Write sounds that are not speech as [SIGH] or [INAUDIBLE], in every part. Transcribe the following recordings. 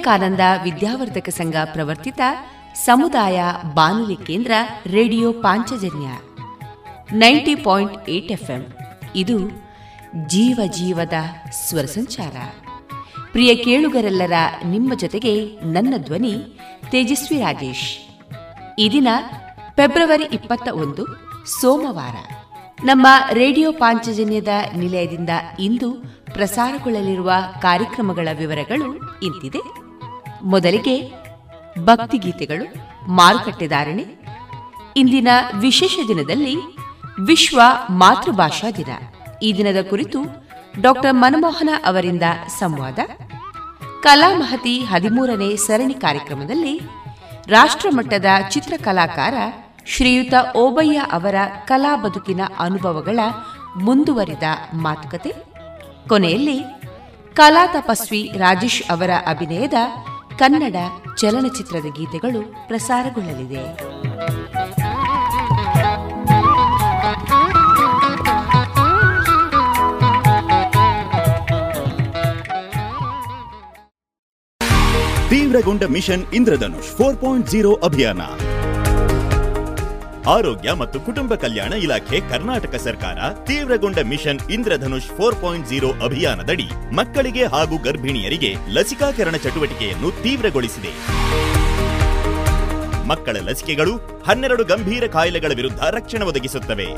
ವಿವೇಕಾನಂದ ವಿದ್ಯಾವರ್ಧಕ ಸಂಘ ಪ್ರವರ್ತಿತ ಸಮುದಾಯ ಬಾನುಲಿ ಕೇಂದ್ರ radio Panchajanya ninety point eight ಇದು ಜೀವ ಜೀವದ ಸ್ವರ ಸಂಚಾರ. ಪ್ರಿಯ ಕೇಳುಗರೆಲ್ಲರ, ನಿಮ್ಮ ಜೊತೆಗೆ ನನ್ನ ಧ್ವನಿ ತೇಜಸ್ವಿ ರಾಜೇಶ್. ಈ ದಿನ ಫೆಬ್ರವರಿ ಇಪ್ಪತ್ತ ಒಂದು, ಸೋಮವಾರ. ನಮ್ಮ ರೇಡಿಯೋ ಪಾಂಚಜನ್ಯದ ನಿಲಯದಿಂದ ಇಂದು ಪ್ರಸಾರಗೊಳ್ಳಲಿರುವ ಕಾರ್ಯಕ್ರಮಗಳ ವಿವರಗಳು ಇಂತಿದೆ. ಮೊದಲಿಗೆ ಭಕ್ತಿಗೀತೆಗಳು ಮಾರುಕಟ್ಟೆದಾರಣೆ ಇಂದಿನ ವಿಶೇಷ ದಿನದಲ್ಲಿ ವಿಶ್ವ ಮಾತೃಭಾಷಾ ದಿನ. ಈ ದಿನದ ಕುರಿತು ಡಾಕ್ಟರ್ ಮನಮೋಹನ ಅವರಿಂದ ಸಂವಾದ. ಕಲಾಮಹತಿ ಹದಿಮೂರನೇ ಸರಣಿ ಕಾರ್ಯಕ್ರಮದಲ್ಲಿ ರಾಷ್ಟ್ರಮಟ್ಟದ ಚಿತ್ರಕಲಾಕಾರ ಶ್ರೀಯುತ ಓಬಯ್ಯ ಅವರ ಕಲಾ ಬದುಕಿನ ಅನುಭವಗಳ ಮುಂದುವರಿದ ಮಾತುಕತೆ. ಕೊನೆಯಲ್ಲಿ ಕಲಾ ತಪಸ್ವಿ ರಾಜೇಶ್ ಅವರ ಅಭಿನಯದ ಕನ್ನಡ ಚಲನಚಿತ್ರದ ಗೀತೆಗಳು ಪ್ರಸಾರಗೊಳ್ಳಲಿದೆ. ತೀವ್ರಗೊಂಡ mission Indradhanush four point zero ಅಭಿಯಾನ. ಆರೋಗ್ಯ ಮತ್ತು ಕುಟುಂಬ ಕಲ್ಯಾಣ ಇಲಾಖೆ ಕರ್ನಾಟಕ ಸರ್ಕಾರ ತೀವ್ರಗೊಂಡ mission Indradhanush four point zero ಅಭಿಯಾನದಡಿ ಮಕ್ಕಳಿಗೆ ಹಾಗೂ ಗರ್ಭಿಣಿಯರಿಗೆ ಲಸಿಕಾಕರಣ ಚಟುವಟಿಕೆಯನ್ನು ತೀವ್ರಗೊಳಿಸಿದೆ. ಮಕ್ಕಳ ಲಸಿಕೆಗಳು ಹನ್ನೆರಡು ಗಂಭೀರ ಕಾಯಿಲೆಗಳ ವಿರುದ್ಧ ರಕ್ಷಣೆ ಒದಗಿಸುತ್ತವೆ.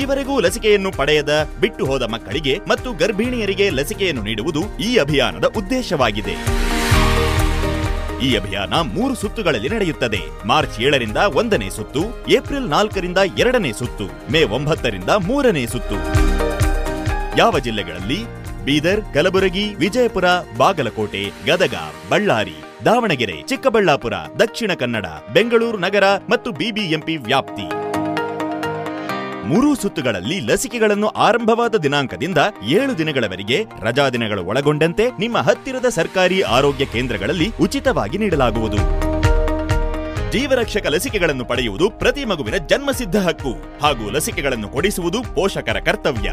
ಈವರೆಗೂ ಲಸಿಕೆಯನ್ನು ಪಡೆಯದ ಬಿಟ್ಟು ಹೋದ ಮಕ್ಕಳಿಗೆ ಮತ್ತು ಗರ್ಭಿಣಿಯರಿಗೆ ಲಸಿಕೆಯನ್ನು ನೀಡುವುದು ಈ ಅಭಿಯಾನದ ಉದ್ದೇಶವಾಗಿದೆ. ಈ ಅಭಿಯಾನ ಮೂರು ಸುತ್ತುಗಳಲ್ಲಿ ನಡೆಯುತ್ತದೆ. ಮಾರ್ಚ್ ಏಳರಿಂದ ಒಂದನೇ ಸುತ್ತು, ಏಪ್ರಿಲ್ ನಾಲ್ಕರಿಂದ ಎರಡನೇ ಸುತ್ತು, ಮೇ ಒಂಬತ್ತರಿಂದ ಮೂರನೇ ಸುತ್ತು. ಯಾವ ಜಿಲ್ಲೆಗಳಲ್ಲಿ? ಬೀದರ್, ಕಲಬುರಗಿ, ವಿಜಯಪುರ, ಬಾಗಲಕೋಟೆ, ಗದಗ, ಬಳ್ಳಾರಿ, ದಾವಣಗೆರೆ, ಚಿಕ್ಕಬಳ್ಳಾಪುರ, ದಕ್ಷಿಣ ಕನ್ನಡ, ಬೆಂಗಳೂರು ನಗರ ಮತ್ತು ಬಿಬಿಎಂಪಿ ವ್ಯಾಪ್ತಿ. ಮೂರೂ ಸುತ್ತುಗಳಲ್ಲಿ ಲಸಿಕೆಗಳನ್ನು ಆರಂಭವಾದ ದಿನಾಂಕದಿಂದ ಏಳು ದಿನಗಳವರೆಗೆ ರಜಾ ದಿನಗಳು ಒಳಗೊಂಡಂತೆ ನಿಮ್ಮ ಹತ್ತಿರದ ಸರ್ಕಾರಿ ಆರೋಗ್ಯ ಕೇಂದ್ರಗಳಲ್ಲಿ ಉಚಿತವಾಗಿ ನೀಡಲಾಗುವುದು. ಜೀವರಕ್ಷಕ ಲಸಿಕೆಗಳನ್ನು ಪಡೆಯುವುದು ಪ್ರತಿ ಮಗುವಿನ ಜನ್ಮಸಿದ್ಧ ಹಕ್ಕು ಹಾಗೂ ಲಸಿಕೆಗಳನ್ನು ಕೊಡಿಸುವುದು ಪೋಷಕರ ಕರ್ತವ್ಯ.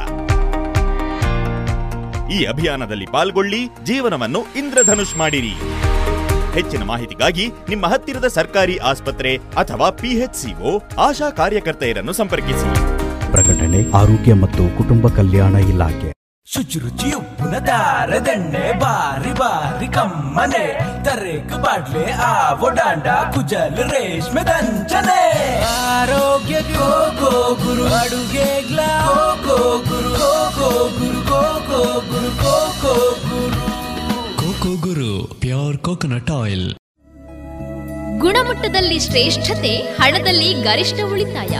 ಈ ಅಭಿಯಾನದಲ್ಲಿ ಪಾಲ್ಗೊಳ್ಳಿ, ಜೀವನವನ್ನು ಇಂದ್ರಧನುಷ್ ಮಾಡಿರಿ. ಹೆಚ್ಚಿನ ಮಾಹಿತಿಗಾಗಿ ನಿಮ್ಮ ಹತ್ತಿರದ ಸರ್ಕಾರಿ ಆಸ್ಪತ್ರೆ ಅಥವಾ ಪಿಎಚ್ಸಿಒ ಆಶಾ ಕಾರ್ಯಕರ್ತೆಯರನ್ನು ಸಂಪರ್ಕಿಸಿ. ಪ್ರಕಟಣೆ ಆರೋಗ್ಯ ಮತ್ತು ಕುಟುಂಬ ಕಲ್ಯಾಣ ಇಲಾಖೆ. ಶುಚಿರುಚಿ ಉಪ್ಪಿನ ದಾರದಂಡೆ ಬಾರಿ ಬಾರಿ ಕಮ್ಮನೆ. ತರೇಕು ಬಾಡ್ಲೆ ಆ ಡಾಂಡ ಕುಜಲ್ ರೇಷ್ಮೆ ದಂಚನೆ. ಆರೋಗ್ಯ ಗೋ ಗೋ ಗುರು ಅಡುಗೆ ಗ್ಲಾ go Guru go go Guru go go Guru go go Guru. Coco Guru pure coconut oil. ಗುಣಮಟ್ಟದಲ್ಲಿ ಶ್ರೇಷ್ಠತೆ ಹಣದಲ್ಲಿ ಗರಿಷ್ಠ ಉಳಿತಾಯ.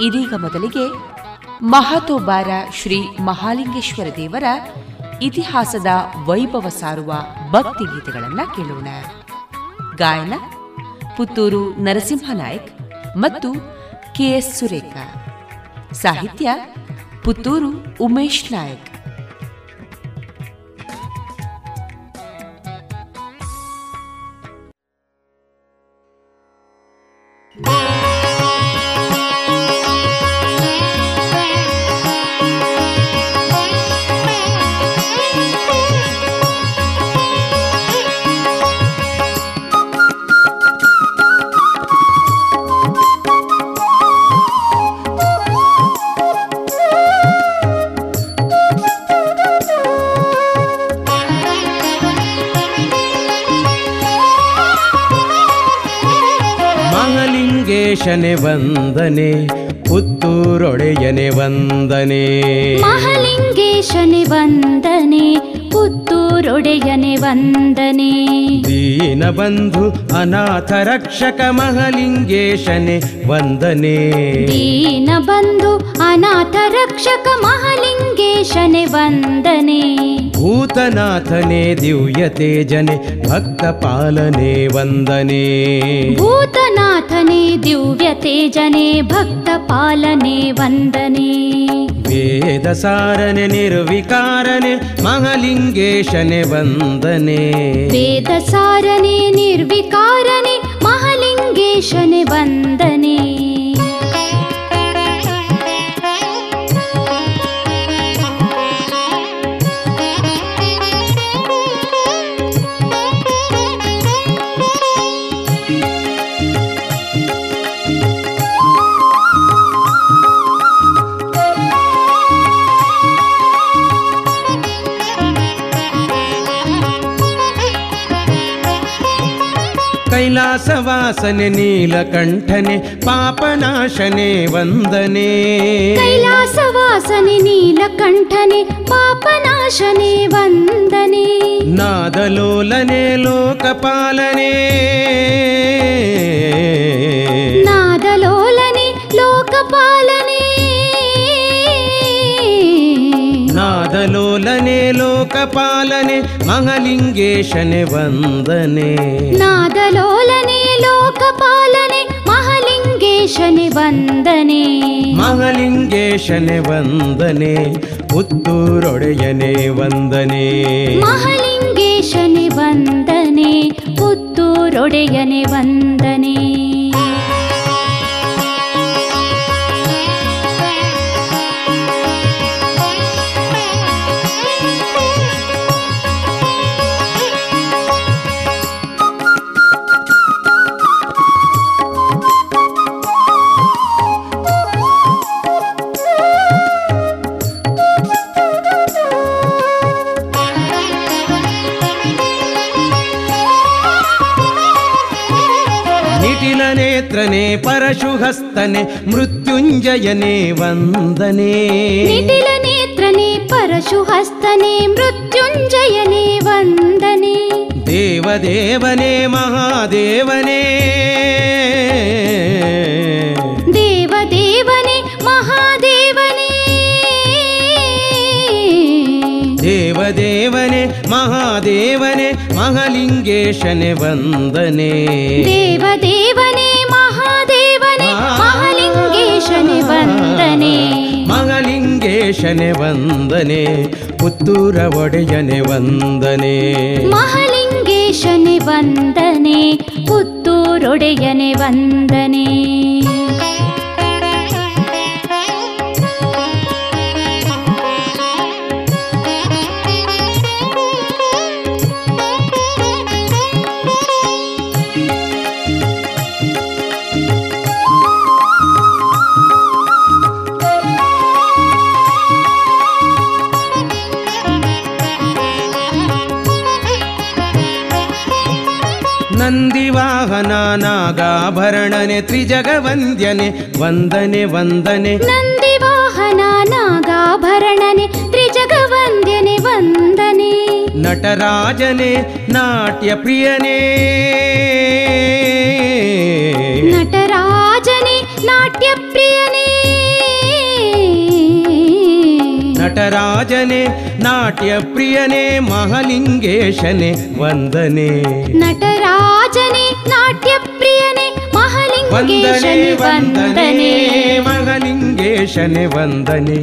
ಇದೀಗ ಮೊದಲಿಗೆ ಮಹಾತೋಬಾರ ಶ್ರೀ ಮಹಾಲಿಂಗೇಶ್ವರ ದೇವರ ಇತಿಹಾಸದ ವೈಭವ ಸಾರುವ ಭಕ್ತಿ ಗೀತೆಗಳನ್ನು ಕೇಳೋಣ. ಗಾಯನ ಪುತ್ತೂರು ನರಸಿಂಹನಾಯಕ್ ಮತ್ತು ಕೆಎಸ್ ಸುರೇಖ. ಸಾಹಿತ್ಯ ಪುತ್ತೂರು ಉಮೇಶ್ ನಾಯಕ್. ಮಹಾಲಿಂಗೇಶನೆ ವಂದನೆ ಪುತ್ತೂರೊಡೆಯನೆ ವಂದನೆ. ಮಹಾಲಿಂಗೇಶನೆ ವಂದನೆ ಪುತ್ತೂರೊಡೆಯನೆ डयनि वन्दने हीनबन्धु अनाथ रक्षक महलिङ्गेशनि वन्दने हीनबन्धु अनाथ रक्षक महलिङ्गेशनि वन्दने। भूतनाथने द्यूयते जने भक्तपालने वन्दने। भूतनाथने द्यूयते जने भक्तपालने वन्दने। वेदसारण निर्विकारने महलिङ्गेशने ನಿರ್ವಿಕಾರನೆ ಮಹಾಲಿಂಗೇಶನೆ ವಂದನೆ ವೇದ ಸಾರನೆ ಕೈಲಾಸವಾಸನೆ ನೀಲಕಂಠನೆ ಪಾಪನಾಶನೆ ವಂದನೆ. ಕೈಲಾಸವಾಸನೆ ನೀಲಕಂಠನೆ ಪಾಪನಾಶನೆ ವಂದನೆ. ನಾದಲೋಲನೆ ಲೋಕಪಾಲನೆ. ನಾದಲೋಲನೆ ಲೋಕಪಾಲನೆ. ನಾದಲೋಲನೆ ಲೋಕಪಾಲನೆ ಮಹಾಲಿಂಗೇಶನೆ ವಂದನೆ. ನಾದಲೋಲನೆ ಲೋಕಪಾಲನೆ ಮಹಾಲಿಂಗೇಶನೆ ವಂದನೆ. ಮಹಾಲಿಂಗೇಶನೆ ವಂದನೆ ಪುತ್ತೂರೊಡೆಯನೆ ವಂದನೆ. ಮಹಾಲಿಂಗೇಶನೆ ವಂದನೆ ಪುತ್ತೂರೊಡೆಯನೆ ವಂದನೆ. परशुहस्तने मृत्युञ्जयने वन्दने। निटिलनेत्रने परशुहस्तने मृत्युञ्जयने वन्दने। देवदेवने महादेवने। देवदेवने महादेवने। देवदेवने महादेवने महालिङ्गेशने वन्दने। ಮಹಾಲಿಂಗೇಶನೇ ವಂದನೆ. ಮಹಾಲಿಂಗೇಶನೆ ವಂದನೆ. ಪುತ್ತೂರ ಒಡೆಯನೆ ವಂದನೆ. ಮಹಲಿಂಗೇಶನೆ ವಂದನೆ. ಪುತ್ತೂರೊಡೆಯನೆ ವಂದನೆ. ನಾಗಾಭರಣನೆ ತ್ರಿಜಗವಂದ್ಯನೆ ವಂದನೆ ವಂದನೆ ನಂದಿ ವಾಹನ ನಾಗಾಭರಣನೆ ತ್ರಿಜಗವಂದ್ಯನೆ ವಂದನೆ ನಟರಾಜನೆ ನಾಟ್ಯ ಪ್ರಿಯನೇ ನಟರಾಜನೇ ನಾಟ್ಯ ಪ್ರಿಯನೇ ನಟರಾಜನೆ ನಾಟ್ಯ ಪ್ರಿಯನೇ ಮಹಾಲಿಂಗೇಶನೆ ವಂದನೆ ನಟರಾಜನೇ ನಾಟ್ಯ ಪ್ರಿಯನೇ ವಂದನೆ ವಂದನೆ. ಮಹಾಲಿಂಗೇಶನೆ ವಂದನೆ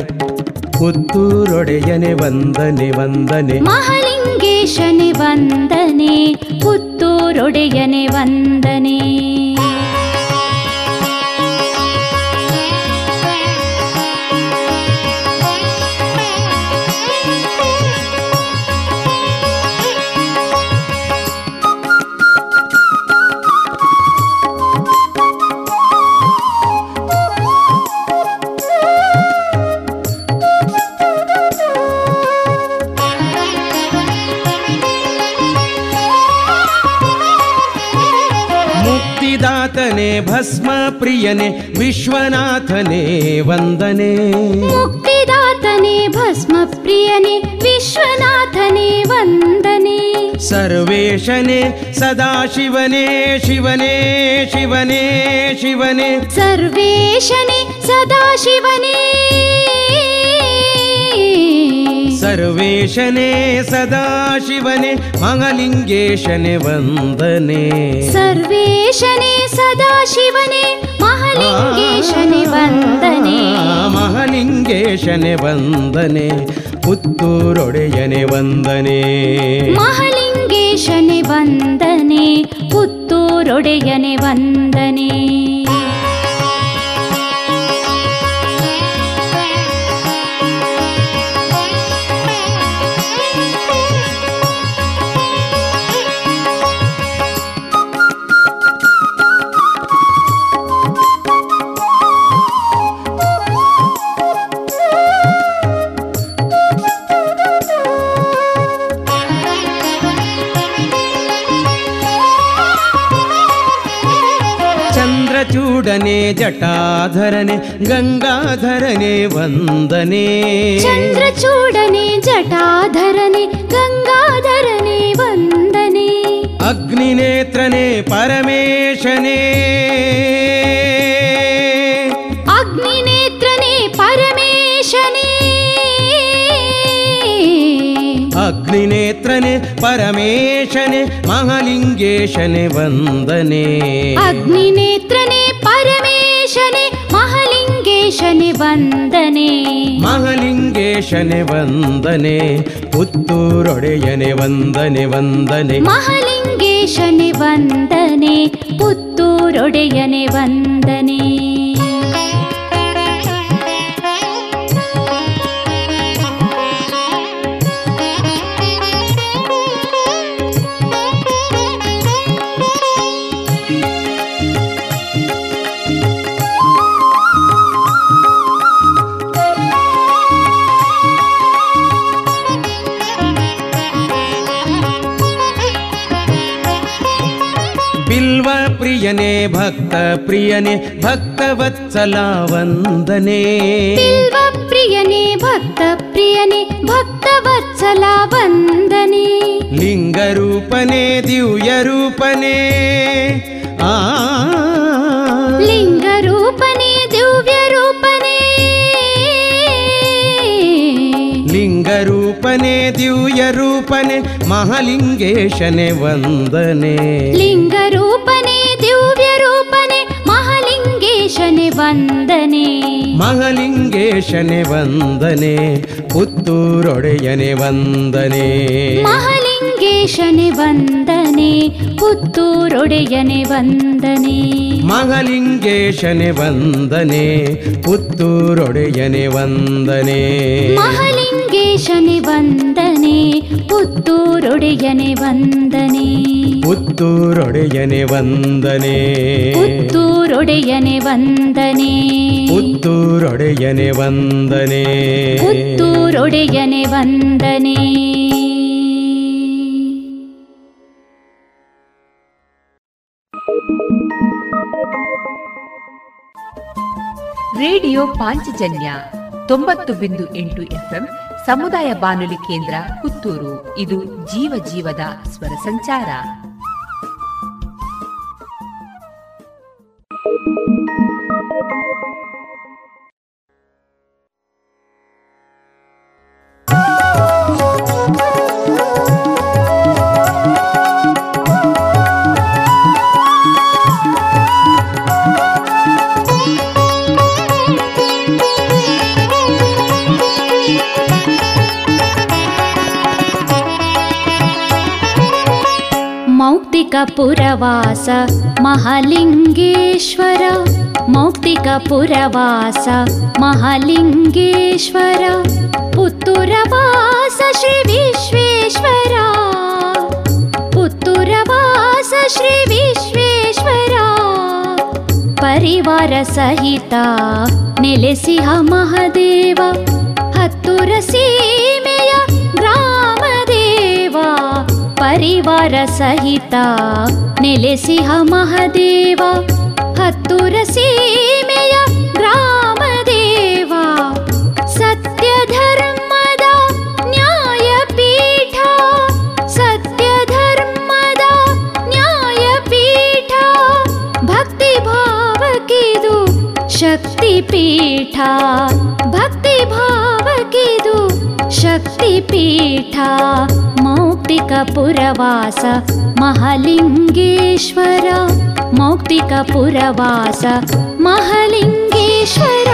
ಪುತ್ತೂರೊಡೆಯನೆ ವಂದನೆ ವಂದನೆ. ಮಹಾಲಿಂಗೇಶನೆ ವಂದನೆ ಪುತ್ತೂರೊಡೆಯನೆ ವಂದನೆ. ಪ್ರಿಯನೆ ವಿಶ್ವನಾಥನೇ ವಂದನೆ. ಮುಕ್ತಿದಾತನೇ ಭಸ್ಮ ಪ್ರಿಯನೇ ವಿಶ್ವನಾಥನೇ ವಂದನೆ. ಸರ್ವೇಶನೆ ಸದಾಶಿವನೇ ಶಿವನೇ ಶಿವನೇ ಶಿವನೇ. ಸರ್ವೇಶನೇ ಸದಾಶಿವನೇ. ಸರ್ವೇಶನೇ ಸದಾಶಿವನೇ ಮಹಾಲಿಂಗೇಶನೆ ವಂದನೆ. ಸರ್ವೇಶನೇ ಸದಾಶಿವನೇ ಮಹಾಲಿಂಗೇಶನೇ ವಂದನೆ. ಮಹಾಲಿಂಗೇಶನೆ ವಂದನೆ. ಪುತ್ತೂರೊಡೆಯನೆ ವಂದನೆ. ಮಹಾಲಿಂಗೇಶನೇ ವಂದನೆ. ಪುತ್ತೂರೊಡೆಯನೆ ವಂದನೆ. ಚಂದ್ರಚೂಡನೆ ಜಟಾಧರನೆ ಗಂಗಾಧರನೆ ವಂದನೆ. ಚಂದ್ರಚೂಡನೆ ಜಟಾಧರನೆ ಗಂಗಾಧರನೆ ವಂದನೆ. ಅಗ್ನಿನೇತ್ರನೆ ಪರಮೇಶನೇ. ಅಗ್ನಿನೇತ್ರನೇ ಪರಮೇಶನೇ. ಅಗ್ನಿನೇತ್ರನೆ ಪರಮೇಶನೆ ಮಹಾಲಿಂಗೇಶನೆ ವಂದನೆ. ಅಗ್ನಿನೇತ್ರನೇ ಮಹಾಲಿಂಗೇಶನೇ ವಂದನೆ. ಮಹಾಲಿಂಗೇಶನೆ ವಂದನೆ ಪುತ್ತೂರೊಡೆಯನೆ ವಂದನೆ ವಂದನೆ. ಮಹಾಲಿಂಗೇಶನೇ ವಂದನೆ ಪುತ್ತೂರೊಡೆಯನೆ ವಂದನೆ. ಪ್ರಿಯನೇ ಭಕ್ತ ಪ್ರಿಯನೇ ಭಕ್ತವತ್ಸಲ ವಂದನೆ. ಬಿಲ್ವ ಪ್ರಿಯನೇ ಭಕ್ತ ಪ್ರಿಯನೇ ಭಕ್ತವತ್ಸಲ ವಂದನೆ. ಲಿಂಗರೂಪನೇ ದಿವ್ಯ ರೂಪನೇ. ಆ. ಲಿಂಗ ರೂಪನೇ ದಿವ್ಯ ರೂಪನೇ. ಲಿಂಗರೂಪನೇ ದಿವ್ಯ ರೂಪನೇ ಮಹಾಲಿಂಗೇಶನೇ ವಂದನೆ. ಲಿಂಗ ವಂದನೆ. ಮಹಲಿಂಗೇಶನೆ ವಂದನೆ ಪುತ್ತೂರೊಡೆಯನೆ ವಂದನೆ. ಮಹಲಿಂಗೇಶನೆ ವಂದನೆ ಪುತ್ತೂರೊಡೆಯನೆ ವಂದನೆ. ಮಹಲಿಂಗೇಶನೆ ವಂದನೆ ಪುತ್ತೂರೊಡೆಯನೆ ವಂದನೆ. ಮಹಲಿಂಗೇಶನೆ ವಂದನೆ ಪುತ್ತೂರೊಡೆಯನೆ ವಂದನೆ. ಪುತ್ತೂರೊಡೆಯನೆ ವಂದನೆ. ಪುತ್ತೂರೊಡೆಯನೆ ವಂದನೆ. ಪುತ್ತೂರೊಡೆಯನೆ ವಂದನೆ. ಪುತ್ತೂರೊಡೆಯನೆ ವಂದನೆ. ರೇಡಿಯೋ ಪಾಂಚಜನ್ಯ ತೊಂಬತ್ತು ಬಿಂದು ಎಂಟು ಎಫ್ಎಂ ಸಮುದಾಯ ಬಾನುಲಿ ಕೇಂದ್ರ ಪುತ್ತೂರು. ಇದು ಜೀವ ಜೀವದ ಸ್ವರ ಸಂಚಾರ. Oh मौक्तिकपुरवास महालिङ्गेश्वर। मौक्तिकपुरवास महालिङ्गेश्वर। पुत्रूरवास श्री विश्वेश्वर पुत्रूरवास श्री विश्वेश्वरा परिवारसहिता निलसिह महदेवासि परिवार सहितासिह महदेवा सीमय रामदेवा सत्य धर्मद न्यायपीठ सत्य धर्मदा न्यायपीठ भक्ति भाव शक्तिपीठ भक्ति भाव शक्तिपीठ मौक्तिकपुरवास महलिङ्गेश्वर मौक्तिकपुरवास महलिङ्गेश्वर।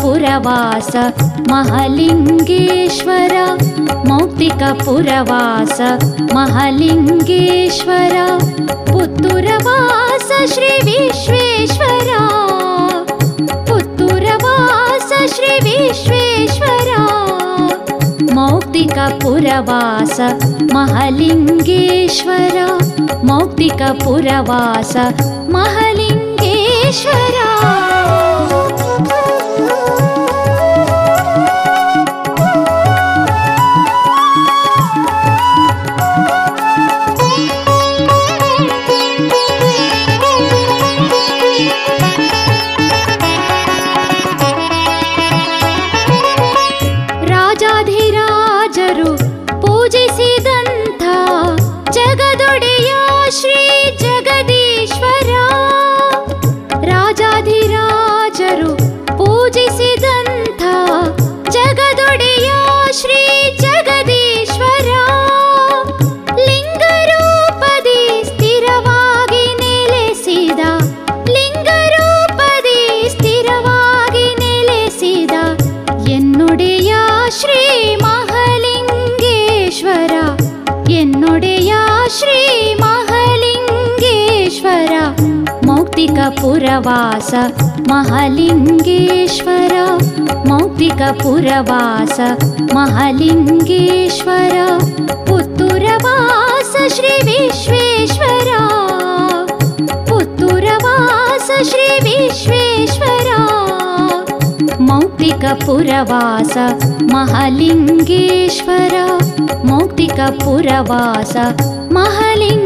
पुरवास महलिङ्गेश्वर मौक्तिकपुरवास महलिङ्गेश्वर पुत्तुरवास श्रीविश्वेश्वरा पुत्तुरवास श्रीविश्वेश्वरा मौक्तिकपुरवास महलिङ्गेश्वर मौक्तिकपुरवास महलिङ्गेश्वरा मौक्तिकपुरवास महालिङ्गेश्वर मौक्तिकपुरवास महालिङ्गेश्वर पुत्तुरवास श्री पुत्तुरवास श्री विश्वेश्वर। मौक्तिकपुरवास महालिङ्गेश्वर। मौक्तिकपुरवास महालिङ्गेश्वर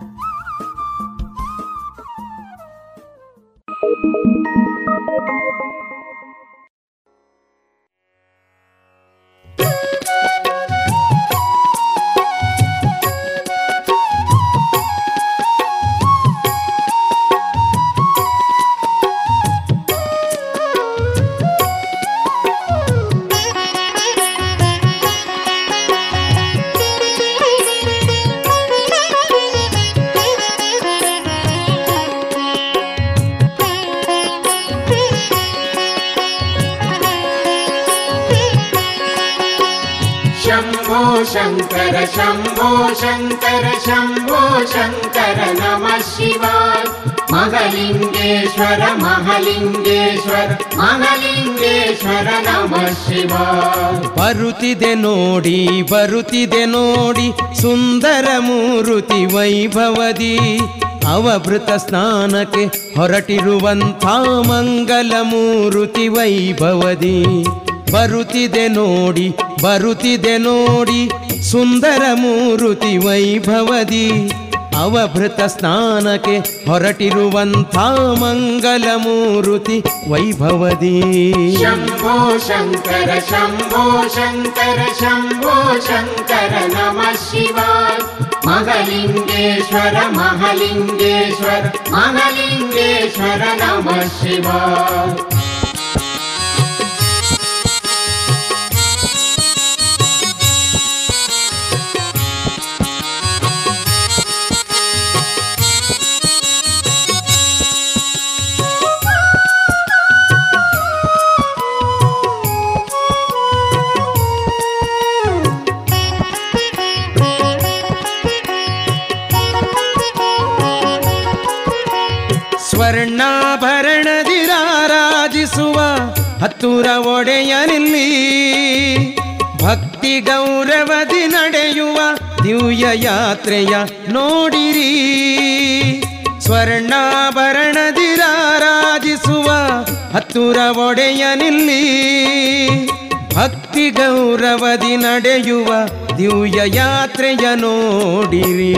ಬರುತ್ತಿದೆ ನೋಡಿ ಬರುತ್ತಿದೆ ನೋಡಿ, ಸುಂದರ ಮೂರುತಿ ವೈಭವದಿ. ಅವಭೃತ ಸ್ನಾನಕ್ಕೆ ಹೊರಟಿರುವಂಥ ಮಂಗಲ ಮೂರುತಿ ವೈಭವದಿ. ಬರುತ್ತಿದೆ ನೋಡಿ ಬರುತ್ತಿದೆ ನೋಡಿ, ಸುಂದರ ಮೂರುತಿ ವೈಭವದಿ. ಅವಭೃತ ಸ್ನಾನಕ್ಕೆ ಹೊರಟಿರುವಂಥ ಮಂಗಲ ಮೂರುತಿ ವೈಭವದಿ. ಶಂಭೋ ಶಂಕರ ಶಂಭೋ ಶಂಕರ ಶಂಭೋ ಶಂಕರ ನಮ ಶಿವ ಮಹಲಿಂಗೇಶ್ವರ ಮಹಲಿಂಗೇಶ್ವರ ಮಹಲಿಂಗೇಶ್ವರ ನಮ ಶಿವ ಒಡೆಯನಿಲ್ಲಿ. ಭಕ್ತಿ ಗೌರವದಿ ನಡೆಯುವ ದಿವ್ಯ ಯಾತ್ರೆಯ ನೋಡಿರಿ. ಸ್ವರ್ಣಾಭರಣದಿರಾರಾಜಿಸುವ ಹತ್ತುರ ಒಡೆಯನಿಲ್ಲಿ. ಭಕ್ತಿ ಗೌರವದಿ ನಡೆಯುವ ದಿವ್ಯ ಯಾತ್ರೆಯ ನೋಡಿರಿ.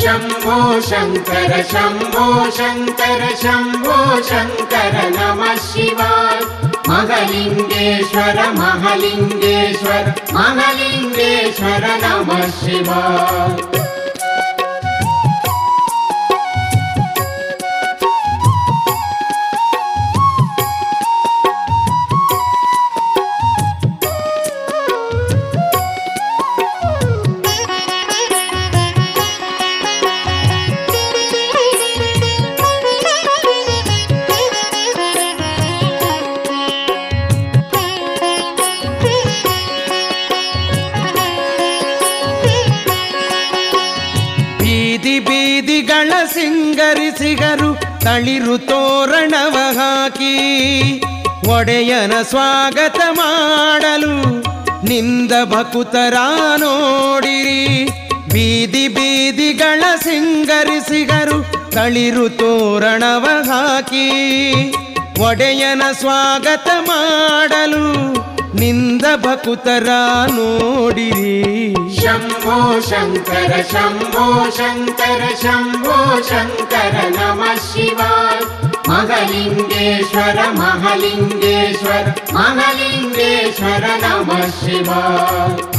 ಶಂಭೋ ಶಂಕರ ಶಂಭೋ ಶಂಕರ ಶಂಭೋ ಶಂಕರ ನಮ ಶಿವಾಯ. महलिङ्गेश्वर महलिङ्गेश्वर महलिङ्गेश्वर नमः शिवाय ತಳಿರು ತೋರಣವ ಹಾಕಿ ಒಡೆಯನ ಸ್ವಾಗತ ಮಾಡಲು ನಿಂದ ಭಕುತರ ನೋಡಿರಿ. ಬೀದಿ ಬೀದಿಗಳ ಸಿಂಗರಿಸಿಗರು ತಳಿರು ತೋರಣವ ಹಾಕಿ ಒಡೆಯನ ಸ್ವಾಗತ ಮಾಡಲು ನಿಂದ ಭಕುತರ ನೋಡಿರಿ. शम्भो शङ्कर शम्भो शङ्कर शम्भो शङ्कर नमः शिवाय। महलिङ्गेश्वर महलिङ्गेश्वर महलिङ्गेश्वर नमः शिवाय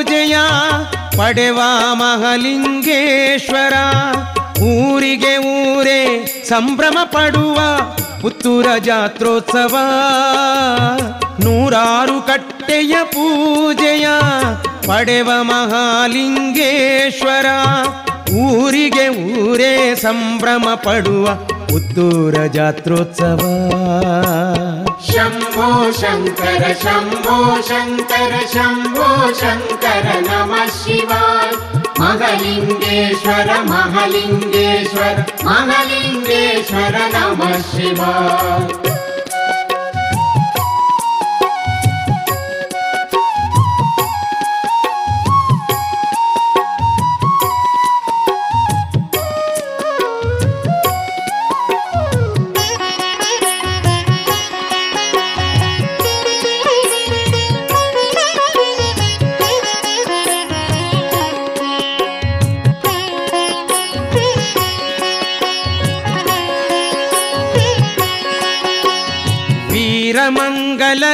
ಪೂಜೆಯ ಪಡೆವ ಮಹಲಿಂಗೇಶ್ವರ. ಊರಿಗೆ ಊರೇ ಸಂಭ್ರಮ ಪಡುವ ಪುತ್ತೂರ ಜಾತ್ರೋತ್ಸವ. ನೂರಾರು ಕಟ್ಟೆಯ ಪೂಜೆಯ ಪಡೆವ ಮಹಾಲಿಂಗೇಶ್ವರ. ಊರಿಗೆ ಊರೇ ಸಂಭ್ರಮ ಪಡುವ ಪುತ್ತೂರ ಜಾತ್ರೋತ್ಸವ. शम्भो शङ्कर शम्भो शङ्कर शम्भो शङ्कर नमः शिवाय। महलिङ्गेश्वर महलिङ्गेश्वर महलिङ्गेश्वर नमः शिवाय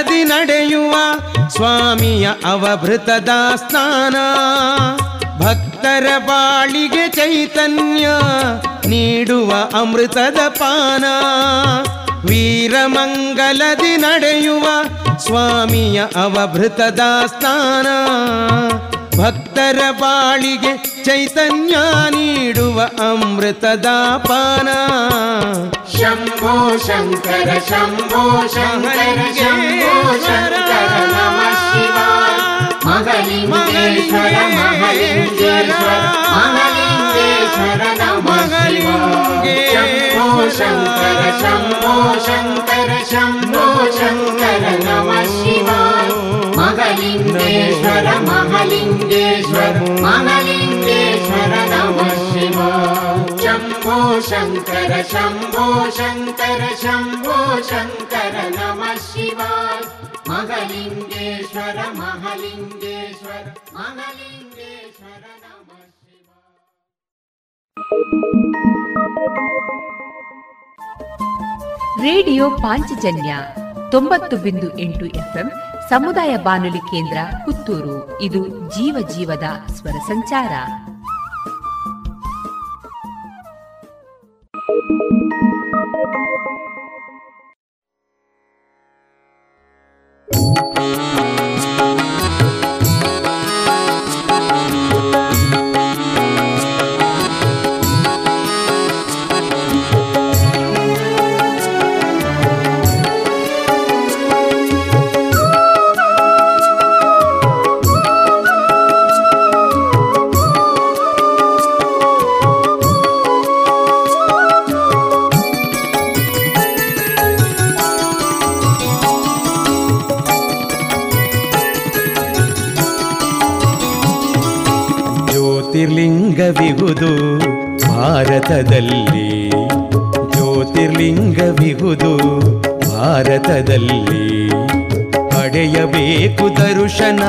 ವೀರಮಂಗಲದಿ ನಡೆಯುವ ಸ್ವಾಮಿಯ ಅವಭೃತದ ಸ್ನಾನ. ಭಕ್ತರ ಬಾಳಿಗೆ ಚೈತನ್ಯ ನೀಡುವ ಅಮೃತದ ಪಾನ. ವೀರಮಂಗಲದಿ ನಡೆಯುವ ಸ್ವಾಮಿಯ ಅವಭೃತದ ಸ್ನಾನ. ಭಕ್ತರ ಬಾಳಿಗೆ ಚೈತನ್ಯ ನೀಡುವ ಅಮೃತದ ಪಾನ. शम्भो शङ्कर शम्भो शङ्कर शम्भो शङ्कर नमः शिवाय। महलिङ्गेश्वर महलिङ्गेश्वर महलिङ्गेश्वर नमः शिवाय। शम्भो शङ्कर शम्भो शङ्कर शम्भो शङ्कर नमः शिवाय। महलिङ्गेश्वर महलिङ्गेश्वर महलिङ्गेश्वर नमः शिवाय शम्भो शङ्कर शम्भो शङ्कर शम्भो शङ्कर नमः शिवाय महलिङ्गेश्वर महलिङ्गेश्वर महलिङ्गेश्वर नमः ರೇಡಿಯೋ ಪಾಂಚಜನ್ಯ ತೊಂಬತ್ತು ಬಿಂದು ಎಂಟು ಎಫ್ಎಂ ಸಮುದಾಯ ಬಾನುಲಿ ಕೇಂದ್ರ ಪುತ್ತೂರು ಇದು ಜೀವ ಜೀವದ ಸ್ವರ ಸಂಚಾರ ಜ್ಯೋತಿರ್ಲಿಂಗವಿಹುದು ದರ್ಶನ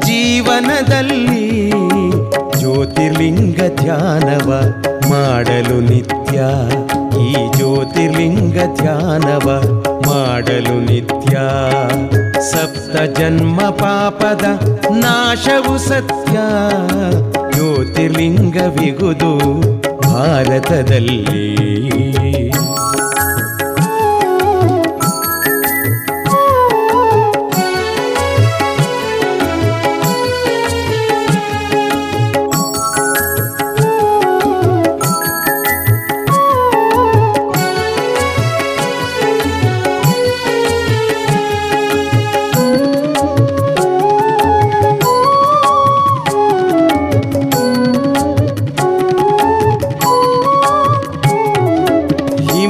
ಜೀವನದಲ್ಲಿ ಜ್ಯೋತಿರ್ಲಿಂಗ ಧ್ಯಾನವ ಮಾಡಲು ನಿತ್ಯ. ಈ ಜ್ಯೋತಿರ್ಲಿಂಗ ಧ್ಯಾನವ ಮಾಡಲು ನಿತ್ಯ. ಸಪ್ತ ಜನ್ಮ ಪಾಪದ ನಾಶವು ಸತ್ಯ. ಜ್ಯೋತಿರ್ಲಿಂಗವಿಗುದು ಭಾರತದಲ್ಲಿ.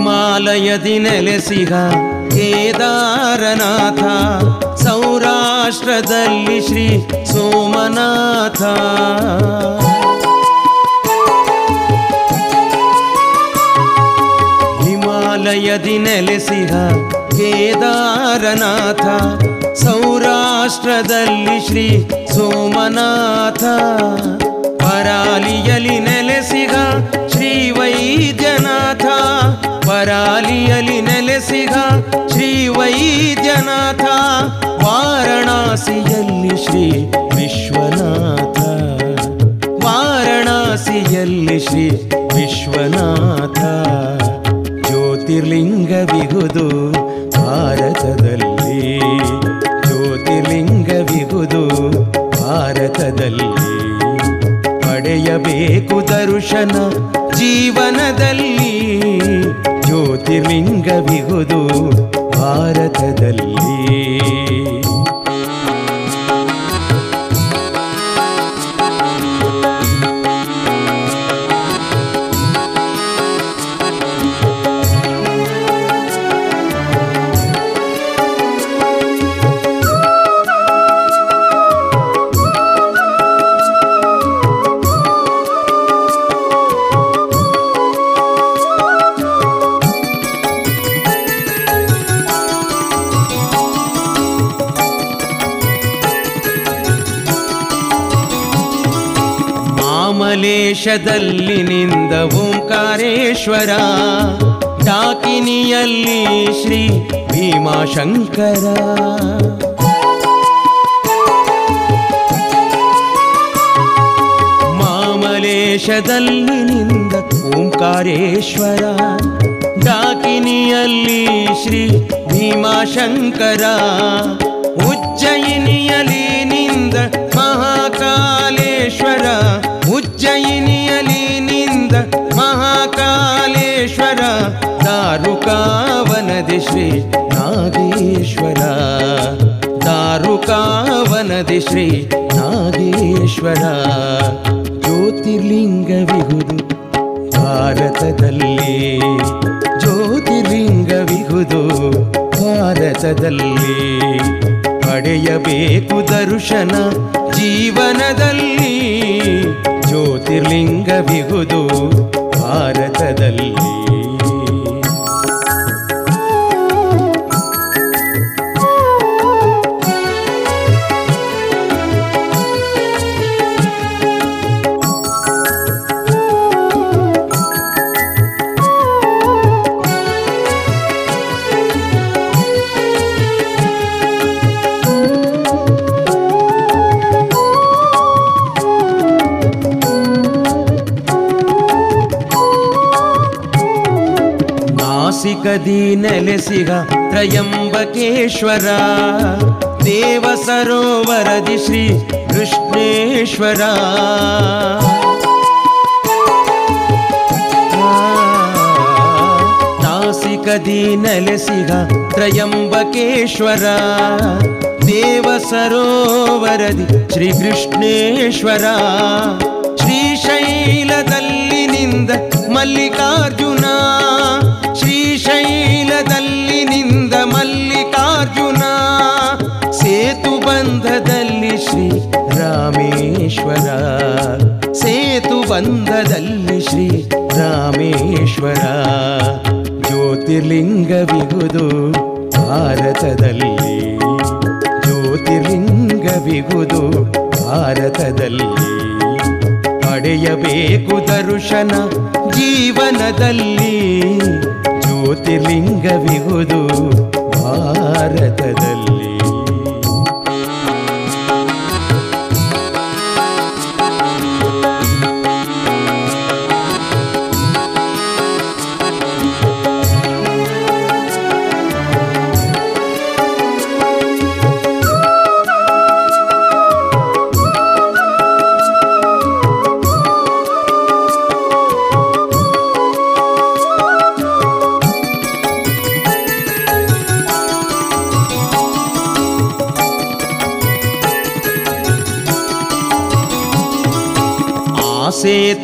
ಹಿಮಾಲಯದಿ ನೆಲೆಸಿಗ ಕೇದಾರನಾಥ ಸೌರಾಷ್ಟ್ರದಲ್ಲಿ ಶ್ರೀ ಸೋಮನಾಥ. ಹಿಮಾಲಯದಿ ನೆಲೆಸಿಗ ಕೇದಾರನಾಥ ಸೌರಾಷ್ಟ್ರದಲ್ಲಿ ಶ್ರೀ ಸೋಮನಾಥ. ಪರಾಲಿಯಲಿ ನೆಲೆಸಿಗ ಶ್ರೀ ವೈದ್ಯನಾಥ. ಪರಾಲಿಯಲಿ ನೆಲೆಸಿಗ ಶ್ರೀ ವೈದ್ಯನಾಥ, ವಾರಣಾಸಿಯಲ್ಲಿ ಶ್ರೀ ವಿಶ್ವನಾಥ. ವಾರಣಾಸಿಯಲ್ಲಿ ಶ್ರೀ ವಿಶ್ವನಾಥ. ಜ್ಯೋತಿರ್ಲಿಂಗ ಬಿಗುದು ಭಾರತದಲ್ಲಿ. ಜ್ಯೋತಿರ್ಲಿಂಗ ಬಿಗುದು ಭಾರತದಲ್ಲಿ. ಪಡೆಯಬೇಕು ದರ್ಶನ ಜೀವನದಲ್ಲಿ. ಜ್ಯೋತಿರ್ಲಿಂಗವಿಹುದು ಭಾರತದಲ್ಲಿ. ಮಾಮಲೇಶದಲ್ಲಿ ನಿಂದ ಓಂಕಾರೇಶ್ವರ ಡಾಕಿನಿಯಲ್ಲಿ ಶ್ರೀ ಭೀಮಾಶಂಕರ. ಮಾಮಲೇಶದಲ್ಲಿ ನಿಂದ ಓಂಕಾರೇಶ್ವರ ಡಾಕಿನಿಯಲ್ಲಿ ಶ್ರೀ ಭೀಮಾಶಂಕರ. ಉಜ್ಜಯಿನಿಯಲ್ಲಿ ನಿಂದ ಮಹಾಕಾಲೇಶ್ವರ ದಾರುಕಾವನದಿ ಶ್ರೀ ನಾಗೇಶ್ವರ. ದಾರುಕಾವನದಿ ಶ್ರೀ ನಾಗೇಶ್ವರ. ಜ್ಯೋತಿರ್ಲಿಂಗವಿಹುದು ಭಾರತದಲ್ಲಿ. ಜ್ಯೋತಿರ್ಲಿಂಗವಿಹುದು ಭಾರತದಲ್ಲಿ. ಪಡೆಯಬೇಕು ದರ್ಶನ ಜೀವನದಲ್ಲಿ. ಜ್ಯೋತಿರ್ಲಿಂಗವಿಹುದು ಭಾರತದಲ್ಲಿ. ನಾಸಿಕದಿ ನೆಲೆಸಿಗ ತ್ರಯಂಬಕೇಶ್ವರ. ದೇವ ಸರೋವರದಿ ಶ್ರೀ ಕೃಷ್ಣೇಶ್ವರ. ನಾಸಿಕದಿ ನೆಲೆಸಿಗ ತ್ರಯಂಬಕೇಶ್ವರ. ದೇವ ಸರೋವರದಿ ಶ್ರೀ ಕೃಷ್ಣೇಶ್ವರ. ಶ್ರೀಶೈಲದಲ್ಲಿ ನಿಂದ ಮಲ್ಲಿಕಾರ್ಜುನ ಜ್ಯೋತಿರ್ಲಿಂಗವಿಹುದು ಭಾರತದಲ್ಲಿ. ಜ್ಯೋತಿರ್ಲಿಂಗವಿಗುದು ಭಾರತದಲ್ಲಿ. ಪಡೆಯಬೇಕು ದರ್ಶನ ಜೀವನದಲ್ಲಿ. ಜ್ಯೋತಿರ್ಲಿಂಗವಿಹುದು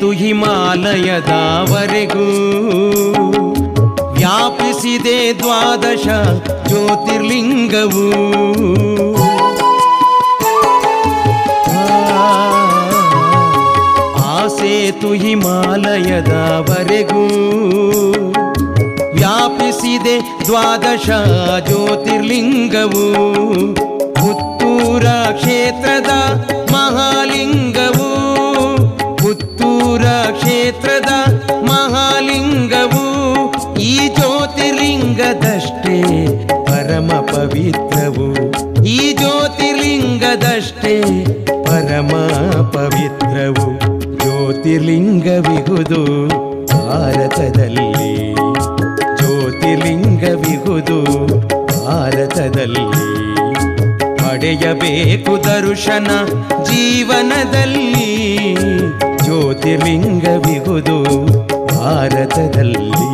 ಆ ಹಿಮಾಲಯದವರೆಗೂ ವ್ಯಾಪಿಸಿದೆ ದ್ವಾದಶ ಜ್ಯೋತಿರ್ಲಿಂಗವು. ಆ ಸೇತು ಹಿಮಾಲಯದವರೆಗೂ ವ್ಯಾಪಿಸಿದೆ ದ್ವಾದಶ ಜ್ಯೋತಿರ್ಲಿಂಗವು. ಪುತ್ತೂರ ಕ್ಷೇತ್ರದ ಜ್ಯೋತಿರ್ಲಿಂಗದಷ್ಟೇ ಪರಮ ಪವಿತ್ರವು. ಈ ಜ್ಯೋತಿರ್ಲಿಂಗದಷ್ಟೇ ಪರಮ ಪವಿತ್ರವು. ಜ್ಯೋತಿ ಜ್ಯೋತಿರ್ಲಿಂಗವಿಹುದು ಭಾರತದಲ್ಲಿ. ಜ್ಯೋತಿರ್ಲಿಂಗವಿಹುದು ಭಾರತದಲ್ಲಿ. ಪಡೆಯಬೇಕು ದರ್ಶನ ಜೀವನದಲ್ಲಿ. ಜ್ಯೋತಿರ್ಲಿಂಗವಿಹುದು ಭಾರತದಲ್ಲಿ.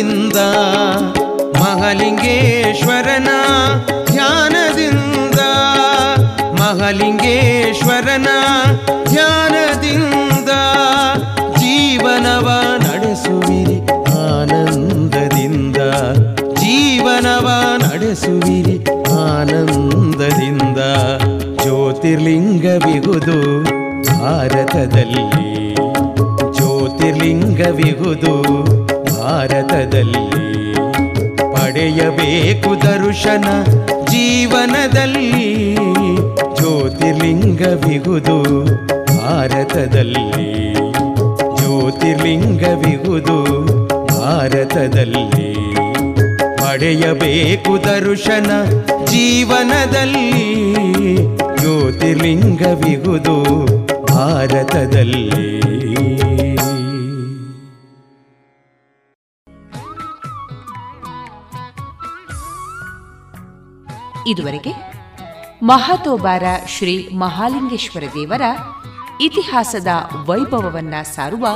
ಗೌರವದಿಂದ ಪಡೆಯಬೇಕು ದರ್ಶನ ಜೀವನದಲ್ಲಿ ಜ್ಯೋತಿರ್ಲಿಂಗವಿಹುದು ಭಾರತದಲ್ಲಿ. ಜ್ಯೋತಿರ್ಲಿಂಗವಿಹುದು ಭಾರತದಲ್ಲಿ. ಪಡೆಯಬೇಕು ದರ್ಶನ ಜೀವನದಲ್ಲಿ ಜ್ಯೋತಿರ್ಲಿಂಗವಿಹುದು ಭಾರತದಲ್ಲಿ. ಇದುವರೆಗೆ ಮಹಾತೋಬಾರ ಶ್ರೀ ಮಹಾಲಿಂಗೇಶ್ವರ ದೇವರ ಇತಿಹಾಸದ ವೈಭವವನ್ನ ಸಾರುವ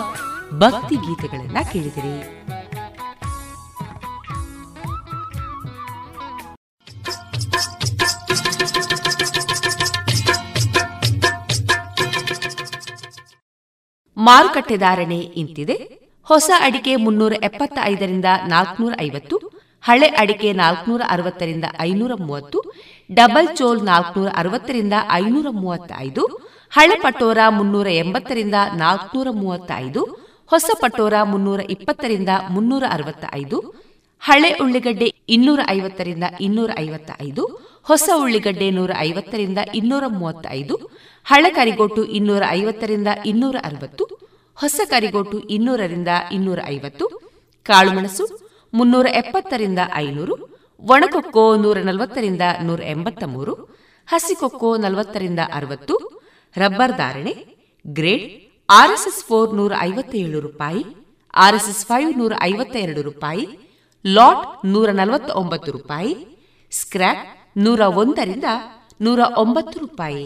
ಭಕ್ತಿ ಗೀತೆಗಳನ್ನ ಕೇಳಿದಿರಿ. ಮಾರುಕಟ್ಟೆ ಧಾರಣೆ ಇಂತಿದೆ. ಹೊಸ ಅಡಿಕೆ ಮುನ್ನೂರ ಎಪ್ಪತ್ತ ಐದರಿಂದ ನಾಲ್ಕನೂರ ಐವತ್ತು ಹಳೆ ಅಡಿಕೆ ನಾಲ್ಕನೂರ ಅರವತ್ತರಿಂದ ಐನೂರ ಮೂವತ್ತು ಡಬಲ್ ಚೋಲ್ ನಾಲ್ಕನೂರ ಅರವತ್ತರಿಂದ ಐನೂರ ಮೂವತ್ತೈದು ಹಳೆ ಪಟೋರ ಮುನ್ನೂರ ಎಂಬತ್ತರಿಂದ ನಾಲ್ಕನೂರ ಮೂವತ್ತೈದು ಹೊಸ ಪಟೋರ ಮುನ್ನೂರ ಇಪ್ಪತ್ತರಿಂದ ಮುನ್ನೂರ ಅರವತ್ತ ಐದು ಹಳೆ ಉಳ್ಳಿಗಡ್ಡೆ ಇನ್ನೂರ ಐವತ್ತರಿಂದ ಇನ್ನೂರ ಐವತ್ತ ಐದು ಹೊಸ ಉಳ್ಳಿಗಡ್ಡೆ ನೂರ ಐವತ್ತರಿಂದ ಇನ್ನೂರ ಮೂವತ್ತೈದು ಹಳೆ ಕರಿಗೋಟು ಇನ್ನೂರ ಐವತ್ತರಿಂದ ಇನ್ನೂರ ಅರವತ್ತು ಹೊಸ ಕರಿಗೋಟು ಇನ್ನೂರರಿಂದ ಇನ್ನೂರ ಐವತ್ತು ಕಾಳುಮೆಣಸು ಮುನ್ನೂರ ಎಪ್ಪತ್ತರಿಂದ ಐನೂರು, ಒಣಕೊಕ್ಕೋ ನೂರ ನಲವತ್ತರಿಂದ ನೂರ ಎಂಬತ್ತ ಮೂರು ಹಸಿಕೊಕ್ಕೋ ನಲವತ್ತರಿಂದ ಅರವತ್ತು, ರಬ್ಬರ್ ಧಾರಣೆ, ಗ್ರೇಡ್, ಆರ್ಎಸ್ಎಸ್ ಫೋರ್ ನೂರ ಐವತ್ತೇಳು ರೂಪಾಯಿ, ಆರ್ಎಸ್ಎಸ್ ಫೈವ್ ನೂರ ಐವತ್ತ ಎರಡು ರೂಪಾಯಿ, ಲಾಟ್ ನೂರ ನಲವತ್ತ ಒಂಬತ್ತು ರೂಪಾಯಿ, ಸ್ಕ್ರ್ಯಾಪ್ ನೂರ ಒಂದರಿಂದ ನೂರ ಒಂಬತ್ತು ರೂಪಾಯಿ.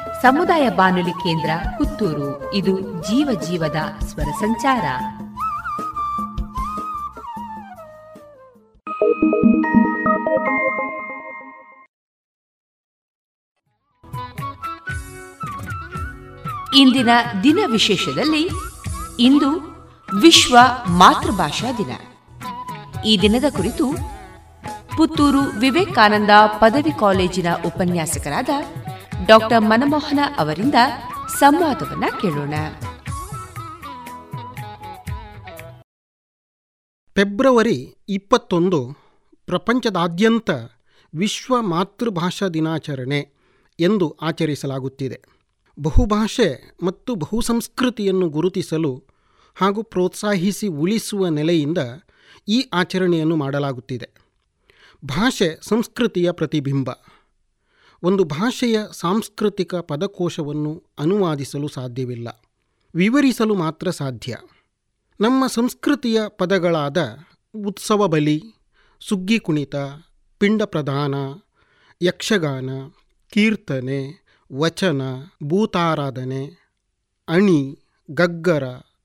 ಸಮುದಾಯ ಬಾನುಲಿ ಕೇಂದ್ರ ಪುತ್ತೂರು. ಇದು ಜೀವ ಜೀವದ ಸ್ವರ ಸಂಚಾರ. ಇಂದಿನ ದಿನ ವಿಶೇಷದಲ್ಲಿ ಇಂದು ವಿಶ್ವ ಮಾತೃಭಾಷಾ ದಿನ. ಈ ದಿನದ ಕುರಿತು ಪುತ್ತೂರು ವಿವೇಕಾನಂದ ಪದವಿ ಕಾಲೇಜಿನ ಉಪನ್ಯಾಸಕರಾದ ಡಾಕ್ಟರ್ ಮನಮೋಹನ ಅವರಿಂದ ಸಂವಾದವನ್ನ ಕೇಳೋಣ. ಫೆಬ್ರವರಿ ಇಪ್ಪತ್ತೊಂದು, ಪ್ರಪಂಚದಾದ್ಯಂತ ವಿಶ್ವ ಮಾತೃಭಾಷಾ ದಿನಾಚರಣೆ ಎಂದು ಆಚರಿಸಲಾಗುತ್ತಿದೆ. ಬಹುಭಾಷೆ ಮತ್ತು ಬಹುಸಂಸ್ಕೃತಿಯನ್ನು ಗುರುತಿಸಲು ಹಾಗೂ ಪ್ರೋತ್ಸಾಹಿಸಿ ಉಳಿಸುವ ನೆಲೆಯಿಂದ ಈ ಆಚರಣೆಯನ್ನು ಮಾಡಲಾಗುತ್ತಿದೆ. ಭಾಷೆ ಸಂಸ್ಕೃತಿಯ ಪ್ರತಿಬಿಂಬ. ಒಂದು ಭಾಷೆಯ ಸಾಂಸ್ಕೃತಿಕ ಪದಕೋಶವನ್ನು ಅನುವಾದಿಸಲು ಸಾಧ್ಯವಿಲ್ಲ. ವಿವರಿಸಲು ಮಾತ್ರ ಸಾಧ್ಯ. ನಮ್ಮ ಸಂಸ್ಕೃತಿಯ ಪದಗಳಾದ ಉತ್ಸವ ಬಲಿ, ಸುಗ್ಗಿ ಕುಣಿತ, ಪಿಂಡ ಪ್ರಧಾನ, ಯಕ್ಷಗಾನ, ಕೀರ್ತನೆ, ವಚನ, ಭೂತಾರಾಧನೆ, ಅಣಿ, ಗಗ್ಗರ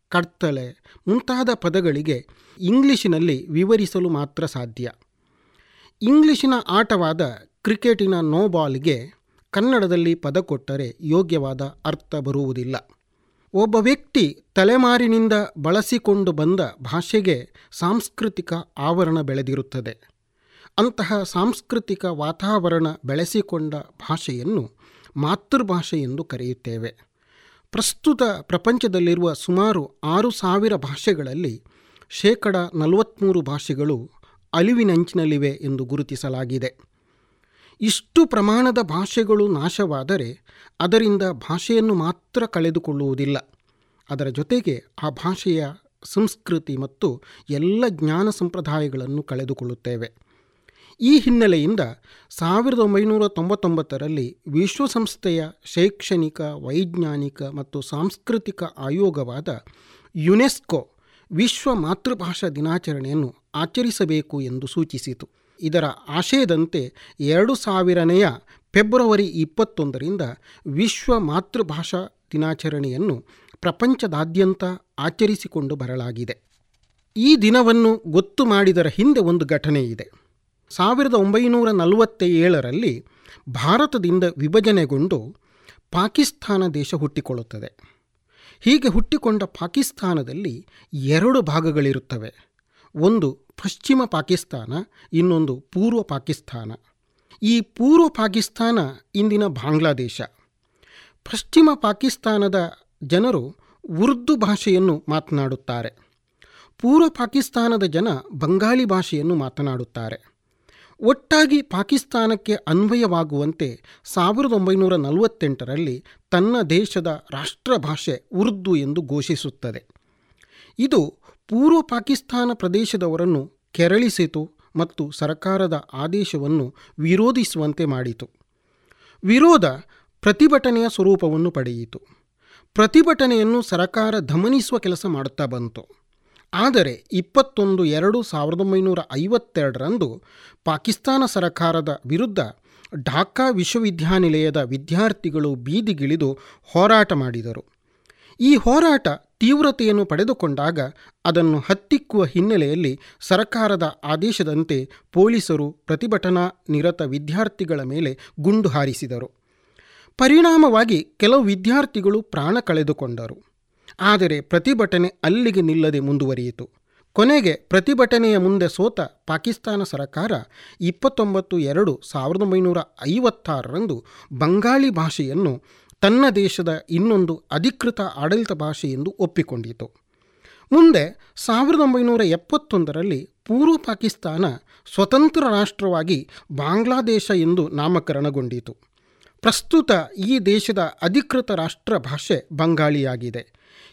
ಕಡ್ತಲೆ ಮುಂತಾದ ಪದಗಳಿಗೆ ಇಂಗ್ಲಿಷಿನಲ್ಲಿ ವಿವರಿಸಲು ಮಾತ್ರ ಸಾಧ್ಯ. ಇಂಗ್ಲಿಷಿನ ಆಟವಾದ ಕ್ರಿಕೆಟಿನ ನೋಬಾಲ್ಗೆ ಕನ್ನಡದಲ್ಲಿ ಪದ ಕೊಟ್ಟರೆ ಯೋಗ್ಯವಾದ ಅರ್ಥ ಬರುವುದಿಲ್ಲ. ಒಬ್ಬ ವ್ಯಕ್ತಿ ತಲೆಮಾರಿನಿಂದ ಬಳಸಿಕೊಂಡು ಬಂದ ಭಾಷೆಗೆ ಸಾಂಸ್ಕೃತಿಕ ಆವರಣ ಬೆಳೆದಿರುತ್ತದೆ. ಅಂತಹ ಸಾಂಸ್ಕೃತಿಕ ವಾತಾವರಣ ಬೆಳೆಸಿಕೊಂಡ ಭಾಷೆಯನ್ನು ಮಾತೃಭಾಷೆ ಎಂದು ಕರೆಯುತ್ತೇವೆ. ಪ್ರಸ್ತುತ ಪ್ರಪಂಚದಲ್ಲಿರುವ ಸುಮಾರು ಆರು ಸಾವಿರ ಭಾಷೆಗಳಲ್ಲಿ ಶೇಕಡ ನಲವತ್ತ್ಮೂರು ಭಾಷೆಗಳು ಅಳಿವಿನಂಚಿನಲ್ಲಿವೆ ಎಂದು ಗುರುತಿಸಲಾಗಿದೆ. ಇಷ್ಟು ಪ್ರಮಾಣದ ಭಾಷೆಗಳು ನಾಶವಾದರೆ ಅದರಿಂದ ಭಾಷೆಯನ್ನು ಮಾತ್ರ ಕಳೆದುಕೊಳ್ಳುವುದಿಲ್ಲ. ಅದರ ಜೊತೆಗೆ ಆ ಭಾಷೆಯ ಸಂಸ್ಕೃತಿ ಮತ್ತು ಎಲ್ಲ ಜ್ಞಾನ ಸಂಪ್ರದಾಯಗಳನ್ನು ಕಳೆದುಕೊಳ್ಳುತ್ತೇವೆ. ಈ ಹಿನ್ನೆಲೆಯಿಂದ ಸಾವಿರದ ಒಂಬೈನೂರ ತೊಂಬತ್ತೊಂಬತ್ತರಲ್ಲಿ ವಿಶ್ವಸಂಸ್ಥೆಯ ಶೈಕ್ಷಣಿಕ, ವೈಜ್ಞಾನಿಕ ಮತ್ತು ಸಾಂಸ್ಕೃತಿಕ ಆಯೋಗವಾದ ಯುನೆಸ್ಕೋ ವಿಶ್ವ ಮಾತೃಭಾಷಾ ದಿನಾಚರಣೆಯನ್ನು ಆಚರಿಸಬೇಕು ಎಂದು ಸೂಚಿಸಿತು. ಇದರ ಆಶಯದಂತೆ ಎರಡು ಸಾವಿರನೆಯ ಫೆಬ್ರವರಿ ಇಪ್ಪತ್ತೊಂದರಿಂದ ವಿಶ್ವ ಮಾತೃಭಾಷಾ ದಿನಾಚರಣೆಯನ್ನು ಪ್ರಪಂಚದಾದ್ಯಂತ ಆಚರಿಸಿಕೊಂಡು ಬರಲಾಗಿದೆ. ಈ ದಿನವನ್ನು ಗೊತ್ತು ಮಾಡಿದರ ಹಿಂದೆ ಒಂದು ಘಟನೆ ಇದೆ. ಸಾವಿರದ ಒಂಬೈನೂರ ನಲವತ್ತ ಏಳರಲ್ಲಿ ಭಾರತದಿಂದ ವಿಭಜನೆಗೊಂಡು ಪಾಕಿಸ್ತಾನ ದೇಶ ಹುಟ್ಟಿಕೊಳ್ಳುತ್ತದೆ. ಹೀಗೆ ಹುಟ್ಟಿಕೊಂಡ ಪಾಕಿಸ್ತಾನದಲ್ಲಿ ಎರಡು ಭಾಗಗಳಿರುತ್ತವೆ. ಒಂದು ಪಶ್ಚಿಮ ಪಾಕಿಸ್ತಾನ, ಇನ್ನೊಂದು ಪೂರ್ವ ಪಾಕಿಸ್ತಾನ. ಈ ಪೂರ್ವ ಪಾಕಿಸ್ತಾನ ಇಂದಿನ ಬಾಂಗ್ಲಾದೇಶ. ಪಶ್ಚಿಮ ಪಾಕಿಸ್ತಾನದ ಜನರು ಉರ್ದು ಭಾಷೆಯನ್ನು ಮಾತನಾಡುತ್ತಾರೆ. ಪೂರ್ವ ಪಾಕಿಸ್ತಾನದ ಜನ ಬಂಗಾಳಿ ಭಾಷೆಯನ್ನು ಮಾತನಾಡುತ್ತಾರೆ. ಒಟ್ಟಾಗಿ ಪಾಕಿಸ್ತಾನಕ್ಕೆ ಅನ್ವಯವಾಗುವಂತೆ ಸಾವಿರದ ಒಂಬೈನೂರ ನಲವತ್ತೆಂಟರಲ್ಲಿ ತನ್ನ ದೇಶದ ರಾಷ್ಟ್ರ ಭಾಷೆ ಉರ್ದು ಎಂದು ಘೋಷಿಸುತ್ತದೆ. ಇದು ಪೂರ್ವ ಪಾಕಿಸ್ತಾನ ಪ್ರದೇಶದವರನ್ನು ಕೆರಳಿಸಿತು ಮತ್ತು ಸರ್ಕಾರದ ಆದೇಶವನ್ನು ವಿರೋಧಿಸುವಂತೆ ಮಾಡಿತು. ವಿರೋಧ ಪ್ರತಿಭಟನೆಯ ಸ್ವರೂಪವನ್ನು ಪಡೆಯಿತು. ಪ್ರತಿಭಟನೆಯನ್ನು ಸರಕಾರ ದಮನಿಸುವ ಕೆಲಸ ಮಾಡುತ್ತಾ ಬಂತು. ಆದರೆ ಇಪ್ಪತ್ತೊಂದು ಎರಡು ಸಾವಿರದ ಒಂಬೈನೂರ ಐವತ್ತೆರಡರಂದು ಪಾಕಿಸ್ತಾನ ಸರಕಾರದ ವಿರುದ್ಧ ಢಾಕಾ ವಿಶ್ವವಿದ್ಯಾನಿಲಯದ ವಿದ್ಯಾರ್ಥಿಗಳು ಬೀದಿಗಿಳಿದು ಹೋರಾಟ ಮಾಡಿದರು. ಈ ಹೋರಾಟ ತೀವ್ರತೆಯನ್ನು ಪಡೆದುಕೊಂಡಾಗ ಅದನ್ನು ಹತ್ತಿಕ್ಕುವ ಹಿನ್ನೆಲೆಯಲ್ಲಿ ಸರ್ಕಾರದ ಆದೇಶದಂತೆ ಪೊಲೀಸರು ಪ್ರತಿಭಟನಾ ನಿರತ ವಿದ್ಯಾರ್ಥಿಗಳ ಮೇಲೆ ಗುಂಡು ಹಾರಿಸಿದರು. ಪರಿಣಾಮವಾಗಿ ಕೆಲವು ವಿದ್ಯಾರ್ಥಿಗಳು ಪ್ರಾಣ ಕಳೆದುಕೊಂಡರು. ಆದರೆ ಪ್ರತಿಭಟನೆ ಅಲ್ಲಿಗೆ ನಿಲ್ಲದೆ ಮುಂದುವರಿಯಿತು. ಕೊನೆಗೆ ಪ್ರತಿಭಟನೆಯ ಮುಂದೆ ಸೋತ ಪಾಕಿಸ್ತಾನ ಸರ್ಕಾರ ಇಪ್ಪತ್ತೊಂಬತ್ತು ಎರಡು ಸಾವಿರದ ಒಂಬೈನೂರ ಐವತ್ತಾರರಂದು ಬಂಗಾಳಿ ಭಾಷೆಯನ್ನು ತನ್ನ ದೇಶದ ಇನ್ನೊಂದು ಅಧಿಕೃತ ಆಡಳಿತ ಭಾಷೆ ಎಂದು ಒಪ್ಪಿಕೊಂಡಿತು. ಮುಂದೆ ಸಾವಿರದ ಒಂಬೈನೂರ ಎಪ್ಪತ್ತೊಂದರಲ್ಲಿ ಪೂರ್ವ ಪಾಕಿಸ್ತಾನ ಸ್ವತಂತ್ರ ರಾಷ್ಟ್ರವಾಗಿ ಬಾಂಗ್ಲಾದೇಶ ಎಂದು ನಾಮಕರಣಗೊಂಡಿತು. ಪ್ರಸ್ತುತ ಈ ದೇಶದ ಅಧಿಕೃತ ರಾಷ್ಟ್ರ ಭಾಷೆ ಬಂಗಾಳಿಯಾಗಿದೆ.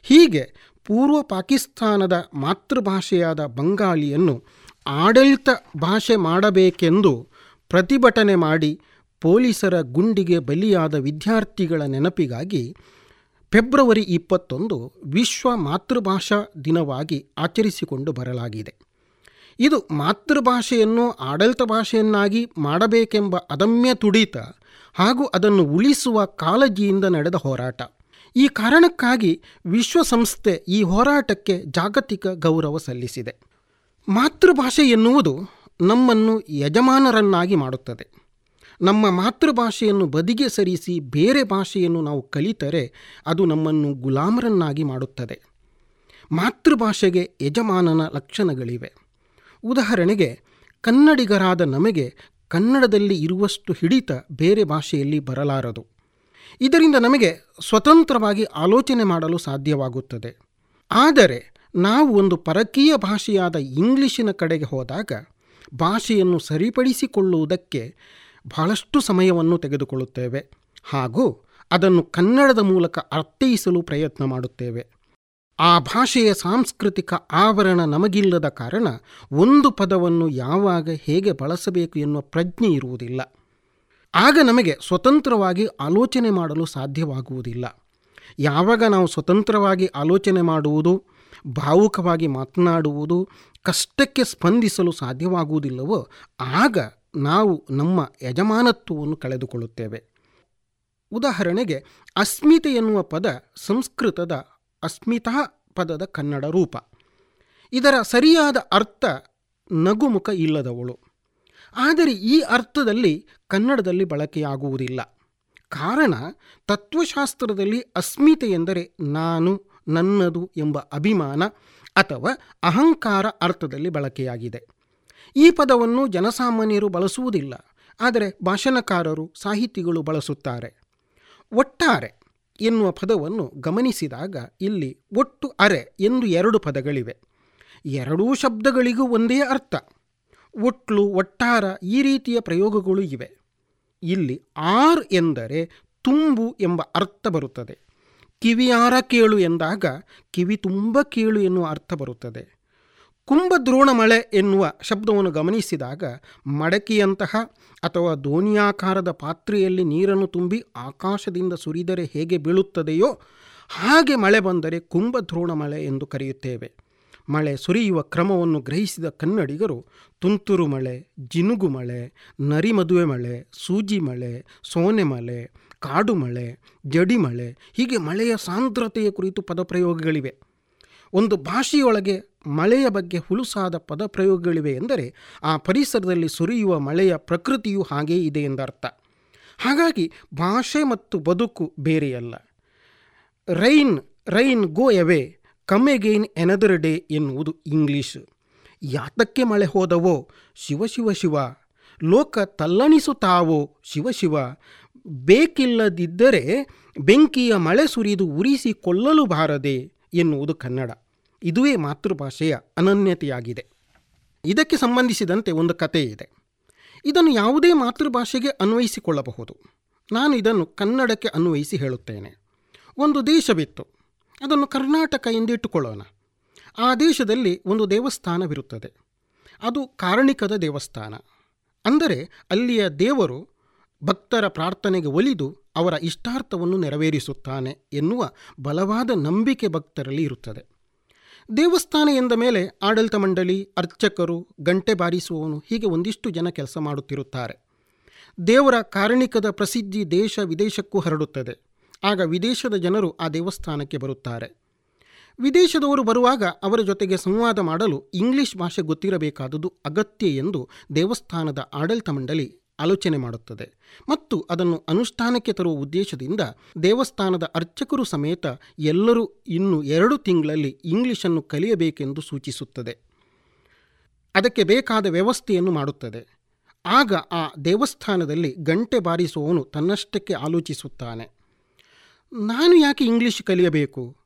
ಹೀಗೆ ಪೂರ್ವ ಪಾಕಿಸ್ತಾನದ ಮಾತೃಭಾಷೆಯಾದ ಬಂಗಾಳಿಯನ್ನು ಆಡಳಿತ ಭಾಷೆ ಮಾಡಬೇಕೆಂದು ಪ್ರತಿಭಟನೆ ಮಾಡಿ ಪೊಲೀಸರ ಗುಂಡಿಗೆ ಬಲಿಯಾದ ವಿದ್ಯಾರ್ಥಿಗಳ ನೆನಪಿಗಾಗಿ ಫೆಬ್ರವರಿ ಇಪ್ಪತ್ತೊಂದು ವಿಶ್ವ ಮಾತೃಭಾಷಾ ದಿನವಾಗಿ ಆಚರಿಸಿಕೊಂಡು ಬರಲಾಗಿದೆ. ಇದು ಮಾತೃಭಾಷೆಯನ್ನು ಆಡಳಿತ ಭಾಷೆಯನ್ನಾಗಿ ಮಾಡಬೇಕೆಂಬ ಅದಮ್ಯ ತುಡಿತ ಹಾಗೂ ಅದನ್ನು ಉಳಿಸುವ ಕಾಳಜಿಯಿಂದ ನಡೆದ ಹೋರಾಟ. ಈ ಕಾರಣಕ್ಕಾಗಿ ವಿಶ್ವಸಂಸ್ಥೆ ಈ ಹೋರಾಟಕ್ಕೆ ಜಾಗತಿಕ ಗೌರವ ನಮ್ಮ ಮಾತೃಭಾಷೆಯನ್ನು ಬದಿಗೆ ಸರಿಸಿ ಬೇರೆ ಭಾಷೆಯನ್ನು ನಾವು ಕಲಿತರೆ ಅದು ನಮ್ಮನ್ನು ಗುಲಾಮರನ್ನಾಗಿ ಮಾಡುತ್ತದೆ. ಮಾತೃಭಾಷೆಗೆ ಯಜಮಾನನ ಲಕ್ಷಣಗಳಿವೆ. ಉದಾಹರಣೆಗೆ, ಕನ್ನಡಿಗರಾದ ನಮಗೆ ಕನ್ನಡದಲ್ಲಿ ಇರುವಷ್ಟು ಹಿಡಿತ ಬೇರೆ ಭಾಷೆಯಲ್ಲಿ ಬರಲಾರದು. ಇದರಿಂದ ನಮಗೆ ಸ್ವತಂತ್ರವಾಗಿ ಆಲೋಚನೆ ಮಾಡಲು ಸಾಧ್ಯವಾಗುತ್ತದೆ. ಆದರೆ, ನಾವು ಒಂದು ಪರಕೀಯ ಭಾಷೆಯಾದ ಇಂಗ್ಲಿಷಿನ ಕಡೆಗೆ ಹೋದಾಗ, ಭಾಷೆಯನ್ನು ಸರಿಪಡಿಸಿಕೊಳ್ಳುವುದಕ್ಕೆ ಬಹಳಷ್ಟು ಸಮಯವನ್ನು ತೆಗೆದುಕೊಳ್ಳುತ್ತೇವೆ ಹಾಗೂ ಅದನ್ನು ಕನ್ನಡದ ಮೂಲಕ ಅರ್ಥೈಸಲು ಪ್ರಯತ್ನ ಮಾಡುತ್ತೇವೆ. ಆ ಭಾಷೆಯ ಸಾಂಸ್ಕೃತಿಕ ಆವರಣ ನಮಗಿಲ್ಲದ ಕಾರಣ ಒಂದು ಪದವನ್ನು ಯಾವಾಗ ಹೇಗೆ ಬಳಸಬೇಕು ಎನ್ನುವ ಪ್ರಜ್ಞೆ ಇರುವುದಿಲ್ಲ. ಆಗ ನಮಗೆ ಸ್ವತಂತ್ರವಾಗಿ ಆಲೋಚನೆ ಮಾಡಲು ಸಾಧ್ಯವಾಗುವುದಿಲ್ಲ. ಯಾವಾಗ ನಾವು ಸ್ವತಂತ್ರವಾಗಿ ಆಲೋಚನೆ ಮಾಡುವುದು, ಭಾವುಕವಾಗಿ ಮಾತನಾಡುವುದು, ಕಷ್ಟಕ್ಕೆ ಸ್ಪಂದಿಸಲು ಸಾಧ್ಯವಾಗುವುದಿಲ್ಲವೋ ಆಗ ನಾವು ನಮ್ಮ ಯಜಮಾನತ್ವವನ್ನು ಕಳೆದುಕೊಳ್ಳುತ್ತೇವೆ. ಉದಾಹರಣೆಗೆ, ಅಸ್ಮಿತೆ ಎನ್ನುವ ಪದ ಸಂಸ್ಕೃತದ ಅಸ್ಮಿತಾ ಪದದ ಕನ್ನಡ ರೂಪ. ಇದರ ಸರಿಯಾದ ಅರ್ಥ ನಗುಮುಖ ಇಲ್ಲದವಳು. ಆದರೆ ಈ ಅರ್ಥದಲ್ಲಿ ಕನ್ನಡದಲ್ಲಿ ಬಳಕೆಯಾಗುವುದಿಲ್ಲ. ಕಾರಣ, ತತ್ವಶಾಸ್ತ್ರದಲ್ಲಿ ಅಸ್ಮಿತೆ ಎಂದರೆ ನಾನು, ನನ್ನದು ಎಂಬ ಅಭಿಮಾನ ಅಥವಾ ಅಹಂಕಾರ ಅರ್ಥದಲ್ಲಿ ಬಳಕೆಯಾಗಿದೆ. ಈ ಪದವನ್ನು ಜನಸಾಮಾನ್ಯರು ಬಳಸುವುದಿಲ್ಲ, ಆದರೆ ಭಾಷಣಕಾರರು, ಸಾಹಿತಿಗಳು ಬಳಸುತ್ತಾರೆ. ಒಟ್ಟಾರೆ ಎನ್ನುವ ಪದವನ್ನು ಗಮನಿಸಿದಾಗ ಇಲ್ಲಿ ಒಟ್ಟು ಅರೆ ಎಂದು ಎರಡು ಪದಗಳಿವೆ. ಎರಡೂ ಶಬ್ದಗಳಿಗೂ ಒಂದೇ ಅರ್ಥ. ಒಟ್ಲು ಒಟ್ಟಾರ ಈ ರೀತಿಯ ಪ್ರಯೋಗಗಳು ಇವೆ. ಇಲ್ಲಿ ಆರ್ ಎಂದರೆ ತುಂಬು ಎಂಬ ಅರ್ಥ ಬರುತ್ತದೆ. ಕಿವಿಯಾರ ಕೇಳು ಎಂದಾಗ ಕಿವಿ ತುಂಬ ಕೇಳು ಎನ್ನುವ ಅರ್ಥ ಬರುತ್ತದೆ. ಕುಂಭದ್ರೋಣ ಮಳೆ ಎನ್ನುವ ಶಬ್ದವನ್ನು ಗಮನಿಸಿದಾಗ ಮಡಕಿಯಂತಹ ಅಥವಾ ದೋಣಿಯಾಕಾರದ ಪಾತ್ರೆಯಲ್ಲಿ ನೀರನ್ನು ತುಂಬಿ ಆಕಾಶದಿಂದ ಸುರಿದರೆ ಹೇಗೆ ಬೀಳುತ್ತದೆಯೋ ಹಾಗೆ ಮಳೆ ಬಂದರೆ ಕುಂಭದ್ರೋಣ ಮಳೆ ಎಂದು ಕರೆಯುತ್ತೇವೆ. ಮಳೆ ಸುರಿಯುವ ಕ್ರಮವನ್ನು ಗ್ರಹಿಸಿದ ಕನ್ನಡಿಗರು ತುಂತುರು ಮಳೆ ಜಿನುಗು ಮಳೆ ನರಿಮದುವೆ ಮಳೆ ಸೂಜಿ ಮಳೆ ಸೋನೆ ಮಳೆ ಕಾಡು ಮಳೆ ಜಡಿ ಹೀಗೆ ಮಳೆಯ ಸಾಂದ್ರತೆಯ ಕುರಿತು ಪದಪ್ರಯೋಗಗಳಿವೆ. ಒಂದು ಭಾಷೆಯೊಳಗೆ ಮಳೆಯ ಬಗ್ಗೆ ಹುಲುಸಾದ ಪದಪ್ರಯೋಗಗಳಿವೆ ಎಂದರೆ ಆ ಪರಿಸರದಲ್ಲಿ ಸುರಿಯುವ ಮಳೆಯ ಪ್ರಕೃತಿಯು ಹಾಗೇ ಇದೆ ಎಂದರ್ಥ. ಹಾಗಾಗಿ ಭಾಷೆ ಮತ್ತು ಬದುಕು ಬೇರೆಯಲ್ಲ. Rain rain go away, come again another day ಎನ್ನುವುದು ಇಂಗ್ಲೀಷ್. ಯಾತಕ್ಕೆ ಮಳೆ ಹೋದವೋ? ಶಿವ ಶಿವ ಶಿವ. ಲೋಕ ತಲ್ಲಣಿಸುತ್ತಾವೋ? ಶಿವ ಶಿವ. ಬೇಕಿಲ್ಲದಿದ್ದರೆ ಬೆಂಕಿಯ ಮಳೆ ಸುರಿದು ಉರಿಸಿಕೊಳ್ಳಲು ಬಾರದೆ ಎನ್ನುವುದು ಕನ್ನಡ. ಇದುವೇ ಮಾತೃಭಾಷೆಯ ಅನನ್ಯತೆಯಾಗಿದೆ. ಇದಕ್ಕೆ ಸಂಬಂಧಿಸಿದಂತೆ ಒಂದು ಕತೆ ಇದೆ. ಇದನ್ನು ಯಾವುದೇ ಮಾತೃಭಾಷೆಗೆ ಅನ್ವಯಿಸಿಕೊಳ್ಳಬಹುದು. ನಾನು ಇದನ್ನು ಕನ್ನಡಕ್ಕೆ ಅನ್ವಯಿಸಿ ಹೇಳುತ್ತೇನೆ. ಒಂದು ದೇಶವಿತ್ತು. ಅದನ್ನು ಕರ್ನಾಟಕ ಎಂದಿಟ್ಟುಕೊಳ್ಳೋಣ. ಆ ದೇಶದಲ್ಲಿ ಒಂದು ದೇವಸ್ಥಾನವಿರುತ್ತದೆ. ಅದು ಕಾರಣಿಕದ ದೇವಸ್ಥಾನ. ಅಂದರೆ ಅಲ್ಲಿಯ ದೇವರು ಭಕ್ತರ ಪ್ರಾರ್ಥನೆಗೆ ಒಲಿದು ಅವರ ಇಷ್ಟಾರ್ಥವನ್ನು ನೆರವೇರಿಸುತ್ತಾನೆ ಎನ್ನುವ ಬಲವಾದ ನಂಬಿಕೆ ಭಕ್ತರಲ್ಲಿ ಇರುತ್ತದೆ. ದೇವಸ್ಥಾನ ಎಂದ ಮೇಲೆ ಆಡಳಿತ ಮಂಡಳಿ, ಅರ್ಚಕರು, ಗಂಟೆ ಬಾರಿಸುವವನು ಹೀಗೆ ಒಂದಿಷ್ಟು ಜನ ಕೆಲಸ ಮಾಡುತ್ತಿರುತ್ತಾರೆ. ದೇವರ ಕಾರಣಿಕದ ಪ್ರಸಿದ್ಧಿ ದೇಶ ವಿದೇಶಕ್ಕೂ ಹರಡುತ್ತದೆ. ಆಗ ವಿದೇಶದ ಜನರು ಆ ದೇವಸ್ಥಾನಕ್ಕೆ ಬರುತ್ತಾರೆ. ವಿದೇಶದವರು ಬರುವಾಗ ಅವರ ಜೊತೆಗೆ ಸಂವಾದ ಮಾಡಲು ಇಂಗ್ಲಿಷ್ ಭಾಷೆ ಗೊತ್ತಿರಬೇಕಾದುದು ಅಗತ್ಯ ಎಂದು ದೇವಸ್ಥಾನದ ಆಡಳಿತ ಮಂಡಳಿ ಆಲೋಚನೆ ಮಾಡುತ್ತದೆ. ಮತ್ತು ಅದನ್ನು ಅನುಷ್ಠಾನಕ್ಕೆ ತರುವ ಉದ್ದೇಶದಿಂದ ದೇವಸ್ಥಾನದ ಅರ್ಚಕರು ಸಮೇತ ಎಲ್ಲರೂ ಇನ್ನು ಎರಡು ತಿಂಗಳಲ್ಲಿ ಇಂಗ್ಲಿಷನ್ನು ಕಲಿಯಬೇಕೆಂದು ಸೂಚಿಸುತ್ತದೆ. ಅದಕ್ಕೆ ಬೇಕಾದ ವ್ಯವಸ್ಥೆಯನ್ನು ಮಾಡುತ್ತದೆ. ಆಗ ಆ ದೇವಸ್ಥಾನದಲ್ಲಿ ಗಂಟೆ ಬಾರಿಸುವವನು ತನ್ನಷ್ಟಕ್ಕೆ ಆಲೋಚಿಸುತ್ತಾನೆ. ನಾನು ಯಾಕೆ ಇಂಗ್ಲಿಷ್ ಕಲಿಯಬೇಕು?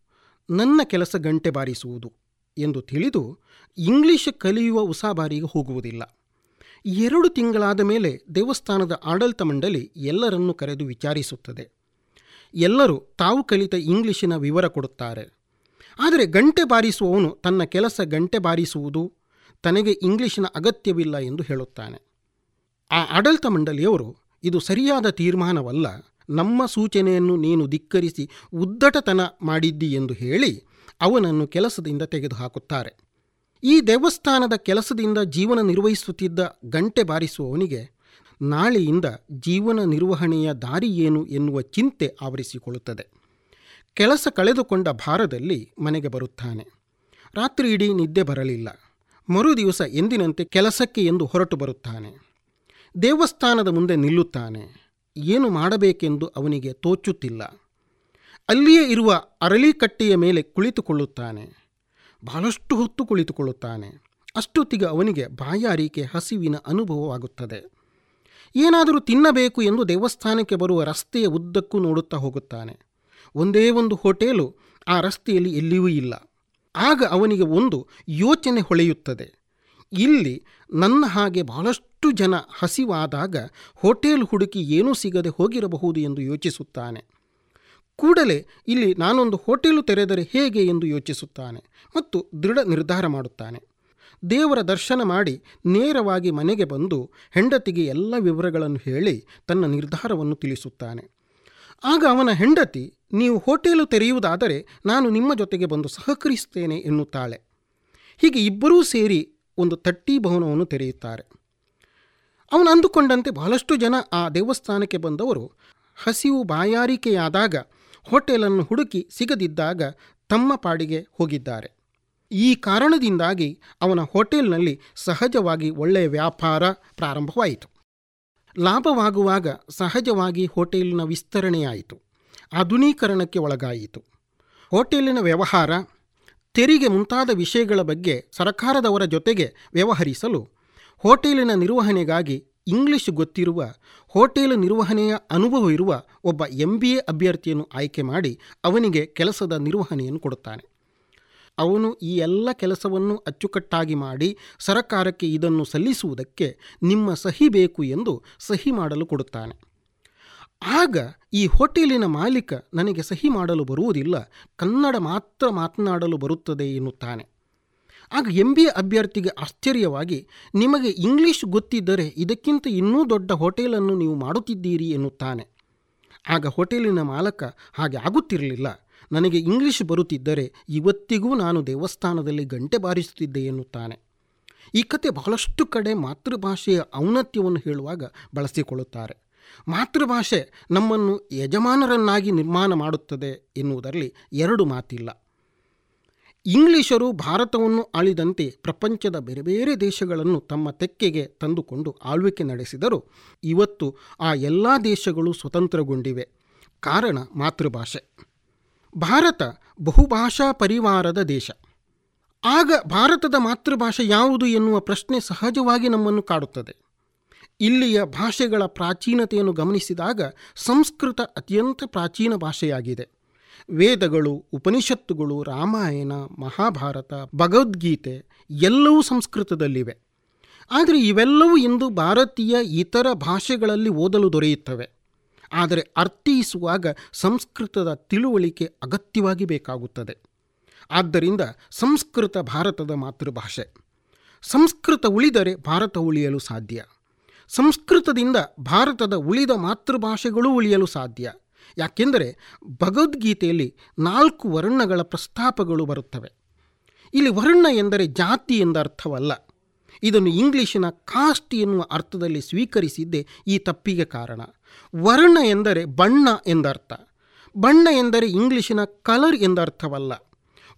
ನನ್ನ ಕೆಲಸ ಗಂಟೆ ಬಾರಿಸುವುದು ಎಂದು ತಿಳಿದು ಇಂಗ್ಲಿಷ್ ಕಲಿಯುವ ಉಸಾಬಾರಿಗೆ ಹೋಗುವುದಿಲ್ಲ. ಎರಡು ತಿಂಗಳಾದ ಮೇಲೆ ದೇವಸ್ಥಾನದ ಆಡಳಿತ ಮಂಡಳಿ ಎಲ್ಲರನ್ನು ಕರೆದು ವಿಚಾರಿಸುತ್ತದೆ. ಎಲ್ಲರೂ ತಾವು ಕಲಿತ ಇಂಗ್ಲಿಶಿನ ವಿವರ ಕೊಡುತ್ತಾರೆ. ಆದರೆ ಗಂಟೆ ಬಾರಿಸುವವನು ತನ್ನ ಕೆಲಸ ಗಂಟೆ ಬಾರಿಸುವುದು ತನಗೆ ಇಂಗ್ಲಿಷಿನ ಅಗತ್ಯವಿಲ್ಲ ಎಂದು ಹೇಳುತ್ತಾನೆ. ಆ ಆಡಳಿತ ಮಂಡಳಿಯವರು ಇದು ಸರಿಯಾದ ತೀರ್ಮಾನವಲ್ಲ. ನಮ್ಮ ಸೂಚನೆಯನ್ನು ನೀನು ಧಿಕ್ಕರಿಸಿ ಉದ್ದಟತನ ಮಾಡಿದ್ದಿ ಎಂದು ಹೇಳಿ ಅವನನ್ನು ಕೆಲಸದಿಂದ ತೆಗೆದುಹಾಕುತ್ತಾರೆ. ಈ ದೇವಸ್ಥಾನದ ಕೆಲಸದಿಂದ ಜೀವನ ನಿರ್ವಹಿಸುತ್ತಿದ್ದ ಗಂಟೆ ಬಾರಿಸುವವನಿಗೆ ನಾಳೆಯಿಂದ ಜೀವನ ನಿರ್ವಹಣೆಯ ದಾರಿ ಏನು ಎನ್ನುವ ಚಿಂತೆ ಆವರಿಸಿಕೊಳ್ಳುತ್ತದೆ. ಕೆಲಸ ಕಳೆದುಕೊಂಡ ಭಾರದಲ್ಲಿ ಮನೆಗೆ ಬರುತ್ತಾನೆ. ರಾತ್ರಿ ಇಡೀ ನಿದ್ದೆ ಬರಲಿಲ್ಲ. ಮರುದಿವಸ ಎಂದಿನಂತೆ ಕೆಲಸಕ್ಕೆ ಎಂದು ಹೊರಟು ಬರುತ್ತಾನೆ. ದೇವಸ್ಥಾನದ ಮುಂದೆ ನಿಲ್ಲುತ್ತಾನೆ. ಏನು ಮಾಡಬೇಕೆಂದು ಅವನಿಗೆ ತೋಚುತ್ತಿಲ್ಲ. ಅಲ್ಲಿಯೇ ಇರುವ ಅರಳಿಕಟ್ಟೆಯ ಮೇಲೆ ಕುಳಿತುಕೊಳ್ಳುತ್ತಾನೆ. ಬಹಳಷ್ಟು ಹೊತ್ತು ಕುಳಿತುಕೊಳ್ಳುತ್ತಾನೆ. ಅಷ್ಟೊತ್ತಿಗೆ ಅವನಿಗೆ ಬಾಯಾರಿಕೆ ಹಸಿವಿನ ಅನುಭವವಾಗುತ್ತದೆ. ಏನಾದರೂ ತಿನ್ನಬೇಕು ಎಂದು ದೇವಸ್ಥಾನಕ್ಕೆ ಬರುವ ರಸ್ತೆಯ ಉದ್ದಕ್ಕೂ ನೋಡುತ್ತಾ ಹೋಗುತ್ತಾನೆ. ಒಂದೇ ಒಂದು ಹೋಟೆಲು ಆ ರಸ್ತೆಯಲ್ಲಿ ಎಲ್ಲಿಯೂ ಇಲ್ಲ. ಆಗ ಅವನಿಗೆ ಒಂದು ಯೋಚನೆ ಹೊಳೆಯುತ್ತದೆ. ಇಲ್ಲಿ ನನ್ನ ಹಾಗೆ ಬಹಳಷ್ಟು ಜನ ಹಸಿವಾದಾಗ ಹೋಟೆಲ್ ಹುಡುಕಿ ಏನೂ ಸಿಗದೆ ಹೋಗಿರಬಹುದು ಎಂದು ಯೋಚಿಸುತ್ತಾನೆ. ಕೂಡಲೇ ಇಲ್ಲಿ ನಾನೊಂದು ಹೋಟೆಲು ತೆರೆದರೆ ಹೇಗೆ ಎಂದು ಯೋಚಿಸುತ್ತಾನೆ ಮತ್ತು ದೃಢ ನಿರ್ಧಾರ ಮಾಡುತ್ತಾನೆ. ದೇವರ ದರ್ಶನ ಮಾಡಿ ನೇರವಾಗಿ ಮನೆಗೆ ಬಂದು ಹೆಂಡತಿಗೆ ಎಲ್ಲ ವಿವರಗಳನ್ನು ಹೇಳಿ ತನ್ನ ನಿರ್ಧಾರವನ್ನು ತಿಳಿಸುತ್ತಾನೆ. ಆಗ ಅವನ ಹೆಂಡತಿ, ನೀವು ಹೋಟೆಲು ತೆರೆಯುವುದಾದರೆ ನಾನು ನಿಮ್ಮ ಜೊತೆಗೆ ಬಂದು ಸಹಕರಿಸುತ್ತೇನೆ ಎನ್ನುತ್ತಾಳೆ. ಹೀಗೆ ಇಬ್ಬರೂ ಸೇರಿ ಒಂದು ತಟ್ಟಿ ಭವನವನ್ನು ತೆರೆಯುತ್ತಾರೆ. ಅವನು ಅಂದುಕೊಂಡಂತೆ ಬಹಳಷ್ಟು ಜನ ಆ ದೇವಸ್ಥಾನಕ್ಕೆ ಬಂದವರು ಹಸಿವು ಬಾಯಾರಿಕೆಯಾದಾಗ ಹೋಟೆಲನ್ನು ಹುಡುಕಿ ಸಿಗದಿದ್ದಾಗ ತಮ್ಮ ಪಾಡಿಗೆ ಹೋಗಿದ್ದಾರೆ. ಈ ಕಾರಣದಿಂದಾಗಿ ಅವನ ಹೋಟೆಲ್ನಲ್ಲಿ ಸಹಜವಾಗಿ ಒಳ್ಳೆಯ ವ್ಯಾಪಾರ ಪ್ರಾರಂಭವಾಯಿತು. ಲಾಭವಾಗುವಾಗ ಸಹಜವಾಗಿ ಹೋಟೆಲಿನ ವಿಸ್ತರಣೆಯಾಯಿತು. ಆಧುನೀಕರಣಕ್ಕೆ ಒಳಗಾಯಿತು. ಹೋಟೆಲಿನ ವ್ಯವಹಾರ, ತೆರಿಗೆ ಮುಂತಾದ ವಿಷಯಗಳ ಬಗ್ಗೆ ಸರಕಾರದವರ ಜೊತೆಗೆ ವ್ಯವಹರಿಸಲು ಹೋಟೆಲಿನ ನಿರ್ವಹಣೆಗಾಗಿ ಇಂಗ್ಲಿಷ್ ಗೊತ್ತಿರುವ ಹೋಟೆಲ್ ನಿರ್ವಹಣೆಯ ಅನುಭವ ಇರುವ ಒಬ್ಬ ಎಂ ಬಿ ಎ ಅಭ್ಯರ್ಥಿಯನ್ನು ಆಯ್ಕೆ ಮಾಡಿ ಅವನಿಗೆ ಕೆಲಸದ ನಿರ್ವಹಣೆಯನ್ನು ಕೊಡುತ್ತಾನೆ. ಅವನು ಈ ಎಲ್ಲ ಕೆಲಸವನ್ನು ಅಚ್ಚುಕಟ್ಟಾಗಿ ಮಾಡಿ ಸರಕಾರಕ್ಕೆ ಇದನ್ನು ಸಲ್ಲಿಸುವುದಕ್ಕೆ ನಿಮ್ಮ ಸಹಿ ಬೇಕು ಎಂದು ಸಹಿ ಮಾಡಲು ಕೊಡುತ್ತಾನೆ. ಆಗ ಈ ಹೋಟೆಲಿನ ಮಾಲೀಕ ನನಗೆ ಸಹಿ ಮಾಡಲು ಬರುವುದಿಲ್ಲ, ಕನ್ನಡ ಮಾತ್ರ ಮಾತನಾಡಲು ಬರುತ್ತದೆ ಎನ್ನುತ್ತಾನೆ. ಆಗ ಎಂ ಬಿ ಎ ಅಭ್ಯರ್ಥಿಗೆ ಆಶ್ಚರ್ಯವಾಗಿ, ನಿಮಗೆ ಇಂಗ್ಲಿಷ್ ಗೊತ್ತಿದ್ದರೆ ಇದಕ್ಕಿಂತ ಇನ್ನೂ ದೊಡ್ಡ ಹೋಟೆಲನ್ನು ನೀವು ಮಾಡುತ್ತಿದ್ದೀರಿ ಎನ್ನುತ್ತಾನೆ. ಆಗ ಹೋಟೆಲಿನ ಮಾಲಕ, ಹಾಗೆ ಆಗುತ್ತಿರಲಿಲ್ಲ. ನನಗೆ ಇಂಗ್ಲಿಷ್ ಬರುತ್ತಿದ್ದರೆ ಇವತ್ತಿಗೂ ನಾನು ದೇವಸ್ಥಾನದಲ್ಲಿ ಗಂಟೆ ಬಾರಿಸುತ್ತಿದ್ದೆ ಎನ್ನುತ್ತಾನೆ. ಈ ಕತೆ ಬಹಳಷ್ಟು ಕಡೆ ಮಾತೃಭಾಷೆಯ ಔನ್ನತ್ಯವನ್ನು ಹೇಳುವಾಗ ಬಳಸಿಕೊಳ್ಳುತ್ತಾರೆ. ಮಾತೃಭಾಷೆ ನಮ್ಮನ್ನು ಯಜಮಾನರನ್ನಾಗಿ ನಿರ್ಮಾಣ ಮಾಡುತ್ತದೆ ಎನ್ನುವುದರಲ್ಲಿ ಎರಡು ಮಾತಿಲ್ಲ. ಇಂಗ್ಲಿಷರು ಭಾರತವನ್ನು ಆಳಿದಂತೆ ಪ್ರಪಂಚದ ಬೇರೆ ಬೇರೆ ದೇಶಗಳನ್ನು ತಮ್ಮ ತೆಕ್ಕೆಗೆ ತಂದುಕೊಂಡು ಆಳ್ವಿಕೆ ನಡೆಸಿದರು. ಇವತ್ತು ಆ ಎಲ್ಲ ದೇಶಗಳು ಸ್ವತಂತ್ರಗೊಂಡಿವೆ. ಕಾರಣ ಮಾತೃಭಾಷೆ. ಭಾರತ ಬಹುಭಾಷಾ ಪರಿವಾರದ ದೇಶ. ಆಗ ಭಾರತದ ಮಾತೃಭಾಷೆ ಯಾವುದು ಎನ್ನುವ ಪ್ರಶ್ನೆ ಸಹಜವಾಗಿ ನಮ್ಮನ್ನು ಕಾಡುತ್ತದೆ. ಇಲ್ಲಿಯ ಭಾಷೆಗಳ ಪ್ರಾಚೀನತೆಯನ್ನು ಗಮನಿಸಿದಾಗ ಸಂಸ್ಕೃತ ಅತ್ಯಂತ ಪ್ರಾಚೀನ ಭಾಷೆಯಾಗಿದೆ. ವೇದಗಳು, ಉಪನಿಷತ್ತುಗಳು, ರಾಮಾಯಣ, ಮಹಾಭಾರತ, ಭಗವದ್ಗೀತೆ ಎಲ್ಲವೂ ಸಂಸ್ಕೃತದಲ್ಲಿವೆ. ಆದರೆ ಇವೆಲ್ಲವೂ ಇಂದು ಭಾರತೀಯ ಇತರ ಭಾಷೆಗಳಲ್ಲಿ ಓದಲು ದೊರೆಯುತ್ತವೆ. ಆದರೆ ಅರ್ಥೈಸುವಾಗ ಸಂಸ್ಕೃತದ ತಿಳುವಳಿಕೆ ಅಗತ್ಯವಾಗಿ ಬೇಕಾಗುತ್ತದೆ. ಆದ್ದರಿಂದ ಸಂಸ್ಕೃತ ಭಾರತದ ಮಾತೃಭಾಷೆ. ಸಂಸ್ಕೃತ ಉಳಿದರೆ ಭಾರತ ಉಳಿಯಲು ಸಾಧ್ಯ. ಸಂಸ್ಕೃತದಿಂದ ಭಾರತದ ಉಳಿದ ಮಾತೃಭಾಷೆಗಳೂ ಉಳಿಯಲು ಸಾಧ್ಯ. ಯಾಕೆಂದರೆ ಭಗವದ್ಗೀತೆಯಲ್ಲಿ ನಾಲ್ಕು ವರ್ಣಗಳ ಪ್ರಸ್ತಾಪಗಳು ಬರುತ್ತವೆ. ಇಲ್ಲಿ ವರ್ಣ ಎಂದರೆ ಜಾತಿ ಎಂದ ಅರ್ಥವಲ್ಲ. ಇದನ್ನು ಇಂಗ್ಲೀಷಿನ ಕಾಸ್ಟ್ ಎನ್ನುವ ಅರ್ಥದಲ್ಲಿ ಸ್ವೀಕರಿಸಿದ್ದೇ ಈ ತಪ್ಪಿಗೆ ಕಾರಣ. ವರ್ಣ ಎಂದರೆ ಬಣ್ಣ ಎಂದರ್ಥ ಬಣ್ಣ ಎಂದರೆ ಇಂಗ್ಲೀಷಿನ ಕಲರ್ ಎಂದರ್ಥವಲ್ಲ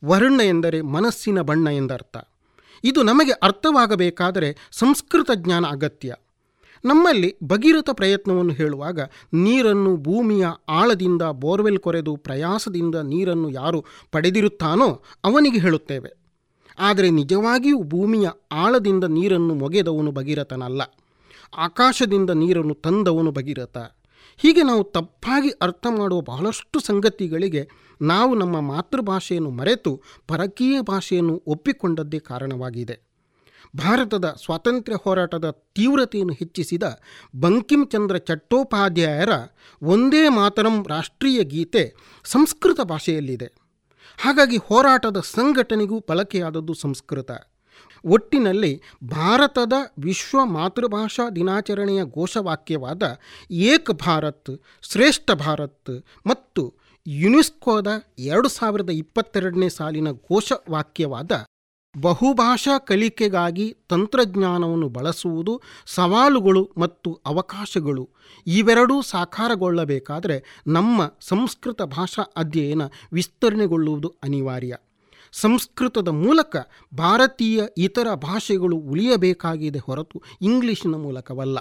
ವರ್ಣ ಎಂದರೆ ಮನಸ್ಸಿನ ಬಣ್ಣ ಎಂದರ್ಥ ಇದು ನಮಗೆ ಅರ್ಥವಾಗಬೇಕಾದರೆ ಸಂಸ್ಕೃತ ಜ್ಞಾನ ಅಗತ್ಯ. ನಮ್ಮಲ್ಲಿ ಭಗೀರಥ ಪ್ರಯತ್ನವನ್ನು ಹೇಳುವಾಗ ನೀರನ್ನು ಭೂಮಿಯ ಆಳದಿಂದ ಬೋರ್ವೆಲ್ ಕೊರೆದು ಪ್ರಯಾಸದಿಂದ ನೀರನ್ನು ಯಾರು ಪಡೆದಿರುತ್ತಾನೋ ಅವನಿಗೆ ಹೇಳುತ್ತೇವೆ. ಆದರೆ ನಿಜವಾಗಿಯೂ ಭೂಮಿಯ ಆಳದಿಂದ ನೀರನ್ನು ಮೊಗೆದವನು ಭಗೀರಥನಲ್ಲ. ಆಕಾಶದಿಂದ ನೀರನ್ನು ತಂದವನು ಭಗೀರಥ. ಹೀಗೆ ನಾವು ತಪ್ಪಾಗಿ ಅರ್ಥ ಮಾಡುವ ಬಹಳಷ್ಟು ಸಂಗತಿಗಳಿಗೆ ನಾವು ನಮ್ಮ ಮಾತೃಭಾಷೆಯನ್ನು ಮರೆತು ಪರಕೀಯ ಭಾಷೆಯನ್ನು ಒಪ್ಪಿಕೊಂಡದ್ದೇ ಕಾರಣವಾಗಿದೆ. ಭಾರತದ ಸ್ವಾತಂತ್ರ್ಯ ಹೋರಾಟದ ತೀವ್ರತೆಯನ್ನು ಹೆಚ್ಚಿಸಿದ ಬಂಕಿಂಚಂದ್ರ ಚಟ್ಟೋಪಾಧ್ಯಾಯರ ಒಂದೇ ಮಾತರಂ ರಾಷ್ಟ್ರೀಯ ಗೀತೆ ಸಂಸ್ಕೃತ ಭಾಷೆಯಲ್ಲಿದೆ. ಹಾಗಾಗಿ ಹೋರಾಟದ ಸಂಘಟನೆಗೂ ಬಳಕೆಯಾದದ್ದು ಸಂಸ್ಕೃತ. ಒಟ್ಟಿನಲ್ಲಿ ಭಾರತದ ವಿಶ್ವ ಮಾತೃಭಾಷಾ ದಿನಾಚರಣೆಯ ಘೋಷವಾಕ್ಯವಾದ ಏಕ್ ಭಾರತ್, ಶ್ರೇಷ್ಠ ಭಾರತ್ ಮತ್ತು ಯುನೆಸ್ಕೋದ ಎರಡು ಸಾವಿರದ ಇಪ್ಪತ್ತೆರಡನೇ ಸಾಲಿನ ಘೋಷವಾಕ್ಯವಾದ ಬಹುಭಾಷಾ ಕಲಿಕೆಗಾಗಿ ತಂತ್ರಜ್ಞಾನವನ್ನು ಬಳಸುವುದು ಸವಾಲುಗಳು ಮತ್ತು ಅವಕಾಶಗಳು. ಇವೆರಡೂ ಸಾಕಾರಗೊಳ್ಳಬೇಕಾದರೆ ನಮ್ಮ ಸಂಸ್ಕೃತ ಭಾಷಾ ಅಧ್ಯಯನ ವಿಸ್ತರಣೆಗೊಳ್ಳುವುದು ಅನಿವಾರ್ಯ. ಸಂಸ್ಕೃತದ ಮೂಲಕ ಭಾರತೀಯ ಇತರ ಭಾಷೆಗಳು ಉಳಿಯಬೇಕಾಗಿದೆ ಹೊರತು ಇಂಗ್ಲಿಷಿನ ಮೂಲಕವಲ್ಲ.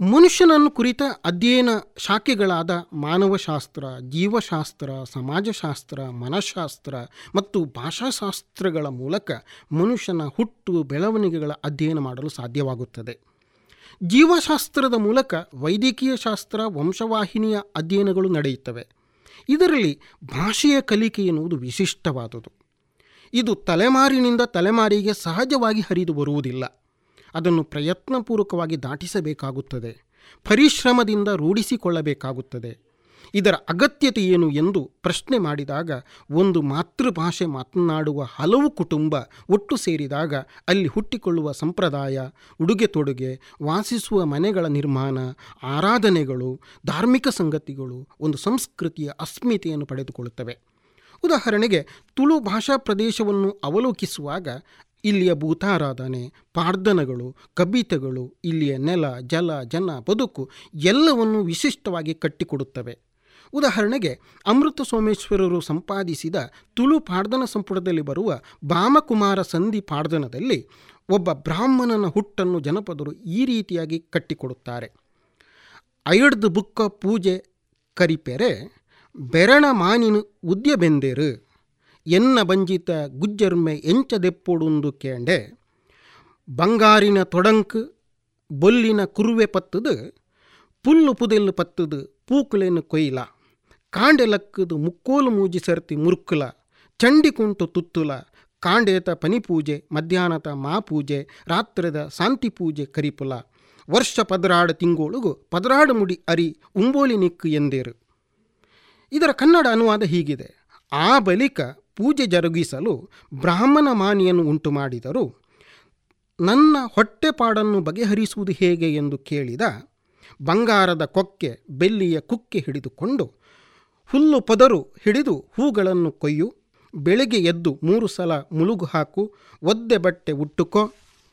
ಮನುಷ್ಯನನ್ನು ಕುರಿತ ಅಧ್ಯಯನ ಶಾಖೆಗಳಾದ ಮಾನವಶಾಸ್ತ್ರ, ಜೀವಶಾಸ್ತ್ರ, ಸಮಾಜಶಾಸ್ತ್ರ, ಮನಃಶಾಸ್ತ್ರ ಮತ್ತು ಭಾಷಾಶಾಸ್ತ್ರಗಳ ಮೂಲಕ ಮನುಷ್ಯನ ಹುಟ್ಟು ಬೆಳವಣಿಗೆಗಳ ಅಧ್ಯಯನ ಮಾಡಲು ಸಾಧ್ಯವಾಗುತ್ತದೆ. ಜೀವಶಾಸ್ತ್ರದ ಮೂಲಕ ವೈದ್ಯಕೀಯ ಶಾಸ್ತ್ರ, ವಂಶವಾಹಿನಿಯ ಅಧ್ಯಯನಗಳು ನಡೆಯುತ್ತವೆ. ಇದರಲ್ಲಿ ಭಾಷೆಯ ಕಲಿಕೆ ಎನ್ನುವುದು ವಿಶಿಷ್ಟವಾದುದು. ಇದು ತಲೆಮಾರಿನಿಂದ ತಲೆಮಾರಿಗೆ ಸಹಜವಾಗಿ ಹರಿದು ಬರುವುದಿಲ್ಲ. ಅದನ್ನು ಪ್ರಯತ್ನಪೂರ್ವಕವಾಗಿ ದಾಟಿಸಬೇಕಾಗುತ್ತದೆ. ಪರಿಶ್ರಮದಿಂದ ರೂಢಿಸಿಕೊಳ್ಳಬೇಕಾಗುತ್ತದೆ. ಇದರ ಅಗತ್ಯತೆ ಏನು ಎಂದು ಪ್ರಶ್ನೆ ಮಾಡಿದಾಗ ಒಂದು ಮಾತೃಭಾಷೆ ಮಾತನಾಡುವ ಹಲವು ಕುಟುಂಬ ಒಟ್ಟು ಸೇರಿದಾಗ ಅಲ್ಲಿ ಹುಟ್ಟಿಕೊಳ್ಳುವ ಸಂಪ್ರದಾಯ, ಉಡುಗೆ ತೊಡುಗೆ, ವಾಸಿಸುವ ಮನೆಗಳ ನಿರ್ಮಾಣ, ಆರಾಧನೆಗಳು, ಧಾರ್ಮಿಕ ಸಂಗತಿಗಳು, ಒಂದು ಸಂಸ್ಕೃತಿಯ ಅಸ್ಮಿತೆಯನ್ನು ಪಡೆದುಕೊಳ್ಳುತ್ತವೆ. ಉದಾಹರಣೆಗೆ ತುಳು ಭಾಷಾ ಪ್ರದೇಶವನ್ನು ಅವಲೋಕಿಸುವಾಗ ಇಲ್ಲಿಯ ಭೂತಾರಾಧನೆ ಪ್ರಾರ್ಥನೆಗಳು ಕಬಿತೆಗಳು, ಇಲ್ಲಿಯ ನೆಲ, ಜಲ, ಜನ, ಬದುಕು ಎಲ್ಲವನ್ನು ವಿಶಿಷ್ಟವಾಗಿ ಕಟ್ಟಿಕೊಡುತ್ತವೆ. ಉದಾಹರಣೆಗೆ ಅಮೃತ ಸೋಮೇಶ್ವರರು ಸಂಪಾದಿಸಿದ ತುಳು ಪಾಡ್ದನ ಸಂಪುಟದಲ್ಲಿ ಬರುವ ಭಾಮಕುಮಾರ ಸಂಧಿ ಪಾಡ್ದನದಲ್ಲಿ ಒಬ್ಬ ಬ್ರಾಹ್ಮಣನ ಹುಟ್ಟನ್ನು ಜನಪದರು ಈ ರೀತಿಯಾಗಿ ಕಟ್ಟಿಕೊಡುತ್ತಾರೆ. ಐಡ್ದು ಬುಕ್ಕ ಪೂಜೆ ಕರಿಪೆರೆ, ಬೆರಣ ಮಾನಿನ ಉದ್ಯ ಬೆಂದೇರು ಎನ್ನ ಬಂಜಿತ ಗುಜ್ಜರ್ಮೆ ಎಂಚದೆಪ್ಪೊಡುಂದು ಕೇಂಡೆ. ಬಂಗಾರಿನ ತೊಡಂಕು ಬೊಲ್ಲಿನ ಕುರುವೆ ಪತ್ತದು, ಪುಲ್ಲು ಪುದೆಲ್ಲು ಪತ್ತದು ಪೂಕುಲೆನು ಕೊಯ್ಲ. ಕಾಂಡೆಲಕ್ಕದು ಮುಕ್ಕೋಲು ಮೂಜಿ ಸರ್ತಿ ಮುರುಕುಲ ಚಂಡಿಕುಂಟು ತುತ್ತುಲ, ಕಾಂಡೇತ ಪನಿಪೂಜೆ ಮಧ್ಯಾಹ್ನದ ಮಾಪೂಜೆ ರಾತ್ರದ ಶಾಂತಿ ಪೂಜೆ ಕರಿಪುಲ. ವರ್ಷ ಪದರಾಡ ತಿಂಗೋಳುಗು ಪದರಾಡು ಮುಡಿ ಅರಿ ಉಂಬೋಲಿ ನಿಕ್ಕು ಎಂದೇರು. ಇದರ ಕನ್ನಡ ಅನುವಾದ ಹೀಗಿದೆ. ಆ ಬಳಿಕ ಪೂಜೆ ಜರುಗಿಸಲು ಬ್ರಾಹ್ಮಣ ಮಾನಿಯನ್ನು ಉಂಟು ಮಾಡಿದರು ನನ್ನ ಹೊಟ್ಟೆಪಾಡನ್ನು ಬಗೆಹರಿಸುವುದು ಹೇಗೆ ಎಂದು ಕೇಳಿದ ಬಂಗಾರದ ಕೊಕ್ಕೆ ಬೆಲ್ಲಿಯ ಕುಕ್ಕೆ ಹಿಡಿದುಕೊಂಡು, ಹುಲ್ಲು ಪದರು ಹಿಡಿದು ಹೂಗಳನ್ನು ಕೊಯ್ಯು, ಬೆಳಿಗ್ಗೆ ಎದ್ದು ಮೂರು ಸಲ ಮುಳುಗು ಹಾಕು, ಒದ್ದೆ ಬಟ್ಟೆ ಉಟ್ಟುಕೋ,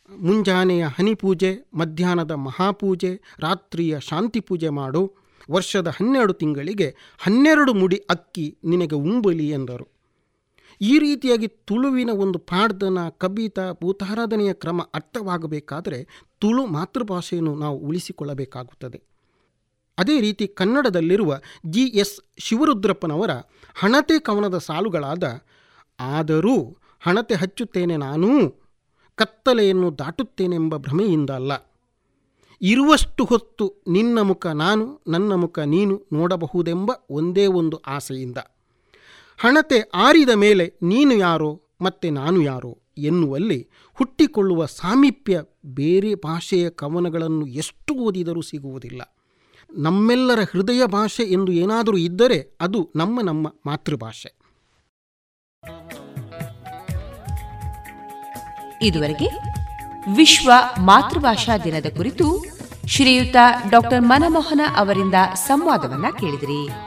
ಮುಂಜಾನೆಯ ಹನಿ ಪೂಜೆ, ಮಧ್ಯಾಹ್ನದ ಮಹಾಪೂಜೆ, ರಾತ್ರಿಯ ಶಾಂತಿ ಪೂಜೆ ಮಾಡು, ವರ್ಷದ ಹನ್ನೆರಡು ತಿಂಗಳಿಗೆ ಹನ್ನೆರಡು ಮುಡಿ ಅಕ್ಕಿ ನಿನಗೆ ಉಂಬಲಿ ಎಂದರು. ಈ ರೀತಿಯಾಗಿ ತುಳುವಿನ ಒಂದು ಪಾಡ್ದನ ಕಬಿತ ಭೂತಾರಾಧನೆಯ ಕ್ರಮ ಅರ್ಥವಾಗಬೇಕಾದರೆ ತುಳು ಮಾತೃಭಾಷೆಯನ್ನು ನಾವು ಉಳಿಸಿಕೊಳ್ಳಬೇಕಾಗುತ್ತದೆ. ಅದೇ ರೀತಿ ಕನ್ನಡದಲ್ಲಿರುವ ಜಿ ಎಸ್ ಶಿವರುದ್ರಪ್ಪನವರ ಹಣತೆ ಕವನದ ಸಾಲುಗಳಾದ, ಆದರೂ ಹಣತೆ ಹಚ್ಚುತ್ತೇನೆ ನಾನೂ, ಕತ್ತಲೆಯನ್ನು ದಾಟುತ್ತೇನೆಂಬ ಭ್ರಮೆಯಿಂದ ಅಲ್ಲ. ಇರುವಷ್ಟು ಹೊತ್ತು ನಿನ್ನ ಮುಖ ನಾನು, ನನ್ನ ಮುಖ ನೀನು ನೋಡಬಹುದೆಂಬ ಒಂದೇ ಒಂದು ಆಸೆಯಿಂದ. ಹಣತೆ ಆರಿದ ಮೇಲೆ ನೀನು ಯಾರೋ ಮತ್ತೆ ನಾನು ಯಾರೋ ಎನ್ನುವಲ್ಲಿ ಹುಟ್ಟಿಕೊಳ್ಳುವ ಸಾಮೀಪ್ಯ ಬೇರೆ ಭಾಷೆಯ ಕವನಗಳನ್ನು ಎಷ್ಟು ಓದಿದರೂ ಸಿಗುವುದಿಲ್ಲ. ನಮ್ಮೆಲ್ಲರ ಹೃದಯ ಭಾಷೆ ಎಂದು ಏನಾದರೂ ಇದ್ದರೆ ಅದು ನಮ್ಮ ನಮ್ಮ ಮಾತೃಭಾಷೆ. ಇದುವರೆಗೆ ವಿಶ್ವ ಮಾತೃಭಾಷಾ ದಿನದ ಕುರಿತು ಶ್ರೀಯುತ ಡಾಕ್ಟರ್ ಮನಮೋಹನ ಅವರಿಂದ ಸಂವಾದವನ್ನ ಕೇಳಿದಿರಿ.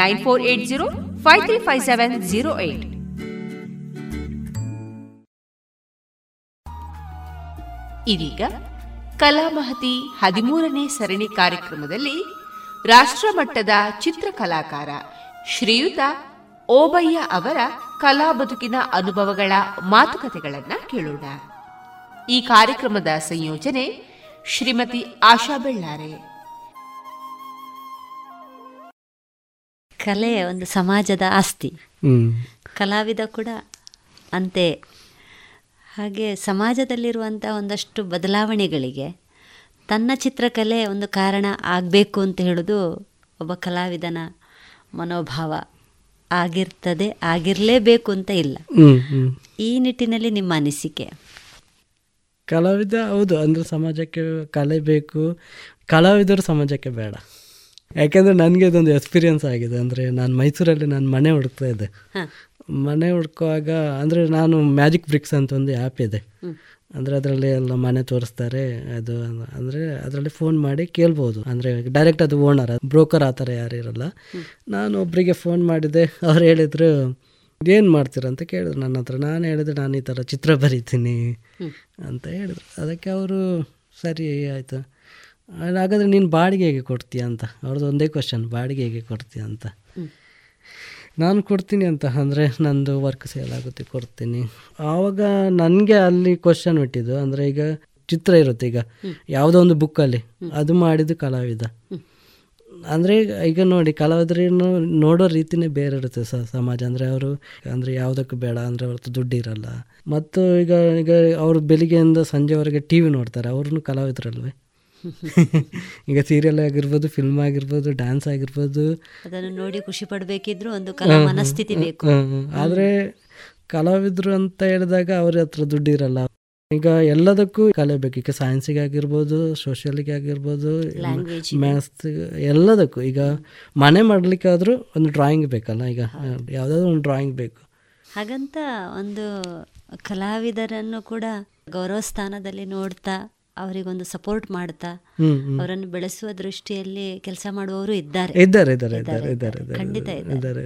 nine four eight zero five three five seven zero eight. ಇದೀಗ ಕಲಾಮಹತಿ ಹದಿಮೂರನೇ ಸರಣಿ ಕಾರ್ಯಕ್ರಮದಲ್ಲಿ ರಾಷ್ಟ್ರಮಟ್ಟದ ಚಿತ್ರಕಲಾಕಾರ ಶ್ರೀಯುತ ಓಬಯ್ಯ ಅವರ ಕಲಾ ಬದುಕಿನ ಅನುಭವಗಳ ಮಾತುಕತೆಗಳನ್ನು ಕೇಳೋಣ. ಈ ಕಾರ್ಯಕ್ರಮದ ಸಂಯೋಜನೆ ಶ್ರೀಮತಿ ಆಶಾ ಬೆಳ್ಳಾರೆ. ಕಲೆ ಒಂದು ಸಮಾಜದ ಆಸ್ತಿ. ಕಲಾವಿದ ಕೂಡ ಅಂತೆ. ಹಾಗೆ ಸಮಾಜದಲ್ಲಿರುವಂಥ ಒಂದಷ್ಟು ಬದಲಾವಣೆಗಳಿಗೆ ತನ್ನ ಚಿತ್ರಕಲೆ ಒಂದು ಕಾರಣ ಆಗಬೇಕು ಅಂತ ಹೇಳೋದು ಒಬ್ಬ ಕಲಾವಿದನ ಮನೋಭಾವ. ಆಗಿರ್ತದೆ ಆಗಿರಲೇಬೇಕು ಅಂತ ಇಲ್ಲ. ಈ ನಿಟ್ಟಿನಲ್ಲಿ ನಿಮ್ಮ ಅನಿಸಿಕೆ? ಕಲಾವಿದ ಹೌದು ಅಂದರೆ ಸಮಾಜಕ್ಕೆ ಕಲೆ ಬೇಕು. ಕಲಾವಿದರು ಸಮಾಜಕ್ಕೆ ಬೇಡ. ಯಾಕೆಂದರೆ ನನಗೆ ಇದೊಂದು ಎಕ್ಸ್ಪೀರಿಯನ್ಸ್ ಆಗಿದೆ. ಅಂದರೆ ನಾನು ಮೈಸೂರಲ್ಲಿ ನಾನು ಮನೆ ಹುಡುಕ್ತಾ ಇದ್ದೆ. ಮನೆ ಹುಡ್ಕುವಾಗ ಅಂದರೆ ನಾನು ಮ್ಯಾಜಿಕ್ ಬ್ರಿಕ್ಸ್ ಅಂತ ಒಂದು ಆ್ಯಪ್ ಇದೆ. ಅಂದರೆ ಅದರಲ್ಲಿ ಎಲ್ಲ ಮನೆ ತೋರಿಸ್ತಾರೆ. ಅದು ಅಂದರೆ ಅದರಲ್ಲಿ ಫೋನ್ ಮಾಡಿ ಕೇಳ್ಬೋದು. ಅಂದರೆ ಡೈರೆಕ್ಟ್ ಅದು ಓನರ್ ಬ್ರೋಕರ್ ಆ ಥರ ಯಾರು ಇರಲ್ಲ. ನಾನು ಒಬ್ಬರಿಗೆ ಫೋನ್ ಮಾಡಿದೆ. ಅವ್ರು ಹೇಳಿದರು ಏನು ಮಾಡ್ತೀರ? ಅಂತ ಕೇಳಿದ್ರು ನನ್ನ ಹತ್ರ. ನಾನು ಹೇಳಿದೆ ನಾನು ಈ ಥರ ಚಿತ್ರ ಬರೀತೀನಿ. ಅಂತ ಹೇಳಿದ್ರು. ಅದಕ್ಕೆ ಅವರು ಸರಿ ಆಯಿತು. ಹಾಗಾದರೆ ನೀನು ಬಾಡಿಗೆ ಹೇಗೆ ಕೊಡ್ತೀಯ ಅಂತ? ಅವ್ರದ್ದು ಒಂದೇ ಕ್ವಶನ್ ಬಾಡಿಗೆ ಹೇಗೆ ಕೊಡ್ತೀಯ ಅಂತ? ನಾನು ಕೊಡ್ತೀನಿ ಅಂತ ಅಂದರೆ ನಂದು ವರ್ಕ್ ಸೇಲ್ ಆಗುತ್ತೆ ಕೊಡ್ತೀನಿ. ಆವಾಗ ನನಗೆ ಅಲ್ಲಿ ಕ್ವಶನ್ ಇಟ್ಟಿದ್ದು ಅಂದರೆ ಈಗ ಚಿತ್ರ ಇರುತ್ತೆ ಈಗ. ಯಾವುದೋ ಒಂದು ಬುಕ್ಕಲ್ಲಿ ಅದು ಮಾಡಿದ್ದು ಕಲಾವಿದ. ಅಂದರೆ ಈಗ ನೋಡಿ ಕಲಾವಿದರನ್ನು ನೋಡೋ ರೀತಿನೇ ಬೇರೆ ಇರುತ್ತೆ ಸ ಸಮಾಜ. ಅಂದರೆ ಅವರು ಅಂದರೆ ಯಾವುದಕ್ಕೂ ಬೇಡ ಅಂದರೆ ಅವ್ರದ್ದು ದುಡ್ಡು ಇರಲ್ಲ ಮತ್ತು ಈಗ ಈಗ ಅವರು ಬೆಳಿಗ್ಗೆಯಿಂದ ಸಂಜೆವರೆಗೆ ಟಿ ವಿ ನೋಡ್ತಾರೆ ಅವ್ರೂ ಕಲಾವಿದರಲ್ವೇ? [LAUGHS] ಈಗ ಸೀರಿಯಲ್ ಆಗಿರ್ಬೋದು ಫಿಲ್ಮ್ ಆಗಿರ್ಬೋದು ಡ್ಯಾನ್ಸ್ ಆಗಿರ್ಬೋದು. ಅದನ್ನು ನೋಡಿ ಖುಷಿ ಪಡಬೇಕಿದ್ರು ಒಂದು ಕಲಾ ಮನಸ್ಥಿತಿ ಬೇಕು. ಆದರೆ ಕಲಾವಿದರು ಅಂತ ಹೇಳಿದಾಗ ಅವ್ರ ಹತ್ರ ದುಡ್ಡು ಇರಲ್ಲ ಈಗ ಎಲ್ಲದಕ್ಕೂ ಕಲೆ ಬೇಕು. ಈಗ ಸೈನ್ಸಿಗೆ ಆಗಿರ್ಬೋದು ಸೋಷಿಯಲ್ಗೆ ಆಗಿರ್ಬೋದು ಮ್ಯಾಥ್ಸ್ ಎಲ್ಲದಕ್ಕೂ. ಈಗ ಮನೆ ಮಾಡಲಿಕ್ಕಾದ್ರೂ ಒಂದು ಡ್ರಾಯಿಂಗ್ ಬೇಕಲ್ಲ ಈಗ. ಯಾವುದಾದ್ರೂ ಒಂದು ಡ್ರಾಯಿಂಗ್ ಬೇಕು. ಹಾಗಂತ ಒಂದು ಕಲಾವಿದರನ್ನು ಕೂಡ ಗೌರವ ಸ್ಥಾನದಲ್ಲಿ ನೋಡ್ತಾ ಅವರಿಗೊಂದು ಸಪೋರ್ಟ್ ಮಾಡ್ತಾ. ಅವರನ್ನು ಬೆಳೆಸುವ ದೃಷ್ಟಿಯಲ್ಲಿ ಕೆಲಸ ಮಾಡುವವರು ಇದ್ದಾರೆ. ಇದ್ದಾರೆ ಇದ್ದಾರೆ ಇದ್ದಾರೆ ಇದ್ದಾರೆ ಖಂಡಿತ ಇದ್ದಾರೆ.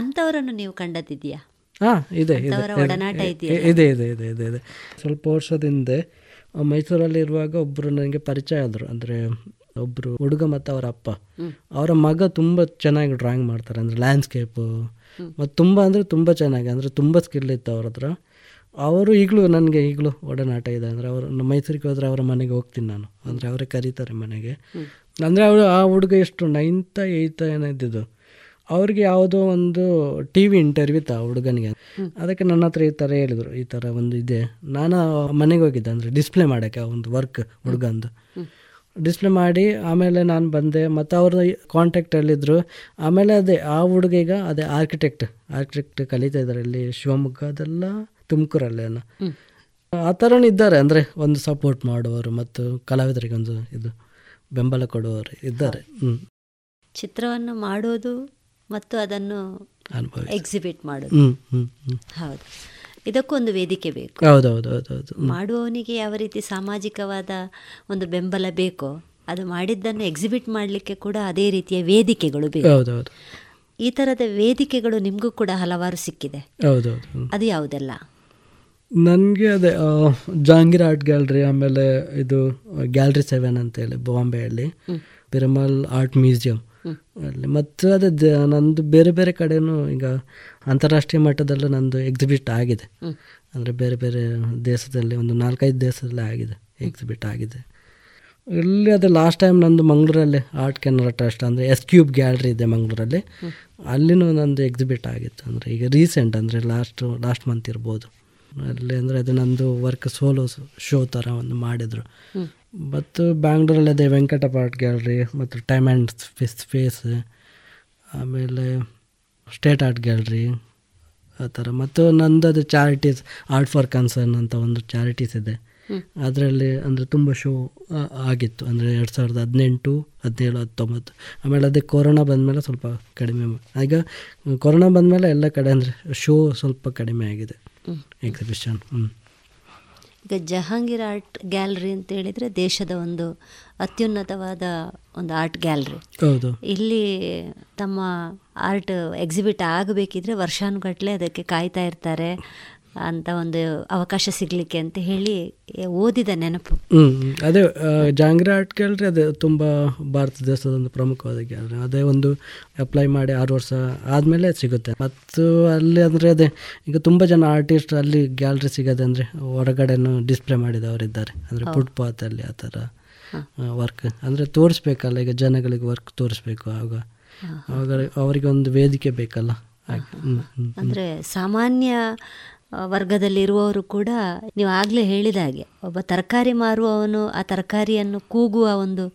ಅಂಥವರನ್ನು ನೀವು ಕಂಡದಿದೆಯಾ ಹಾ ಇದೆ ಇದೆ. ಇದೆ, ಒಡನಾಟ ಇದೆ, ಇದೆ ಇದೆ ಇದೆ ಸ್ವಲ್ಪ ವರ್ಷದಿಂದ ಮೈಸೂರಲ್ಲಿ ಇರುವಾಗ ಒಬ್ಬರು ನನಗೆ ಪರಿಚಯ ಆದರು. ಅಂದರೆ ಒಬ್ಬರು ಹುಡುಗ ಮತ್ತು ಅವರ ಅಪ್ಪ. ಅವರ ಮಗ ತುಂಬ ಚೆನ್ನಾಗಿ ಡ್ರಾಯಿಂಗ್ ಮಾಡ್ತಾರೆ. ಅಂದರೆ ಲ್ಯಾಂಡ್ಸ್ಕೇಪು ಮತ್ತು ತುಂಬ ಅಂದರೆ ತುಂಬ ಚೆನ್ನಾಗಿ ಅಂದರೆ ತುಂಬ ಸ್ಕಿಲ್ ಇತ್ತು ಅವ್ರ ಹತ್ರ. ಅವರು ಈಗಲೂ ನನಗೆ ಈಗಲೂ ಒಡನಾಟ ಇದೆ. ಅಂದರೆ ಅವರು ನಮ್ಮ ಮೈಸೂರಿಗೆ ಹೋದರೆ ಅವರ ಮನೆಗೆ ಹೋಗ್ತೀನಿ ನಾನು. ಅಂದರೆ ಅವರೇ ಕರೀತಾರೆ ಮನೆಗೆ. ಅಂದರೆ ಅವರು ಆ ಹುಡುಗ ಎಷ್ಟು ನೈನ್ತ, ಏಯ್ತ ಏನೋ ಇದ್ದಿದ್ದು ಅವ್ರಿಗೆ ಯಾವುದೋ ಒಂದು ಟಿ ವಿ ಇಂಟರ್ವ್ಯೂ ಇತ್ತು ಆ ಹುಡುಗನಿಗೆ. ಅದಕ್ಕೆ ನನ್ನ ಹತ್ರ ಈ ಥರ ಹೇಳಿದರು. ಈ ಥರ ಒಂದು ಇದೆ. ನಾನು ಮನೆಗೆ ಹೋಗಿದ್ದೆ. ಅಂದರೆ ಡಿಸ್ಪ್ಲೇ ಮಾಡೋಕ್ಕೆ ಆ ಒಂದು ವರ್ಕ್ ಹುಡುಗಂದು. ಡಿಸ್ಪ್ಲೇ ಮಾಡಿ ಆಮೇಲೆ ನಾನು ಬಂದೆ. ಮತ್ತು ಅವ್ರ ಕಾಂಟ್ಯಾಕ್ಟಲ್ಲಿದ್ದರು ಆಮೇಲೆ ಅದೇ ಆ ಹುಡುಗ ಈಗ ಅದೇ ಆರ್ಕಿಟೆಕ್ಟ್ ಆರ್ಕಿಟೆಕ್ಟ್ ಕಲಿತಾ ಇದ್ದಾರೆ ಇಲ್ಲಿ ಶಿವಮೊಗ್ಗದಲ್ಲ ತುಮಕೂರಲ್ಲೇನೋ. ಆ ಥರನೂ ಇದ್ದಾರೆ ಅಂದರೆ ಒಂದು ಸಪೋರ್ಟ್ ಮಾಡುವವರು ಮತ್ತು ಕಲಾವಿದರಿಗೆ ಒಂದು ಇದು ಬೆಂಬಲ ಕೊಡುವವರು ಇದ್ದಾರೆ. ಚಿತ್ರವನ್ನು ಮಾಡೋದು ಮತ್ತು ಅದನ್ನು ಎಕ್ಸಿಬಿಟ್ ಮಾಡೋದು. ಹೌದು. ಇದಕ್ಕೊಂದು ವೇದಿಕೆ ಬೇಕು. ಹೌದೌದು ಹೌದು ಮಾಡುವವನಿಗೆ ಯಾವ ರೀತಿ ಸಾಮಾಜಿಕವಾದ ಒಂದು ಬೆಂಬಲ ಬೇಕೋ ಅದು ಮಾಡಿದ್ದನ್ನು ಎಕ್ಸಿಬಿಟ್ ಮಾಡಲಿಕ್ಕೆ ಕೂಡ ಅದೇ ರೀತಿಯ ವೇದಿಕೆಗಳು ಬೇಕು. ಹೌದು ಈ ಥರದ ವೇದಿಕೆಗಳು ನಿಮಗೂ ಕೂಡ ಹಲವಾರು ಸಿಕ್ಕಿದೆ. ಅದು ಯಾವುದೆಲ್ಲ? ನನಗೆ ಅದೇ ಜಹಾಂಗೀರ್ ಆರ್ಟ್ ಗ್ಯಾಲರಿ ಆಮೇಲೆ ಇದು ಗ್ಯಾಲರಿ ಸೆವೆನ್ ಅಂತೇಳಿ ಬಾಂಬೆಯಲ್ಲಿ ಪಿರಮಲ್ ಆರ್ಟ್ ಮ್ಯೂಸಿಯಂ ಅಲ್ಲಿ ಮತ್ತು ಅದೇ ನಂದು ಬೇರೆ ಬೇರೆ ಕಡೆನೂ ಈಗ ಅಂತಾರಾಷ್ಟ್ರೀಯ ಮಟ್ಟದಲ್ಲೂ ನಂದು ಎಕ್ಸಿಬಿಟ್ ಆಗಿದೆ. ಅಂದರೆ ಬೇರೆ ಬೇರೆ ದೇಶದಲ್ಲಿ ಒಂದು ನಾಲ್ಕೈದು ದೇಶದಲ್ಲಿ ಆಗಿದೆ ಎಕ್ಸಿಬಿಟ್ ಆಗಿದೆ. ಇಲ್ಲಿ ಅದೇ ಲಾಸ್ಟ್ ಟೈಮ್ ನಂದು ಮಂಗಳೂರಲ್ಲಿ ಆರ್ಟ್ ಕೆನರಾ ಟ್ರಸ್ಟ್ ಅಂದರೆ ಎಸ್ ಕ್ಯೂಬ್ ಗ್ಯಾಲರಿ ಇದೆ ಮಂಗಳೂರಲ್ಲಿ. ಅಲ್ಲಿನೂ ನಂದು ಎಕ್ಸಿಬಿಟ್ ಆಗಿತ್ತು. ಅಂದರೆ ಈಗ ರೀಸೆಂಟ್ ಅಂದರೆ ಲಾಸ್ಟ್ ಲಾಸ್ಟ್ ಮಂತ್ ಇರ್ಬೋದು. ಅಲ್ಲಿ ಅಂದರೆ ಅದು ನಂದು ವರ್ಕ್ ಸೋಲೋ ಶೋ ಥರ ಒಂದು ಮಾಡಿದರು. ಮತ್ತು ಬ್ಯಾಂಗ್ಳೂರಲ್ಲಿ ಅದೇ ವೆಂಕಟ ಗ್ಯಾಲರಿ ಮತ್ತು ಟೈಮ್ ಆ್ಯಂಡ್ ಸ್ಪೇಸ್ ಆಮೇಲೆ ಸ್ಟೇಟ್ ಆರ್ಟ್ ಗ್ಯಾಲ್ರಿ ಆ ಥರ ಮತ್ತು ನಂದು ಅದು ಚಾರಿಟೀಸ್ ಆರ್ಟ್ ಫಾರ್ ಕನ್ಸರ್ನ್ ಅಂತ ಒಂದು ಚಾರಿಟೀಸ್ ಇದೆ. ಅದರಲ್ಲಿ ಅಂದರೆ ತುಂಬ ಶೋ ಆಗಿತ್ತು. ಅಂದರೆ ಎರಡು ಸಾವಿರದ ಹದಿನೆಂಟು ಹದಿನೇಳು ಹತ್ತೊಂಬತ್ತು. ಆಮೇಲೆ ಅದೇ ಕೊರೋನಾ ಬಂದಮೇಲೆ ಸ್ವಲ್ಪ ಕಡಿಮೆ ಈಗ ಕೊರೋನಾ ಬಂದಮೇಲೆ ಎಲ್ಲ ಕಡೆ ಅಂದರೆ ಶೋ ಸ್ವಲ್ಪ ಕಡಿಮೆ ಆಗಿದೆ. ಎಕ್ಸಿಬಿಷನ್ ಈಗ ಜಹಾಂಗೀರ್ ಆರ್ಟ್ ಗ್ಯಾಲರಿ ಅಂತ ಹೇಳಿದರೆ ದೇಶದ ಒಂದು ಅತ್ಯುನ್ನತವಾದ ಒಂದು ಆರ್ಟ್ ಗ್ಯಾಲರಿ. ಹೌದು. ಇಲ್ಲಿ ತಮ್ಮ ಆರ್ಟ್ ಎಕ್ಸಿಬಿಟ್ ಆಗಬೇಕಿದ್ರೆ ವರ್ಷಾನುಗಟ್ಟಲೆ ಅದಕ್ಕೆ ಕಾಯ್ತಾ ಇರ್ತಾರೆ. ಅಂತ ಒಂದು ಅವಕಾಶ ಸಿಗಲಿಕ್ಕೆ ಅಂತ ಹೇಳಿ ಓದಿದ ನೆನಪು. ಅದೇ ಜಾಂಗ್ರಿ ಆರ್ಟ್ ಕೇಳ್ರಿ ಅದೇ ತುಂಬ ಭಾರತ ದೇಶದ ಒಂದು ಪ್ರಮುಖವಾದ ಗ್ಯಾಲರಿ. ಅದೇ ಒಂದು ಅಪ್ಲೈ ಮಾಡಿ ಆರು ವರ್ಷ ಆದಮೇಲೆ ಸಿಗುತ್ತೆ. ಮತ್ತು ಅಲ್ಲಿ ಅಂದರೆ ಅದೇ ಈಗ ತುಂಬ ಜನ ಆರ್ಟಿಸ್ಟ್ ಅಲ್ಲಿ ಗ್ಯಾಲರಿ ಸಿಗೋದೆ ಅಂದರೆ ಹೊರಗಡೆನೂ ಡಿಸ್ಪ್ಲೇ ಮಾಡಿದವರಿದ್ದಾರೆ. ಅಂದರೆ ಫುಟ್ಪಾತ್ ಫುಟ್ಪಾತಲ್ಲಿ ಆ ಥರ ವರ್ಕ್ ಅಂದರೆ ತೋರಿಸ್ಬೇಕಲ್ಲ ಈಗ ಜನಗಳಿಗೆ ವರ್ಕ್ ತೋರಿಸ್ಬೇಕು ಆಗ. ಅವಾಗ ಅವರಿಗೆ ಒಂದು ವೇದಿಕೆ ಬೇಕಲ್ಲ. ಅಂದರೆ ಸಾಮಾನ್ಯ ವರ್ಗದಲ್ಲಿರುವವರು ಕೂಡ ನೀವು ಆಗಲೇ ಹೇಳಿದ ಹಾಗೆ ಒಬ್ಬ ತರಕಾರಿ ಮಾರುವವನು ಆ ತರಕಾರಿಯನ್ನು ಕೂಗುವ ಒಂದು.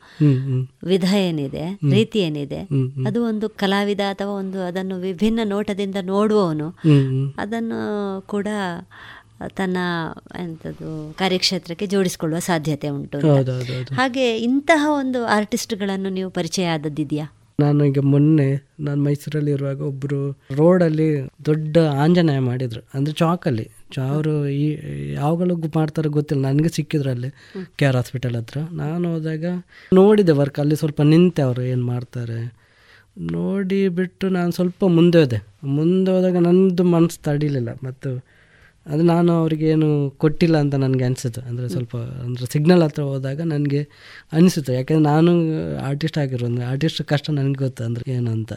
ವಿಧ ಏನಿದೆ. ರೀತಿ ಏನಿದೆ. ಅದು ಒಂದು ಕಲಾವಿದ ಅಥವಾ ಒಂದು ಅದನ್ನು ವಿಭಿನ್ನ ನೋಟದಿಂದ ನೋಡುವವನು. ಅದನ್ನು ಕೂಡ ತನ್ನ ಎಂಥದ್ದು ಕಾರ್ಯಕ್ಷೇತ್ರಕ್ಕೆ ಜೋಡಿಸಿಕೊಳ್ಳುವ ಸಾಧ್ಯತೆ ಉಂಟು. ಹಾಗೆ ಇಂತಹ ಒಂದು ಆರ್ಟಿಸ್ಟ್ಗಳನ್ನು ನೀವು ಪರಿಚಯ ಆದದ್ದಿದೆಯಾ ನಾನು ಈಗ ಮೊನ್ನೆ ನಾನು ಮೈಸೂರಲ್ಲಿ ಇರುವಾಗ ಒಬ್ಬರು ರೋಡಲ್ಲಿ ದೊಡ್ಡ ಆಂಜನೇಯ ಮಾಡಿದ್ರು. ಅಂದರೆ ಚಾಕಲ್ಲಿ ಅವರು ಈ ಯಾವಾಗಲೂ ಮಾಡ್ತಾರೋ ಗೊತ್ತಿಲ್ಲ. ನನಗೆ ಸಿಕ್ಕಿದ್ರು ಅಲ್ಲಿ ಕೆ ಆರ್ ಹಾಸ್ಪಿಟಲ್ ಹತ್ರ. ನಾನು ಹೋದಾಗ ನೋಡಿದೆ ವರ್ಕ್ ಅಲ್ಲಿ ಸ್ವಲ್ಪ ನಿಂತೆ ಅವರು ಏನು ಮಾಡ್ತಾರೆ. ನೋಡಿ ಬಿಟ್ಟು ನಾನು ಸ್ವಲ್ಪ ಮುಂದೆ ಹೋದೆ. ಮುಂದೆ ಹೋದಾಗ ನನ್ನದು ಮನಸ್ಸು ತಡಿಲಿಲ್ಲ. ಮತ್ತು ಅದು ನಾನು ಅವ್ರಿಗೆ ಏನು ಕೊಟ್ಟಿಲ್ಲ ಅಂತ ನನಗೆ ಅನಿಸುತ್ತೆ. ಅಂದರೆ ಸ್ವಲ್ಪ ಅಂದರೆ ಸಿಗ್ನಲ್ ಹತ್ರ ಹೋದಾಗ ನನಗೆ ಅನಿಸುತ್ತೆ. ಯಾಕೆಂದರೆ ನಾನು ಆರ್ಟಿಸ್ಟ್ ಆಗಿರೋದು ಆರ್ಟಿಸ್ಟ್ ಕಷ್ಟ ನನಗೆ ಗೊತ್ತು ಅಂದರೆ ಏನು ಅಂತ.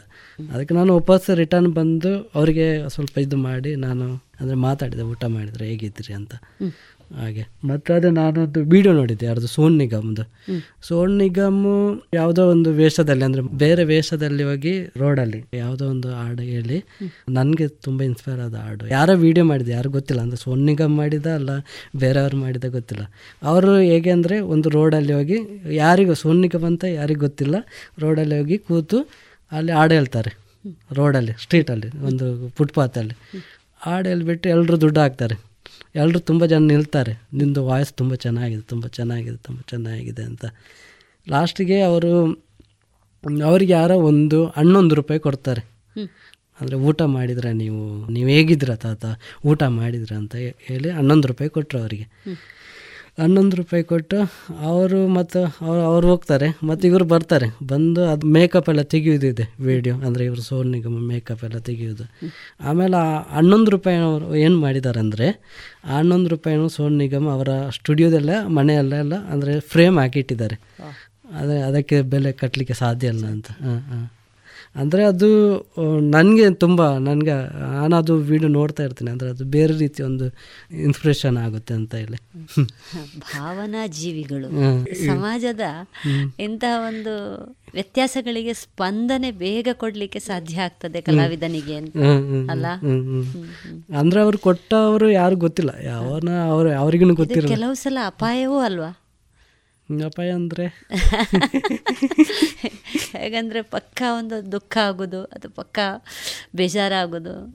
ಅದಕ್ಕೆ ನಾನು ವಾಪಸ್ ರಿಟರ್ನ್ ಬಂದು ಅವರಿಗೆ ಸ್ವಲ್ಪ ಇದು ಮಾಡಿ ನಾನು ಅಂದರೆ ಮಾತಾಡಿದೆ ಊಟ ಮಾಡಿದರೆ ಹೇಗಿದ್ದೀರಿ ಅಂತ. ಹಾಗೆ. ಮತ್ತು ಅದೇ ನಾನೊಂದು ವಿಡಿಯೋ ನೋಡಿದ್ದೆ ಯಾರ್ದು? ಸೋನ್ ನಿಗಮ್ದು. ಸೋನ್ ನಿಗಮ್ ಯಾವುದೋ ಒಂದು ವೇಷದಲ್ಲಿ ಅಂದರೆ ಬೇರೆ ವೇಷದಲ್ಲಿ ಹೋಗಿ ರೋಡಲ್ಲಿ ಯಾವುದೋ ಒಂದು ಹಾಡು ಹೇಳಿ ನನಗೆ ತುಂಬ ಇನ್ಸ್ಪೈರ್ ಆದ ಹಾಡು. ಯಾರೋ ವಿಡಿಯೋ ಮಾಡಿದೆ ಯಾರು ಗೊತ್ತಿಲ್ಲ. ಅಂದರೆ ಸೋನ್ ನಿಗಮ್ ಮಾಡಿದ ಅಲ್ಲ ಬೇರೆಯವ್ರು ಮಾಡಿದ ಗೊತ್ತಿಲ್ಲ. ಅವರು ಹೇಗೆ ಅಂದರೆ ಒಂದು ರೋಡಲ್ಲಿ ಹೋಗಿ ಯಾರಿಗೂ ಸೋನ್ ನಿಗಮ್ ಅಂತ ಯಾರಿಗೂ ಗೊತ್ತಿಲ್ಲ ರೋಡಲ್ಲಿ ಹೋಗಿ ಕೂತು ಅಲ್ಲಿ ಹಾಡು ಹೇಳ್ತಾರೆ. ರೋಡಲ್ಲಿ ಸ್ಟ್ರೀಟಲ್ಲಿ ಒಂದು ಫುಟ್ಪಾತಲ್ಲಿ ಹಾಡು ಹೇಳ್ಬಿಟ್ಟು ಎಲ್ಲರೂ ದುಡ್ಡು ಹಾಕ್ತಾರೆ. ಎಲ್ಲರೂ ತುಂಬ ಜನ ನಿಲ್ತಾರೆ. ನಿಮ್ಮದು ವಾಯ್ಸ್ ತುಂಬ ಚೆನ್ನಾಗಿದೆ ತುಂಬ ಚೆನ್ನಾಗಿದೆ ತುಂಬ ಚೆನ್ನಾಗಿದೆ ಅಂತ. ಲಾಸ್ಟಿಗೆ ಅವರು ಅವ್ರಿಗೆ ಯಾರೋ ಒಂದು ಹನ್ನೊಂದು ರೂಪಾಯಿ ಕೊಡ್ತಾರೆ. ಅಂದರೆ ಊಟ ಮಾಡಿದ್ರೆ ನೀವು ನೀವು ಹೇಗಿದ್ದೀರ ತಾತ? ಊಟ ಮಾಡಿದ್ರ ಅಂತ ಹೇಳಿ ಹನ್ನೊಂದು ರೂಪಾಯಿ ಕೊಟ್ಟರು ಅವರಿಗೆ. ಹನ್ನೊಂದು ರೂಪಾಯಿ ಕೊಟ್ಟು ಅವರು ಮತ್ತು ಅವ್ರು ಅವ್ರು ಹೋಗ್ತಾರೆ ಮತ್ತು ಇವರು ಬರ್ತಾರೆ. ಬಂದು ಅದು ಮೇಕಪ್ ಎಲ್ಲ ತೆಗೆಯೋದಿದೆ ವಿಡಿಯೋ ಅಂದರೆ ಇವರು ಸೋನ್ ನಿಗಮ ಮೇಕಪ್ ಎಲ್ಲ ತೆಗೆಯೋದು ಆಮೇಲೆ ಆ ಹನ್ನೊಂದು ರೂಪಾಯಿ ಅವರು ಏನು ಮಾಡಿದ್ದಾರೆ ಅಂದರೆ ಆ ಹನ್ನೊಂದು ರೂಪಾಯಿ ಸೋನ್ ನಿಗಮ್ ಅವರ ಸ್ಟುಡಿಯೋದೆಲ್ಲ ಮನೆಯಲ್ಲೆಲ್ಲ ಅಂದರೆ ಫ್ರೇಮ್ ಹಾಕಿಟ್ಟಿದ್ದಾರೆ. ಅದೇ ಅದಕ್ಕೆ ಬೆಲೆ ಕಟ್ಟಲಿಕ್ಕೆ ಸಾಧ್ಯ ಇಲ್ಲ ಅಂತ. ಹಾಂ ಹಾಂ. ಅಂದರೆ ಅದು ನನಗೆ ತುಂಬ ನನಗೆ ನಾನು ಅದು ವಿಡಿಯೋ ನೋಡ್ತಾ ಇರ್ತೀನಿ. ಅಂದರೆ ಅದು ಬೇರೆ ರೀತಿ ಒಂದು ಇನ್ಸ್ಪಿರೇಷನ್ ಆಗುತ್ತೆ ಅಂತ ಹೇಳಿ. ಭಾವನಾ ಜೀವಿಗಳು. ಸಮಾಜದ. ಇಂತಹ ಒಂದು ವ್ಯತ್ಯಾಸಗಳಿಗೆ ಸ್ಪಂದನೆ ಬೇಗ ಕೊಡಲಿಕ್ಕೆ ಸಾಧ್ಯ ಆಗ್ತದೆ ಕಲಾವಿದನಿಗೆ ಅಲ್ಲ. ಅಂದ್ರೆ ಅವ್ರು ಕೊಟ್ಟವರು ಯಾರು ಗೊತ್ತಿಲ್ಲ. ಯಾವನ ಅವ್ರು ಅವ್ರಿಗೂ ಗೊತ್ತಿಲ್ಲ ಕೆಲವು ಸಲ ಅಪಾಯವೂ ಅಲ್ವಾ? ಅಪಾಯ ಅಂದರೆ? [LAUGHS] ಹೇಗಂದರೆ ಪಕ್ಕ ಒಂದು ದುಃಖ ಆಗೋದು ಅದು ಪಕ್ಕ ಬೇಜಾರಾಗೋದು.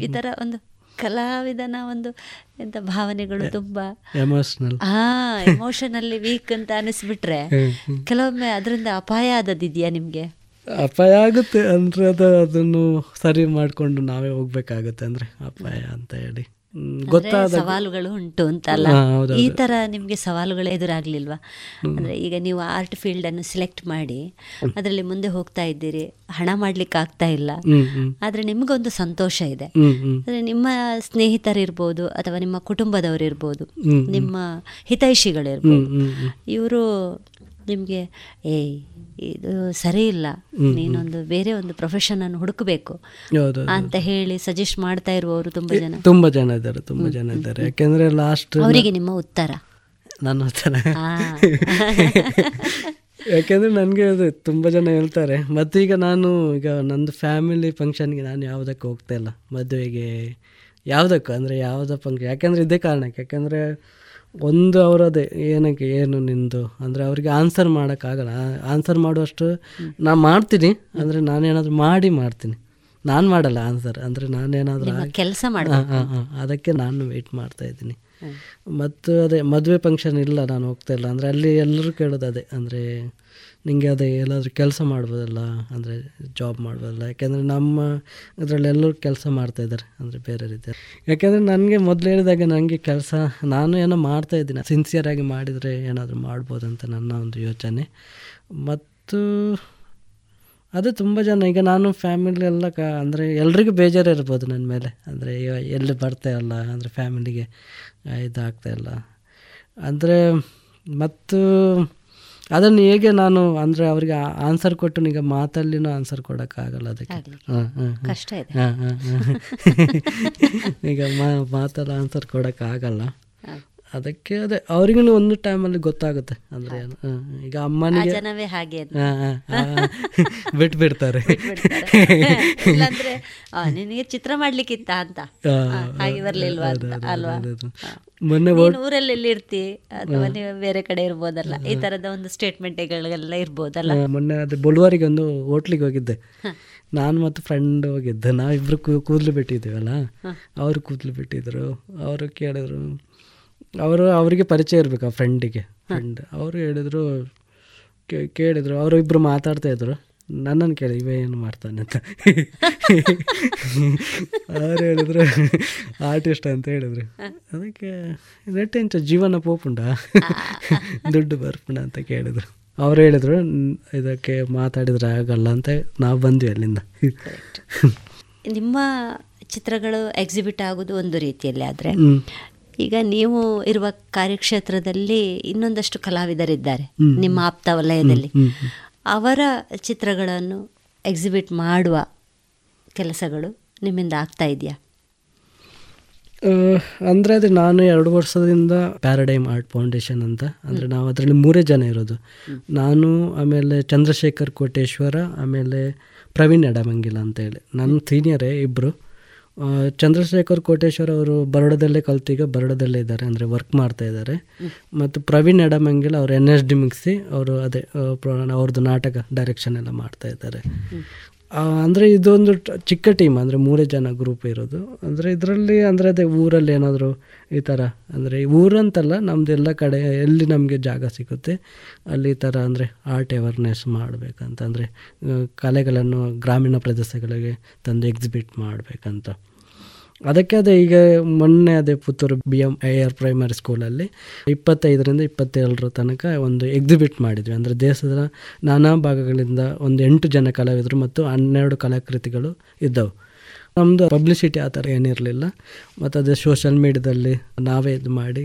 ಈ ತರ ಒಂದು ಕಲಾವಿದನ ಒಂದು ಎಂತ ಭಾವನೆಗಳು ತುಂಬಾ. ಎಮೋಷನಲ್ ಹಾ ಎಮೋಷನಲ್ಲಿ ವೀಕ್ ಅಂತ ಅನಿಸ್ಬಿಟ್ರೆ. ಕೆಲವೊಮ್ಮೆ ಅದರಿಂದ ಅಪಾಯ ಆದದಿದೆಯಾ ನಿಮಗೆ? ಅಪಾಯ ಆಗುತ್ತೆ ಅಂದ್ರೆ ಅದು ಅದನ್ನು ಸರಿ ಮಾಡಿಕೊಂಡು ನಾವೇ ಹೋಗ್ಬೇಕಾಗುತ್ತೆ ಅಂದ್ರೆ ಅಪಾಯ ಅಂತ ಹೇಳಿ. ಗೊತ್ತಾದ ಸವಾಲುಗಳು ಉಂಟು ಅಂತ ಅಲ್ಲ ಹಾ, ಹೌದೌದು. ಈ ತರ ನಿಮ್ಗೆ ಸವಾಲುಗಳು ಎದುರಾಗ್ಲಿಲ್ವಾ ಅಂದ್ರೆ ಈಗ ನೀವು ಆರ್ಟ್ ಫೀಲ್ಡ್ ಅನ್ನು ಸೆಲೆಕ್ಟ್ ಮಾಡಿ ಅದರಲ್ಲಿ ಮುಂದೆ ಹೋಗ್ತಾ ಇದ್ದೀರಿ ಹಣ ಮಾಡ್ಲಿಕ್ಕೆ ಆಗ್ತಾ ಇಲ್ಲ. ಆದ್ರೆ ನಿಮ್ಗೊಂದು ಸಂತೋಷ ಇದೆ. ಅಂದ್ರೆ ನಿಮ್ಮ ಸ್ನೇಹಿತರಿರ್ಬೋದು ಅಥವಾ ನಿಮ್ಮ ಕುಟುಂಬದವರಿರ್ಬೋದು. ನಿಮ್ಮ ಹಿತೈಷಿಗಳಿರ್ಬೋದು. ಇವರು ನಿಮ್ಗೆ ಏಯ್ ಇದು ಸರಿ ಇಲ್ಲ. ನೀನೊಂದು ಬೇರೆ ಒಂದು ಪ್ರೊಫೆಷನ್ ಅನ್ನು ಹುಡುಕಬೇಕು ಅಂತ ಹೇಳಿ ಸಜೆಸ್ಟ್ ಮಾಡ್ತಾ ಇರುವವರು ತುಂಬಾ ಜನ. ತುಂಬಾ ಜನ ಇದ್ದಾರೆ ತುಂಬಾ ಜನ ಇದ್ದಾರೆ. ಯಾಕೆಂದ್ರೆ ಲಾಸ್ಟ್ ಅವರಿಗೆ ನಿಮ್ಮ ಉತ್ತರ. ನನ್ನ ಉತ್ತರ. [LAUGHS] ಯಾಕೆಂದ್ರೆ ನನಗೆ ಅದು ತುಂಬ ಜನ ಹೇಳ್ತಾರೆ. ಮತ್ತು ಈಗ ನಾನು ಈಗ ನಂದು ಫ್ಯಾಮಿಲಿ ಫಂಕ್ಷನ್ಗೆ ನಾನು ಯಾವುದಕ್ಕೆ ಹೋಗ್ತಾ ಇಲ್ಲ. ಮದುವೆಗೆ ಯಾವುದಕ್ಕೂ ಅಂದರೆ ಯಾವುದೋ ಫಂಕ್ಷನ್ ಯಾಕೆಂದರೆ ಇದೇ ಕಾರಣಕ್ಕೆ. ಯಾಕೆಂದರೆ ಒಂದು ಅವರದೇ ಏನಕ್ಕೆ ಏನು ನಿಂದು? ಅಂದರೆ ಅವರಿಗೆ ಆನ್ಸರ್ ಮಾಡೋಕ್ಕಾಗಲ್ಲ. ಆನ್ಸರ್ ಮಾಡುವಷ್ಟು ನಾನು ಮಾಡ್ತೀನಿ ಅಂದರೆ ನಾನೇನಾದರೂ ಮಾಡಿ ಮಾಡ್ತೀನಿ. ನಾನು ಮಾಡಲ್ಲ ಆನ್ಸರ್ ಅಂದರೆ ನಾನೇನಾದರೂ ಕೆಲಸ ಮಾಡ. ಅದಕ್ಕೆ ನಾನು ವೆಯ್ಟ್ ಮಾಡ್ತಾ ಇದ್ದೀನಿ. ಮತ್ತು ಅದೇ ಮದುವೆ ಫಂಕ್ಷನ್ ಇಲ್ಲ ನಾನು ಹೋಗ್ತಾ ಇಲ್ಲ. ಅಂದರೆ ಅಲ್ಲಿ ಎಲ್ಲರೂ ಕೇಳೋದು ಅದೇ. ಅಂದರೆ ನಿಂಗೆ ಅದೇ ಎಲ್ಲಾದರೂ ಕೆಲಸ ಮಾಡ್ಬೋದಲ್ಲ? ಅಂದರೆ ಜಾಬ್ ಮಾಡ್ಬೋದಲ್ಲ? ಯಾಕೆಂದರೆ ನಮ್ಮ ಅದರಲ್ಲಿ ಎಲ್ಲರೂ ಕೆಲಸ ಮಾಡ್ತಾ ಇದ್ದಾರೆ, ಅಂದರೆ ಬೇರೆ ರೀತಿ. ಯಾಕೆಂದರೆ ನನಗೆ ಮೊದಲು ಹೇಳಿದಾಗ ನನಗೆ ಕೆಲಸ, ನಾನು ಏನೋ ಮಾಡ್ತಾ ಇದ್ದೀನಿ. ಸಿನ್ಸಿಯರಾಗಿ ಮಾಡಿದರೆ ಏನಾದರೂ ಮಾಡ್ಬೋದಂತ ನನ್ನ ಒಂದು ಯೋಚನೆ. ಮತ್ತು ಅದು ತುಂಬ ಜನ, ಈಗ ನಾನು ಫ್ಯಾಮಿಲಿ ಎಲ್ಲ ಕ, ಅಂದರೆ ಎಲ್ರಿಗೂ ಬೇಜಾರು ಇರ್ಬೋದು ನನ್ನ ಮೇಲೆ. ಅಂದರೆ ಎಲ್ಲಿ ಬರ್ತಾ ಇಲ್ಲ, ಅಂದರೆ ಫ್ಯಾಮಿಲಿಗೆ ಇದಾಗ್ತಾ ಇಲ್ಲ. ಅಂದರೆ ಮತ್ತು ಅದನ್ನು ಹೇಗೆ ನಾನು ಅಂದರೆ ಅವರಿಗೆ ಆನ್ಸರ್ ಕೊಟ್ಟು ಈಗ ಮಾತಲ್ಲಿನೂ ಆನ್ಸರ್ ಕೊಡೋಕ್ಕಾಗಲ್ಲ ಅದಕ್ಕೆ. ಕಷ್ಟ ಇದೆ. [LAUGHS] ಈಗ ಮಾತಲ್ಲಿ ಆನ್ಸರ್ ಕೊಡೋಕ್ಕಾಗಲ್ಲ ಅದಕ್ಕೆ ಅದೇ ಅವ್ರಿಗೂ ಒಂದು ಟೈಮಲ್ಲಿ ಗೊತ್ತಾಗುತ್ತೆ. ಅಂದ್ರೆ ಈಗ ಅಮ್ಮನಿಗೆ ಹಾಗೆ [LAUGHS] ಬಿಟ್ಬಿಡ್ತಾರೆ. ನಿನಗೆ ಚಿತ್ರ ಮಾಡ್ಲಿಕ್ಕಿತ್ತ ಅಂತ. ಹಾಗೆ ಬರ್ಲಿಲ್ವಾ ಅಲ್ವಾ. ಮೊನ್ನೆ ನೀನು ಊರಲ್ಲಿ ಎಲ್ಲಿ ಇರ್ತಿ? ಅಥವಾ. ನೀವು ಬೇರೆ ಕಡೆ ಇರ್ಬೋದಲ್ಲ? ಈ ತರದ ಒಂದು ಸ್ಟೇಟ್ಮೆಂಟ್ಗಳೆಲ್ಲ ಇರ್ಬೋದಲ್ಲ? ಮೊನ್ನೆ ಅದು ಬೊಲ್ವಾರಿಗೆ ಒಂದು ಹೋಟ್ಲಿಗೆ ಹೋಗಿದ್ದೆ. ನಾನು ಮತ್ತು ಫ್ರೆಂಡ್ ಹೋಗಿದ್ದೆ. ನಾವಿಬ್ರು ಕೂದಲು ಬಿಟ್ಟಿದ್ದೀವಲ್ಲ? ಅವರು ಕೂದಲು ಬಿಟ್ಟಿದ್ರು. ಅವರು ಕೇಳಿದ್ರು ಅವರು ಅವರಿಗೆ ಪರಿಚಯ ಇರಬೇಕು ಆ ಫ್ರೆಂಡಿಗೆ ಫ್ರೆಂಡ್ ಅವರು ಹೇಳಿದರು ಕೇಳಿದರು ಕೇಳಿದ್ರು. ಅವರು ಇಬ್ಬರು ಮಾತಾಡ್ತಾ ಇದ್ರು. ನನ್ನನ್ನು ಕೇಳಿ ಇವ ಏನು ಮಾಡ್ತಾನೆ ಅಂತ. ಅವ್ರು ಹೇಳಿದ್ರು ಆರ್ಟಿಸ್ಟ್ ಅಂತ ಹೇಳಿದ್ರು. ಅದಕ್ಕೆ ನೆಟ್ಟೆಂಚ ಜೀವನ ಪೋಪುಂಡ ದುಡ್ಡು ಬರ್ಪುಂಡ ಅಂತ ಕೇಳಿದರು. ಅವ್ರು ಹೇಳಿದರು ಇದಕ್ಕೆ ಮಾತಾಡಿದ್ರೆ ಆಗಲ್ಲ ಅಂತ ನಾವು ಬಂದ್ವಿ ಅಲ್ಲಿಂದ. ನಿಮ್ಮ ಚಿತ್ರಗಳು ಎಕ್ಸಿಬಿಟ್ ಆಗೋದು ಒಂದು ರೀತಿಯಲ್ಲಿ ಆದರೆ. ಈಗ ನೀವು ಇರುವ ಕಾರ್ಯಕ್ಷೇತ್ರದಲ್ಲಿ ಇನ್ನೊಂದಷ್ಟು ಕಲಾವಿದರಿದ್ದಾರೆ. ನಿಮ್ಮ ಆಪ್ತ ವಲಯದಲ್ಲಿ. ಅವರ ಚಿತ್ರಗಳನ್ನು ಎಕ್ಸಿಬಿಟ್ ಮಾಡುವ ಕೆಲಸಗಳು ನಿಮ್ಮಿಂದ ಆಗ್ತಾ ಇದೆಯಾ? ಅಂದರೆ ಅದು ನಾನು ಎರಡು ವರ್ಷದಿಂದ ಪ್ಯಾರಡೈಮ್ ಆರ್ಟ್ ಫೌಂಡೇಶನ್ ಅಂತ. ಅಂದರೆ ನಾವು ಅದರಲ್ಲಿ ಮೂರೇ ಜನ ಇರೋದು. ನಾನು ಆಮೇಲೆ ಚಂದ್ರಶೇಖರ್ ಕೋಟೇಶ್ವರ ಆಮೇಲೆ ಪ್ರವೀಣ್ ಎಡಮಂಗಿಲ ಅಂತ ಹೇಳಿ. ನನ್ನ ಸೀನಿಯರೇ ಇಬ್ಬರು ಚಂದ್ರಶೇಖರ್ ಕೋಟೇಶ್ವರ ಅವರು ಬರೋಡದಲ್ಲೇ ಕಲ್ತೀಗ ಬರೋಡದಲ್ಲೇ ಇದ್ದಾರೆ ಅಂದರೆ ವರ್ಕ್ ಮಾಡ್ತಾ ಇದ್ದಾರೆ. ಮತ್ತು ಪ್ರವೀಣ್ ಎಡಮಂಗಿಲ್ ಅವರು ಎನ್ ಎಸ್ ಡಿ ಮುಗಿಸಿ ಅವರು ಅದೇ ಅವ್ರದ್ದು ನಾಟಕ ಡೈರೆಕ್ಷನ್ ಎಲ್ಲ ಮಾಡ್ತಾ ಇದ್ದಾರೆ. ಅಂದರೆ ಇದೊಂದು ಚಿಕ್ಕ ಟೀಮ್ ಅಂದರೆ ಮೂರೇ ಜನ ಗ್ರೂಪ್ ಇರೋದು. ಅಂದರೆ ಇದರಲ್ಲಿ, ಅಂದರೆ ಅದೇ ಊರಲ್ಲಿ ಏನಾದರೂ ಈ ಥರ ಅಂದರೆ ಊರಂತಲ್ಲ, ನಮ್ದು ಎಲ್ಲ ಕಡೆ, ಎಲ್ಲಿ ನಮಗೆ ಜಾಗ ಸಿಗುತ್ತೆ, ಅಲ್ಲಿ ಈ ಥರ ಅಂದರೆ ಆರ್ಟ್ ಅವೇರ್ನೆಸ್ ಮಾಡಬೇಕಂತ, ಅಂದರೆ ಕಲೆಗಳನ್ನು ಗ್ರಾಮೀಣ ಪ್ರದೇಶಗಳಿಗೆ ತಂದು ಎಕ್ಸಿಬಿಟ್ ಮಾಡಬೇಕಂತ. ಅದಕ್ಕೆ ಅದೇ ಈಗ ಮೊನ್ನೆ ಅದೇ Puttur B M I R primary ಸ್ಕೂಲಲ್ಲಿ ಇಪ್ಪತ್ತೈದರಿಂದ ಇಪ್ಪತ್ತೇಳರ ತನಕ ಒಂದು ಎಕ್ಸಿಬಿಟ್ ಮಾಡಿದ್ವಿ. ಅಂದರೆ ದೇಶದ ನಾನಾ ಭಾಗಗಳಿಂದ ಒಂದು ಎಂಟು ಜನ ಕಲಾವಿದರು ಮತ್ತು ಹನ್ನೆರಡು ಕಲಾಕೃತಿಗಳು ಇದ್ದವು. ನಮ್ಮದು ಪಬ್ಲಿಸಿಟಿ ಆ ಥರ ಏನಿರಲಿಲ್ಲ. ಮತ್ತು ಅದೇ ಸೋಷಲ್ ಮೀಡ್ಯಾದಲ್ಲಿ ನಾವೇ ಇದು ಮಾಡಿ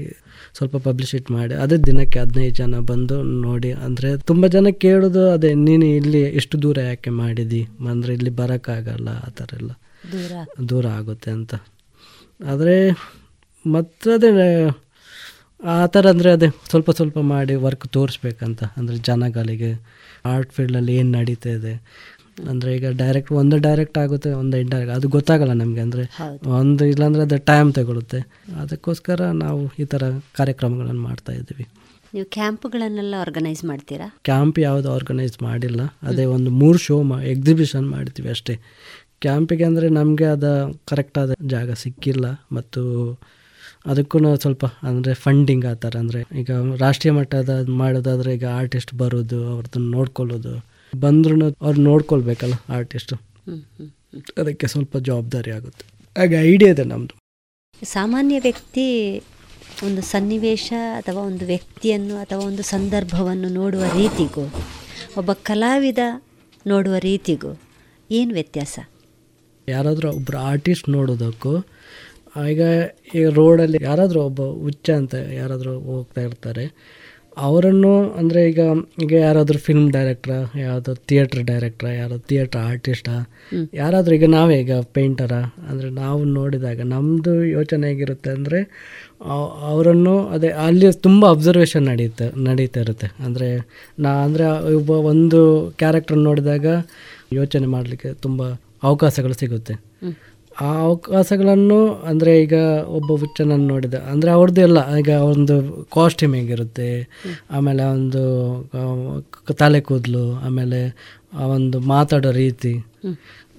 ಸ್ವಲ್ಪ ಪಬ್ಲಿಸಿಟಿ ಮಾಡಿ ಅದೇ ದಿನಕ್ಕೆ ಹದಿನೈದು ಜನ ಬಂದು ನೋಡಿ, ಅಂದರೆ ತುಂಬ ಜನ ಕೇಳೋದು ಅದೇ, ನೀನು ಇಲ್ಲಿ ಎಷ್ಟು ದೂರ ಯಾಕೆ ಮಾಡಿದಿ? ಅಂದರೆ ಇಲ್ಲಿ ಬರೋಕ್ಕಾಗಲ್ಲ, ಆ ಥರ ಎಲ್ಲ. ದೂರ. ದೂರ ಆಗುತ್ತೆ ಅಂತ. ಆದರೆ ಮತ್ತದೇ ಆ ಥರ ಅಂದರೆ ಅದೇ ಸ್ವಲ್ಪ ಸ್ವಲ್ಪ ಮಾಡಿ ವರ್ಕ್ ತೋರಿಸ್ಬೇಕಂತ. ಅಂದರೆ ಜನಗಳಿಗೆ ಆರ್ಟ್ ಫೀಲ್ಡಲ್ಲಿ ಏನು ನಡೀತಾ ಇದೆ. ಅಂದರೆ ಈಗ ಡೈರೆಕ್ಟ್ ಒಂದು ಡೈರೆಕ್ಟ್ ಆಗುತ್ತೆ ಒಂದು ಇಂಡೈರೆಕ್ಟ್ ಅದು ಗೊತ್ತಾಗಲ್ಲ ನಮಗೆ ಅಂದರೆ ಒಂದು ಇಲ್ಲಾಂದರೆ ಅದು ಟೈಮ್ ತಗೊಳುತ್ತೆ. ಅದಕ್ಕೋಸ್ಕರ ನಾವು ಈ ಥರ ಕಾರ್ಯಕ್ರಮಗಳನ್ನು ಮಾಡ್ತಾ ಇದ್ದೀವಿ. ನೀವು ಕ್ಯಾಂಪ್ಗಳನ್ನೆಲ್ಲ ಆರ್ಗನೈಸ್ ಮಾಡ್ತೀರಾ? ಕ್ಯಾಂಪ್ ಯಾವುದು ಆರ್ಗನೈಸ್ ಮಾಡಿಲ್ಲ. ಅದೇ ಒಂದು ಮೂರು ಶೋ ಮಾ ಎಕ್ಸಿಬಿಷನ್ ಮಾಡ್ತೀವಿ ಅಷ್ಟೇ. ಕ್ಯಾಂಪಿಗೆ ಅಂದರೆ ನಮಗೆ ಅದು ಕರೆಕ್ಟಾದ ಜಾಗ ಸಿಕ್ಕಿಲ್ಲ ಮತ್ತು ಅದಕ್ಕೂ ಸ್ವಲ್ಪ ಅಂದರೆ ಫಂಡಿಂಗ್ ಆ ಥರ ಅಂದರೆ ಈಗ ರಾಷ್ಟ್ರೀಯ ಮಟ್ಟದ ಮಾಡೋದಾದರೆ ಈಗ ಆರ್ಟಿಸ್ಟ್ ಬರೋದು ಅವ್ರದ್ದು ನೋಡ್ಕೊಳ್ಳೋದು. ಬಂದ್ರೂ ಅವ್ರು ನೋಡ್ಕೊಳ್ಬೇಕಲ್ಲ ಆರ್ಟಿಸ್ಟು ಅದಕ್ಕೆ ಸ್ವಲ್ಪ ಜವಾಬ್ದಾರಿ ಆಗುತ್ತೆ. ಹಾಗೆ ಐಡಿಯಾ ಇದೆ ನಮ್ಮದು ಸಾಮಾನ್ಯ ವ್ಯಕ್ತಿ ಒಂದು ಸನ್ನಿವೇಶ ಅಥವಾ ಒಂದು ವ್ಯಕ್ತಿಯನ್ನು ಅಥವಾ ಒಂದು ಸಂದರ್ಭವನ್ನು ನೋಡುವ ರೀತಿಗೂ, ಒಬ್ಬ ಕಲಾವಿದ ನೋಡುವ ರೀತಿಗೂ ಏನು ವ್ಯತ್ಯಾಸ? ಯಾರಾದರೂ ಒಬ್ಬರು ಆರ್ಟಿಸ್ಟ್ ನೋಡೋದಕ್ಕೂ ಈಗ ಈ ರೋಡಲ್ಲಿ ಯಾರಾದರೂ ಒಬ್ಬ ಹುಚ್ಚ ಅಂತ ಯಾರಾದರೂ ಹೋಗ್ತಾ ಇರ್ತಾರೆ ಅವರನ್ನು ಅಂದರೆ ಈಗ ಈಗ ಯಾರಾದರೂ ಫಿಲ್ಮ್ ಡೈರೆಕ್ಟ್ರ ಯಾವುದೋ ಥಿಯೇಟ್ರ್ ಡೈರೆಕ್ಟ್ರ ಯಾರೋ ಥಿಯೇಟ್ರ್ ಆರ್ಟಿಸ್ಟಾ ಯಾರಾದರೂ ಈಗ ನಾವೇ ಈಗ ಪೇಂಟರ ಅಂದರೆ ನಾವು ನೋಡಿದಾಗ ನಮ್ಮದು ಯೋಚನೆ ಹೇಗಿರುತ್ತೆ ಅಂದರೆ ಅವರನ್ನು ಅದೇ ಅಲ್ಲಿ ತುಂಬ ಅಬ್ಸರ್ವೇಷನ್ ನಡೀತ ನಡೀತಾ ಇರುತ್ತೆ. ಅಂದರೆ ನಾ ಅಂದರೆ ಒಬ್ಬ ಒಂದು ಕ್ಯಾರೆಕ್ಟರ್ ನೋಡಿದಾಗ ಯೋಚನೆ ಮಾಡಲಿಕ್ಕೆ ತುಂಬ ಅವಕಾಶಗಳು ಸಿಗುತ್ತೆ. ಆ ಅವಕಾಶಗಳನ್ನು ಅಂದರೆ ಈಗ ಒಬ್ಬ ಹುಚ್ಚನನ್ನು ನೋಡಿದ ಅಂದರೆ ಅವ್ರದ್ದು ಎಲ್ಲ ಈಗ ಒಂದು ಕಾಸ್ಟ್ಯೂಮ್ ಹೇಗಿರುತ್ತೆ ಆಮೇಲೆ ಒಂದು ತಲೆ ಕೂದಲು ಆಮೇಲೆ ಆ ಒಂದು ಮಾತಾಡೋ ರೀತಿ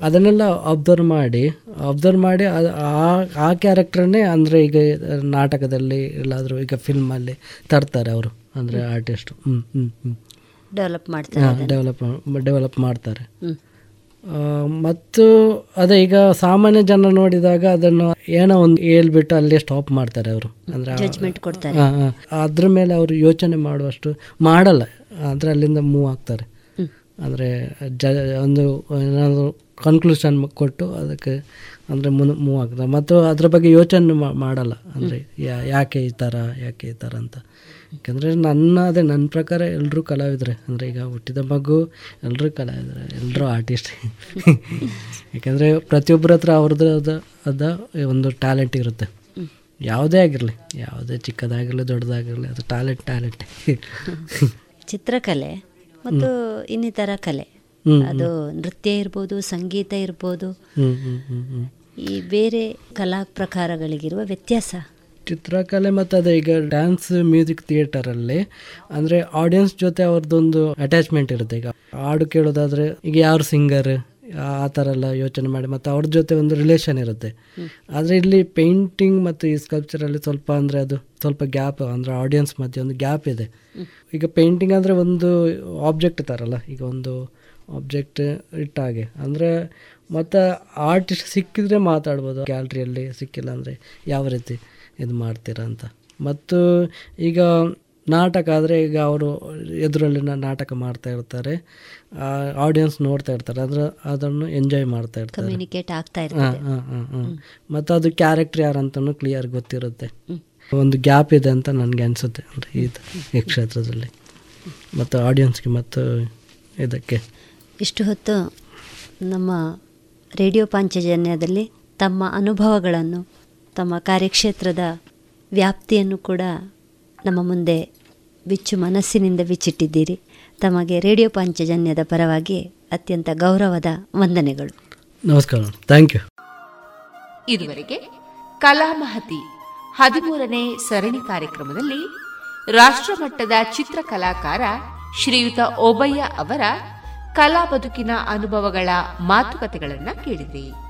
ಅದನ್ನೆಲ್ಲ ಅಬ್ಸರ್ವ್ ಮಾಡಿ ಅಬ್ಸರ್ವ್ ಮಾಡಿ ಅದ್- ಆ ಆ ಕ್ಯಾರೆಕ್ಟ್ರನ್ನೇ ಅಂದರೆ ಈಗ ನಾಟಕದಲ್ಲಿ ಎಲ್ಲಾದರೂ ಈಗ ಫಿಲ್ಮಲ್ಲಿ ತರ್ತಾರೆ ಅವರು ಅಂದರೆ ಆರ್ಟಿಸ್ಟು ಹ್ಞೂ ಹ್ಞೂ ಹ್ಞೂ ಡೆವಲಪ್ ಮಾಡ್ತಾರೆ ಡೆವಲಪ್ ಡೆವಲಪ್ ಮಾಡ್ತಾರೆ. ಮತ್ತು ಅದೇ ಈಗ ಸಾಮಾನ್ಯ ಜನ ನೋಡಿದಾಗ ಅದನ್ನು ಏನೋ ಒಂದು ಹೇಳ್ಬಿಟ್ಟು ಅಲ್ಲೇ ಸ್ಟಾಪ್ ಮಾಡ್ತಾರೆ ಅವರು. ಅಂದ್ರೆ. ಅದ್ರ ಮೇಲೆ ಅವರು ಯೋಚನೆ ಮಾಡುವಷ್ಟು ಮಾಡಲ್ಲ. ಅಂದ್ರೆ ಅಲ್ಲಿಂದ ಮೂವ್ ಆಗ್ತಾರೆ. ಅಂದರೆ ಜ ಒಂದು ಏನಾದರೂ ಕನ್ಕ್ಲೂಷನ್ ಕೊಟ್ಟು ಅದಕ್ಕೆ ಅಂದರೆ ಮುನ್ ಮೂವ್ ಆಗ್ತಾರೆ ಮತ್ತು ಅದ್ರ ಬಗ್ಗೆ ಯೋಚನೆ ಮಾಡಲ್ಲ. ಅಂದರೆ ಯಾಕೆ ಈ ಥರ ಯಾಕೆ ಈ ಥರ ಅಂತ. ಯಾಕಂದರೆ ನನ್ನ ಅದೇ ನನ್ನ ಪ್ರಕಾರ ಎಲ್ಲರೂ ಕಲಾವಿದರೆ. ಅಂದರೆ ಈಗ ಹುಟ್ಟಿದ ಮಗು ಎಲ್ಲರೂ ಕಲಾವಿದರೆ ಎಲ್ಲರೂ ಆರ್ಟಿಸ್ಟ್ [LAUGHS] ಯಾಕಂದರೆ ಪ್ರತಿಯೊಬ್ಬರ ಹತ್ರ ಅವ್ರದ್ದು ಅದ ಅದ ಒಂದು ಟ್ಯಾಲೆಂಟ್ ಇರುತ್ತೆ. ಯಾವುದೇ ಆಗಿರಲಿ ಯಾವುದೇ ಚಿಕ್ಕದಾಗಿರಲಿ ದೊಡ್ಡದಾಗಿರಲಿ ಅದು ಟ್ಯಾಲೆಂಟ್ ಟ್ಯಾಲೆಂಟ್ ಚಿತ್ರಕಲೆ ಮತ್ತು ಇನ್ನಿತರ ಕಲೆ. ಅದು ನೃತ್ಯ ಇರ್ಬೋದು ಸಂಗೀತ ಇರ್ಬೋದು. ಈ ಬೇರೆ ಕಲಾ ಪ್ರಕಾರಗಳಿಗಿರುವ ವ್ಯತ್ಯಾಸ. ಚಿತ್ರಕಲೆ ಮತ್ತು ಅದೇ ಈಗ ಡ್ಯಾನ್ಸ್ ಮ್ಯೂಸಿಕ್ ಥಿಯೇಟರಲ್ಲಿ ಅಂದರೆ ಆಡಿಯನ್ಸ್ ಜೊತೆ ಅವ್ರದ್ದೊಂದು ಅಟ್ಯಾಚ್ಮೆಂಟ್ ಇರುತ್ತೆ. ಈಗ ಹಾಡು ಕೇಳೋದಾದರೆ ಈಗ ಯಾರು ಸಿಂಗರ್ ಆ ಥರ ಎಲ್ಲ ಯೋಚನೆ ಮಾಡಿ, ಮತ್ತು ಅವ್ರ ಜೊತೆ ಒಂದು ರಿಲೇಷನ್ ಇರುತ್ತೆ. ಆದರೆ ಇಲ್ಲಿ ಪೇಂಟಿಂಗ್ ಮತ್ತು ಈ ಸ್ಕಲ್ಪ್ಚರಲ್ಲಿ ಸ್ವಲ್ಪ ಅಂದರೆ ಅದು ಸ್ವಲ್ಪ ಗ್ಯಾಪ್ ಅಂದರೆ ಆಡಿಯನ್ಸ್ ಮಧ್ಯೆ ಒಂದು ಗ್ಯಾಪ್ ಇದೆ. ಈಗ ಪೇಂಟಿಂಗ್ ಅಂದರೆ ಒಂದು ಆಬ್ಜೆಕ್ಟ್ ಥರಲ್ಲ ಈಗ ಒಂದು ಆಬ್ಜೆಕ್ಟ್ ಇಟ್ಟಾಗೆ ಅಂದರೆ ಮತ್ತು ಆರ್ಟಿಸ್ಟ್ ಸಿಕ್ಕಿದ್ರೆ ಮಾತಾಡ್ಬೋದು ಗ್ಯಾಲ್ರಿಯಲ್ಲಿ ಸಿಕ್ಕಿಲ್ಲ ಅಂದರೆ ಯಾವ ರೀತಿ. ಇದು ಮಾಡ್ತೀರಾ ಅಂತ. ಮತ್ತು ಈಗ ನಾಟಕ ಆದರೆ ಈಗ ಅವರು ಎದುರಲ್ಲಿನ ನಾಟಕ ಮಾಡ್ತಾ ಇರ್ತಾರೆ. ಆಡಿಯನ್ಸ್ ನೋಡ್ತಾ ಇರ್ತಾರೆ. ಅದರ ಅದನ್ನು ಎಂಜಾಯ್ ಮಾಡ್ತಾ ಇರ್ತಾರೆ. ಕಮ್ಯುನಿಕೇಟ್ ಆಗ್ತಾ ಹಾಂ ಹಾಂ ಹಾಂ ಹಾಂ. ಮತ್ತು ಅದು ಕ್ಯಾರೆಕ್ಟರ್ ಯಾರು ಅಂತಲೂ ಕ್ಲಿಯರ್ ಗೊತ್ತಿರುತ್ತೆ ಒಂದು ಗ್ಯಾಪ್ ಇದೆ ಅಂತ ನನಗೆ ಅನಿಸುತ್ತೆ ಅಂದರೆ ಇದು ಈ ಕ್ಷೇತ್ರದಲ್ಲಿ. ಮತ್ತು ಆಡಿಯನ್ಸ್ಗೆ ಮತ್ತು ಇದಕ್ಕೆ. ಇಷ್ಟು ಹೊತ್ತು ನಮ್ಮ ರೇಡಿಯೋ ಪಾಂಚಜನ್ಯದಲ್ಲಿ ತಮ್ಮ ಅನುಭವಗಳನ್ನು ತಮ್ಮ ಕಾರ್ಯಕ್ಷೇತ್ರದ ವ್ಯಾಪ್ತಿಯನ್ನು ಕೂಡ ನಮ್ಮ ಮುಂದೆ ಬಿಚ್ಚು ಮನಸ್ಸಿನಿಂದ ಬಿಚ್ಚಿಟ್ಟಿದ್ದೀರಿ. ತಮಗೆ ರೇಡಿಯೋ ಪಾಂಚಜನ್ಯದ ಪರವಾಗಿ ಅತ್ಯಂತ ಗೌರವದ ವಂದನೆಗಳು. ನಮಸ್ಕಾರ ಥ್ಯಾಂಕ್ ಯು. ಇದುವರೆಗೆ ಕಲಾಮಹತಿ ಹದಿಮೂರನೇ ಸರಣಿ ಕಾರ್ಯಕ್ರಮದಲ್ಲಿ ರಾಷ್ಟ್ರಮಟ್ಟದ ಚಿತ್ರಕಲಾಕಾರ ಶ್ರೀಯುತ ಓಬಯ್ಯ ಅವರ ಕಲಾ ಬದುಕಿನ ಅನುಭವಗಳ ಮಾತುಕತೆಗಳನ್ನು ಕೇಳಿದ್ರಿ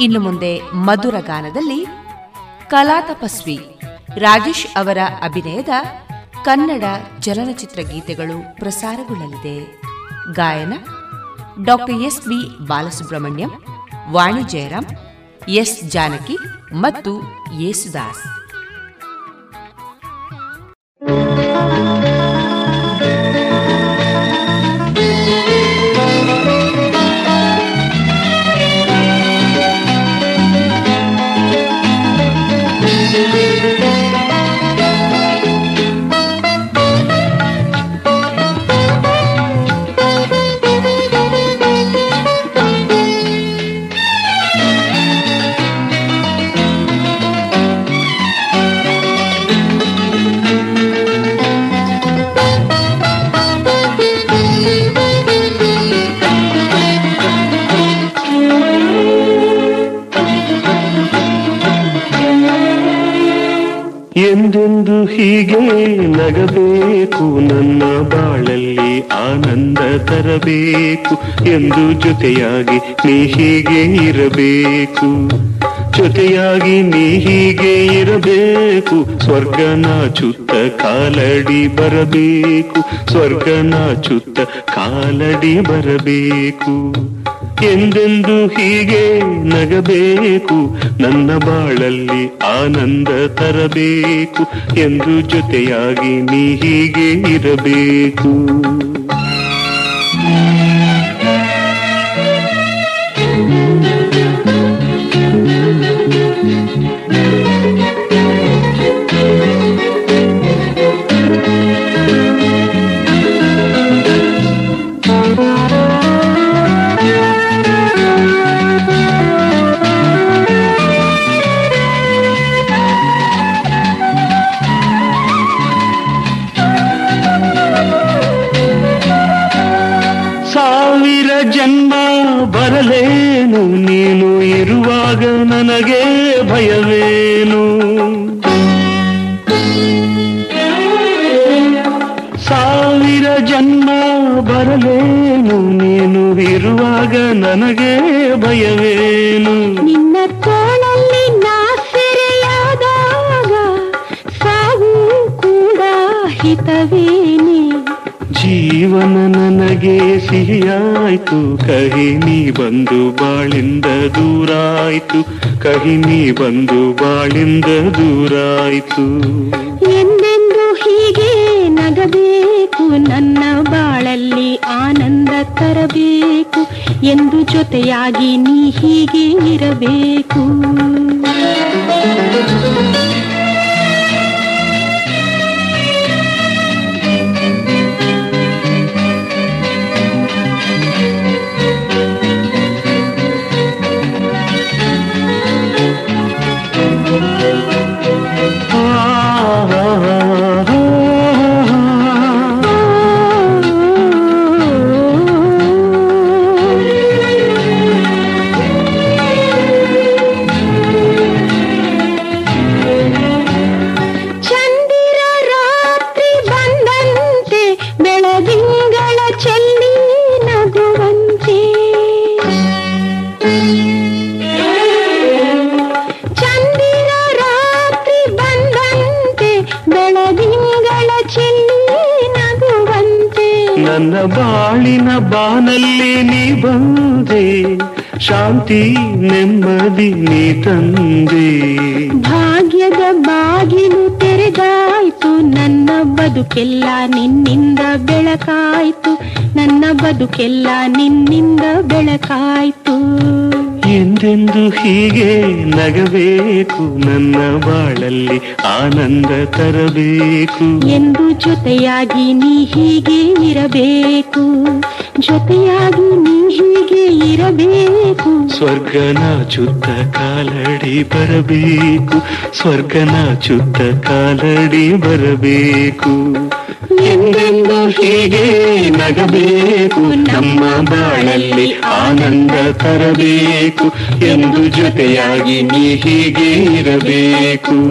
ಇನ್ನು ಮುಂದೆ ಮಧುರ ಗಾನದಲ್ಲಿ ಕಲಾ ತಪಸ್ವಿ ರಾಜೇಶ್ ಅವರ ಅಭಿನಯದ ಕನ್ನಡ ಚಲನಚಿತ್ರ ಗೀತೆಗಳು ಪ್ರಸಾರಗೊಳ್ಳಲಿದೆ. ಗಾಯನ doctor S B Balasubrahmanyam, Vani Jayaram S Janaki ಮತ್ತು ಯೇಸುದಾಸ್. ಹೀಗೆ ನಗಬೇಕು ನನ್ನ ಬಾಳಲ್ಲಿ ಆನಂದ ತರಬೇಕು. ಎಂದು ಜೊತೆಯಾಗಿ ನೀ ಹೀಗೆ ಇರಬೇಕು. ಜೊತೆಯಾಗಿ ನೀ ಹೀಗೆ ಇರಬೇಕು. ಸ್ವರ್ಗನ ಚುತ್ತ ಕಾಲಡಿ ಬರಬೇಕು. ಸ್ವರ್ಗನ ಚುತ್ತ ಕಾಲಡಿ ಬರಬೇಕು. ಎಂದೆಂದು ಹೀಗೆ ನಗಬೇಕು ನನ್ನ ಬಾಳಲ್ಲಿ ಆನಂದ ತರಬೇಕು ಎಂದು ಜೊತೆಯಾಗಿ ನೀ ಹೀಗೆ ಇರಬೇಕು. ಭಯವೇನು ನಿನ್ನ ತೋಳಲ್ಲಿ ನಾ ಸೆರೆಯಾದಾಗ ಸಾವು ಕೂಡ ಹಿತವೇನಿ? ಜೀವನ ನನಗೆ ಸಿಹಿಯಾಯ್ತು. ಕಹಿ ನೀ ಬಂದು ಬಾಳಿಂದ ದೂರಾಯ್ತು. ಕಹಿ ನೀ ಬಂದು ಬಾಳಿಂದ ದೂರಾಯ್ತು. ಎಂದೆಂದು ಹೀಗೆ ನಗಬೇಕು? ನನ್ನ ಬಾಳಲ್ಲಿ ಆನಂದ ತರಬೇಕು? ಎಂದು ಜೊತೆಯಾಗಿ ನೀ ಹೀಗೆ ಇರಬೇಕು. ಬಾಳಿನ ಬಾನಲ್ಲಿ ನೀ ಬಂದೆ, ಶಾಂತಿ, ನೆಮ್ಮದಿ ನೀ ತಂದೆ. ಭಾಗ್ಯದ ಬಾಗಿಲು ತೆರೆದಾಯ್ತು, ನನ್ನ ಬದುಕೆಲ್ಲ ನಿನ್ನಿಂದ ಬೆಳಕಾಯ್ತು, ನನ್ನ ಬದುಕೆಲ್ಲ ನಿನ್ನಿಂದ ಬೆಳಕಾಯ್ತು. ಎಂದೆಂದು ಹೀಗೆ ನಗಬೇಕು ನನ್ನ ಬಾಳಲ್ಲಿ ಆನಂದ ತರಬೇಕು. ಎಂದು ಜೊತೆಯಾಗಿ ನೀ ಹೀಗೆ ಇರಬೇಕು. ಜೊತೆಯಾಗಿ ನೀ ಹೀಗೆ ಇರಬೇಕು. ಸ್ವರ್ಗನ ಚುತ್ತ ಕಾಲಡಿ ಬರಬೇಕು. ಸ್ವರ್ಗನ ಚುತ್ತ ಕಾಲಡಿ ಬರಬೇಕು. ಎಂದೆಂದು ಹೀಗೆ ನಗಬೇಕು. ನಮ್ಮ ಬಾಳಲ್ಲಿ ಆನಂದ ತರಬೇಕು. ಎಂದು ಜೊತೆಯಾಗಿ ನೀ ಹೀಗೆ ಇರಬೇಕು.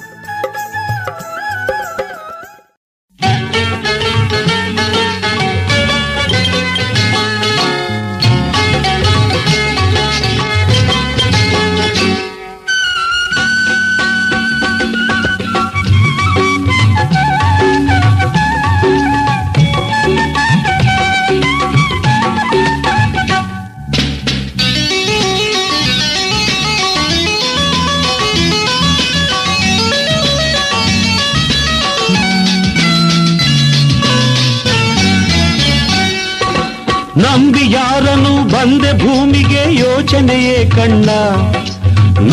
ಯೋಚನೆಯೇ ಕಣ್ಣ.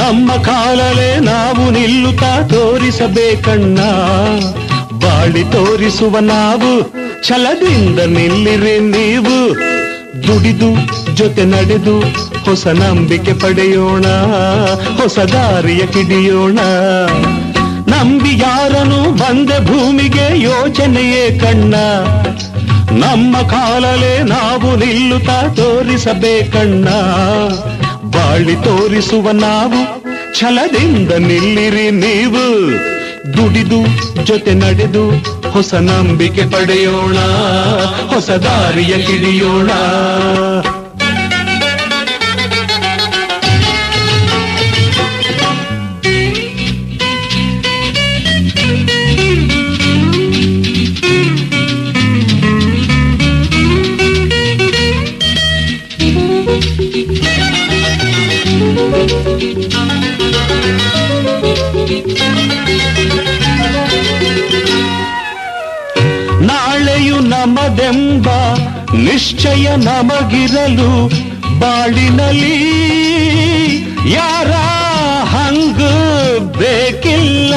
ನಮ್ಮ ಕಾಲಲೇ ನಾವು ನಿಲ್ಲುತ್ತಾ ತೋರಿಸಬೇಕಣ್ಣ ಬಾಳಿ ತೋರಿಸುವ ನಾವು ಛಲದಿಂದ ನಿಲ್ಲಿರಿ ನೀವು. ದುಡಿದು ಜೊತೆ ನಡೆದು ಹೊಸ ನಂಬಿಕೆ ಪಡೆಯೋಣ, ಹೊಸ ದಾರಿಯ ಕಿಡಿಯೋಣ. ನಂಬಿ ಯಾರನು ಬಂದೆ ಭೂಮಿಗೆ ಯೋಚನೆಯೇ ಕಣ್ಣ. ನಮ್ಮ ಕಾಲಲೇ ನಾವು ನಿಲ್ಲುತ್ತಾ ತೋರಿಸಬೇಕಣ್ಣ ಬಾಳಿ ತೋರಿಸುವ ನಾವು, ಛಲದಿಂದ ನಿಲ್ಲಿರಿ ನೀವು. ದುಡಿದು ಜೊತೆ ನಡೆದು ಹೊಸ ನಂಬಿಕೆ ಪಡೆಯೋಣ, ಹೊಸ ದಾರಿಯ ಕಿಡಿಯೋಣ. ನಮದೆಂಬ ನಿಶ್ಚಯ ನಮಗಿರಲು ಬಾಳಿನಲ್ಲಿ ಯಾರ ಹಂಗ ಬೇಕಿಲ್ಲ.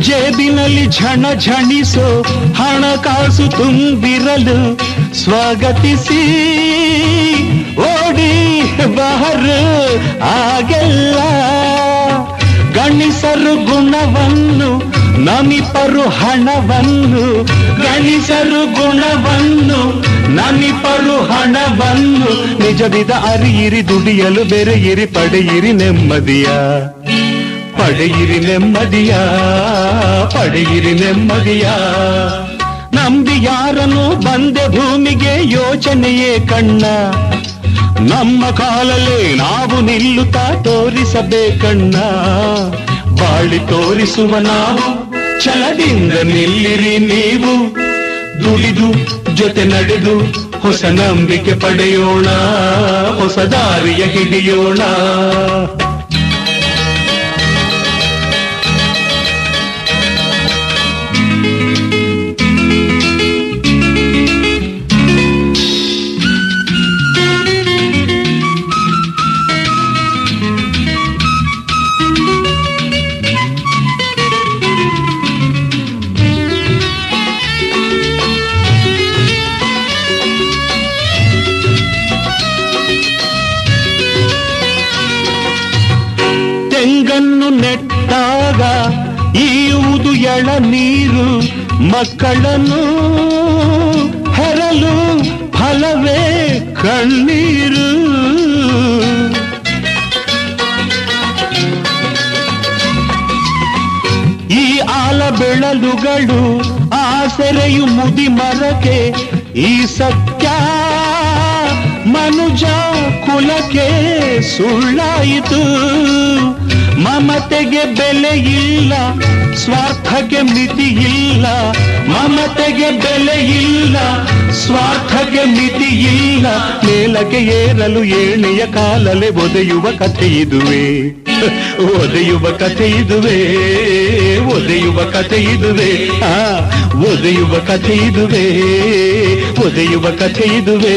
ಜೇಬಿನಲ್ಲಿ ಝಣ ಝಣಿಸೋ ಹಣಕಾಸು ತುಂಬಿರಲು ಸ್ವಾಗತಿಸಿ. ಓಡಿ ಬಹರು ಆಗೆಲ್ಲ ಗಣಿಸರು ಗುಣವನ್ನು, ನಮಿಪರು ಹಣವನ್ನು. ಗಣಿಸರು ಗುಣವನ್ನು, ನಮಿಪರು ಹಣವನ್ನು. ನಿಜವಿದ ಅರಿಯಿರಿ, ದುಡಿಯಲು ಬೆರೆಯಿರಿ, ಪಡೆಯಿರಿ ನೆಮ್ಮದಿಯ. ಪಡೆಯಿರಿ ನೆಮ್ಮದಿಯ ಪಡೆಯಿರಿ ನೆಮ್ಮದಿಯ. ನಂಬಿ ಯಾರನ್ನು ಬಂದೆ ಭೂಮಿಗೆ ಯೋಚನೆಯೇ ಕಣ್ಣ. ನಮ್ಮ ಕಾಲಲ್ಲೇ ನಾವು ನಿಲ್ಲುತ್ತಾ ತೋರಿಸಬೇಕಣ್ಣ ಬಾಳಿ ತೋರಿಸುವ ನಾವು, ಛಲದಿಂದ ನಿಲ್ಲಿರಿ ನೀವು. ದುಡಿದು ಜೊತೆ ನಡೆದು ಹೊಸ ನಂಬಿಕೆ ಪಡೆಯೋಣ, ಹೊಸ ದಾರಿಯ ಹಿಡಿಯೋಣ. ಮಕ್ಕಳನ್ನು ಹೆರಲು ಫಲವೇ ಕಣ್ಣೀರು. ಈ ಆಲ ಬೆಳಲುಗಳು ಆಸರೆಯು ಮುದಿ ಮರಕೆ ಈ ಸತ್ಯ ಮನುಜ ಕುಲಕ್ಕೆ ಸುಳ್ಳಾಯಿತು. ಮಮತೆಗೆ ಬೆಲೆ ಇಲ್ಲ, ಸ್ವಾರ್ಥಕ್ಕೆ ಮಿತಿ ಇಲ್ಲ. ಮಮತೆಗೆ ಬೆಲೆ ಇಲ್ಲ, ಸ್ವಾರ್ಥಕ್ಕೆ ಮಿತಿ ಇಲ್ಲ. ಮೇಲಕ್ಕೆ ಏರಲು ಏಣಿಯ ಕಾಲಲೆ ಒದೆಯುವ ಕಥೆ ಇದುವೆ. ಒದೆಯುವ ಕಥೆ ಇದುವೆ, ಒದೆಯುವ ಕಥೆ ಇದುವೆ. ಒದೆಯುವ ಕಥೆ ಇದುವೆ, ಒದೆಯುವ ಕಥೆ ಇದುವೆ.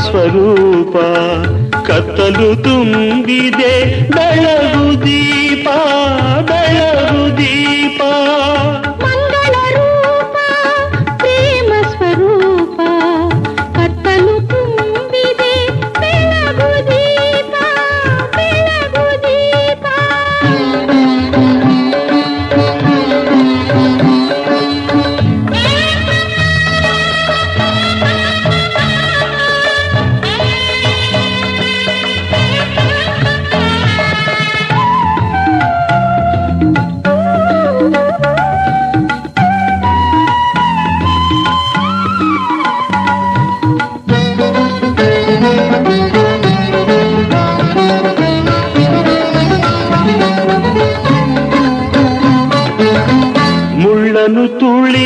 ಸ್ವರೂಪ ಕತ್ತಲು ತುಂಬಿದೆ ಬೆಳಗು ದೀಪ ಬೆಳಗು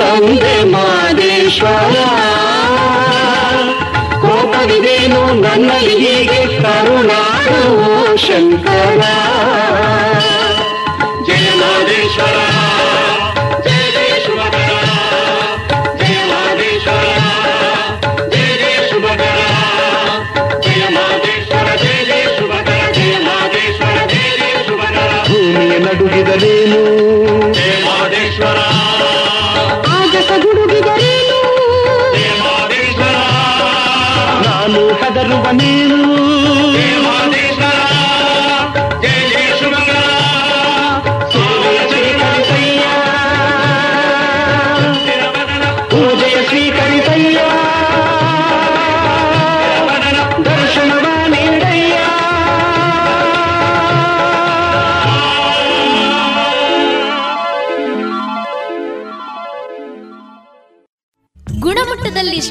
ತಂದೆ ಮಾದೇಶ್ವರ. ಕೋಪವಿದೇನು ನನ್ನಲ್ಲಿ ಹೀಗೆ ಕರುಣಾಳು ಓ ಶಂಕರ. ಜಯ ಮಾದೇಶ್ವರ ಜಯ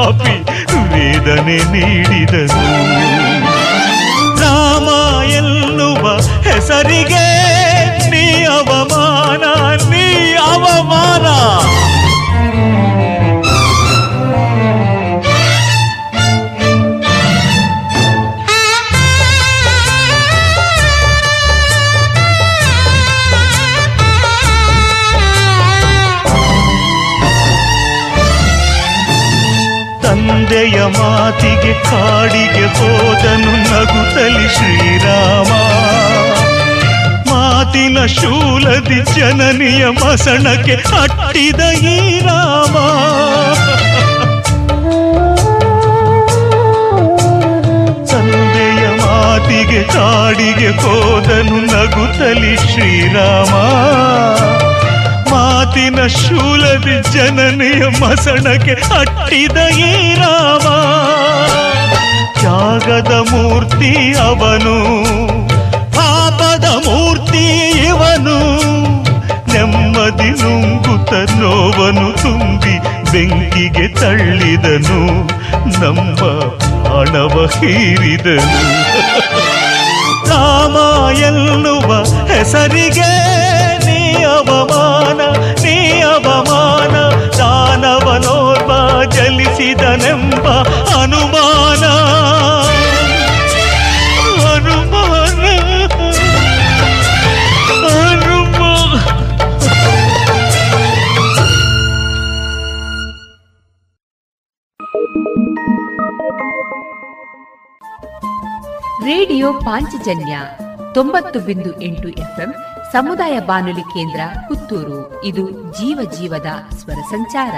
ಪಾಪಿ ವೇದನೆ ನೀಡಿದನು. ರಾಮ ಎನ್ನುವ ಹೆಸರಿಗೆ ಮಾತಿಗೆ ಕಾಡಿಗೆ ಹೋದನು ನಗುತ್ತಲಿ ಶ್ರೀರಾಮ. ಮಾತಿನ ಶೂಲದಿ ಜನನಿಯ ಮಸಣಕ್ಕೆ ಅಟ್ಟಿದ ಈ ರಾಮ. ತಂದೆಯ ಮಾತಿಗೆ ಕಾಡಿಗೆ ಹೋದನು ನಗುತ್ತಲಿ ಶ್ರೀರಾಮ. ಮಾತಿನ ಶೂಲದಿ ಜನನೆಯ ಮಸಣಕ್ಕೆ ಅಟ್ಟಿದ ಈ ಜಾಗದ ಮೂರ್ತಿ ಅವನು, ಪಾಪದ ಮೂರ್ತಿ ಇವನು. ನೆಮ್ಮದಿ ನುಂಗುತ್ತ ನೋವನು ತುಂಬಿ ಬೆಂಕಿಗೆ ತಳ್ಳಿದನು. ನಮ್ಮ ಪ್ರಾಣವ ಹೀರಿದನು. ರಾಮ ಎನ್ನುವ ಹೆಸರಿಗೆ ನೀ ಅವಮಾನ ಜಲಿಸಿದನೆಂಬ ಅನುಮಾನ. ಅನುಮಾನ. ಅನುಮಾನ. ರೇಡಿಯೋ ಪಾಂಚಜನ್ಯ ತೊಂಬತ್ತು ಬಿಂದು ಎಂಟು ಎಫ್ಎಂ ಸಮುದಾಯ ಬಾನುಲಿ ಕೇಂದ್ರ ಪುತ್ತೂರು. ಇದು ಜೀವ ಜೀವದ ಸ್ವರ ಸಂಚಾರ.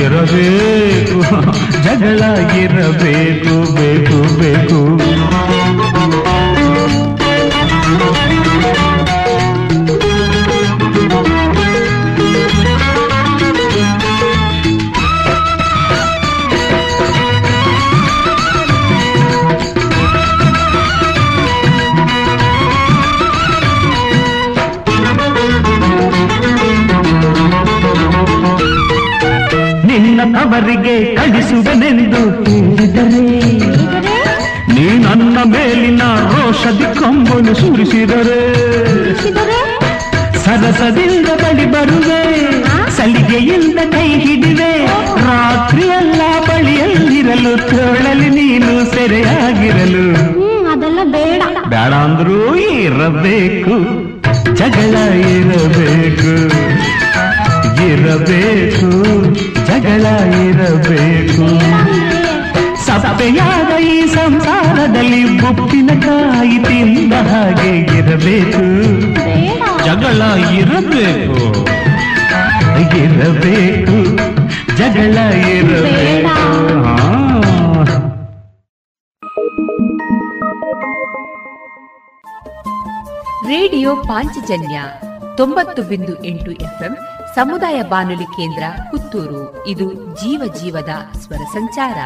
ಇರಬೇಕು ಜಗಳ ಇರಬೇಕು ಬೇಕು ಬೇಕು. ಅವರಿಗೆ ಕಳಿಸುವೆನೆಂದು ಹೇಳಿದರೆ? ನೀ ನನ್ನ ಮೇಲಿನ ರೋಷದಿ ಕಂಬನು ಸುರಿಸಿದರೆ. ಸರಸದಿಂದ ಬಳಿ ಬರುವೆ ಸಲಿಗೆಯಿಂದ ಕೈ ಹಿಡಿವೆ. ರಾತ್ರಿಯೆಲ್ಲ ಬಳಿಯಲ್ಲಿರಲು ತೋಳಲಿ ನೀನು ಸೆರೆಯಾಗಿರಲು. ಅದೆಲ್ಲ ಬೇಡ. ಬೇಡ ಅಂದ್ರೂ ಇರಬೇಕು ಜಗಳ ಇರಬೇಕು ಇರಬೇಕು. ಜಗಳ ಇರಬೇಕು. ಸಪ್ಪೆಯಾದ ಈ ಸಂಸಾರದಲ್ಲಿ ಉಪ್ಪಿನಕಾಯಿ ತಿಂದ ಹಾಗೆ ಇರಬೇಕು. ಜಗಳ ಇರಬೇಕು. ಇರಬೇಕು. ಜಗಳ ಇರಬೇಕು. ರೇಡಿಯೋ ಪಾಂಚಜನ್ಯ ತೊಂಬತ್ತು ಬಿಂದು ಎಂಟು ಎಫ್ಎಂ ಸಮುದಾಯ ಬಾನುಲಿ ಕೇಂದ್ರ ಪುತ್ತೂರು. ಇದು ಜೀವ ಜೀವದ ಸ್ವರ ಸಂಚಾರ.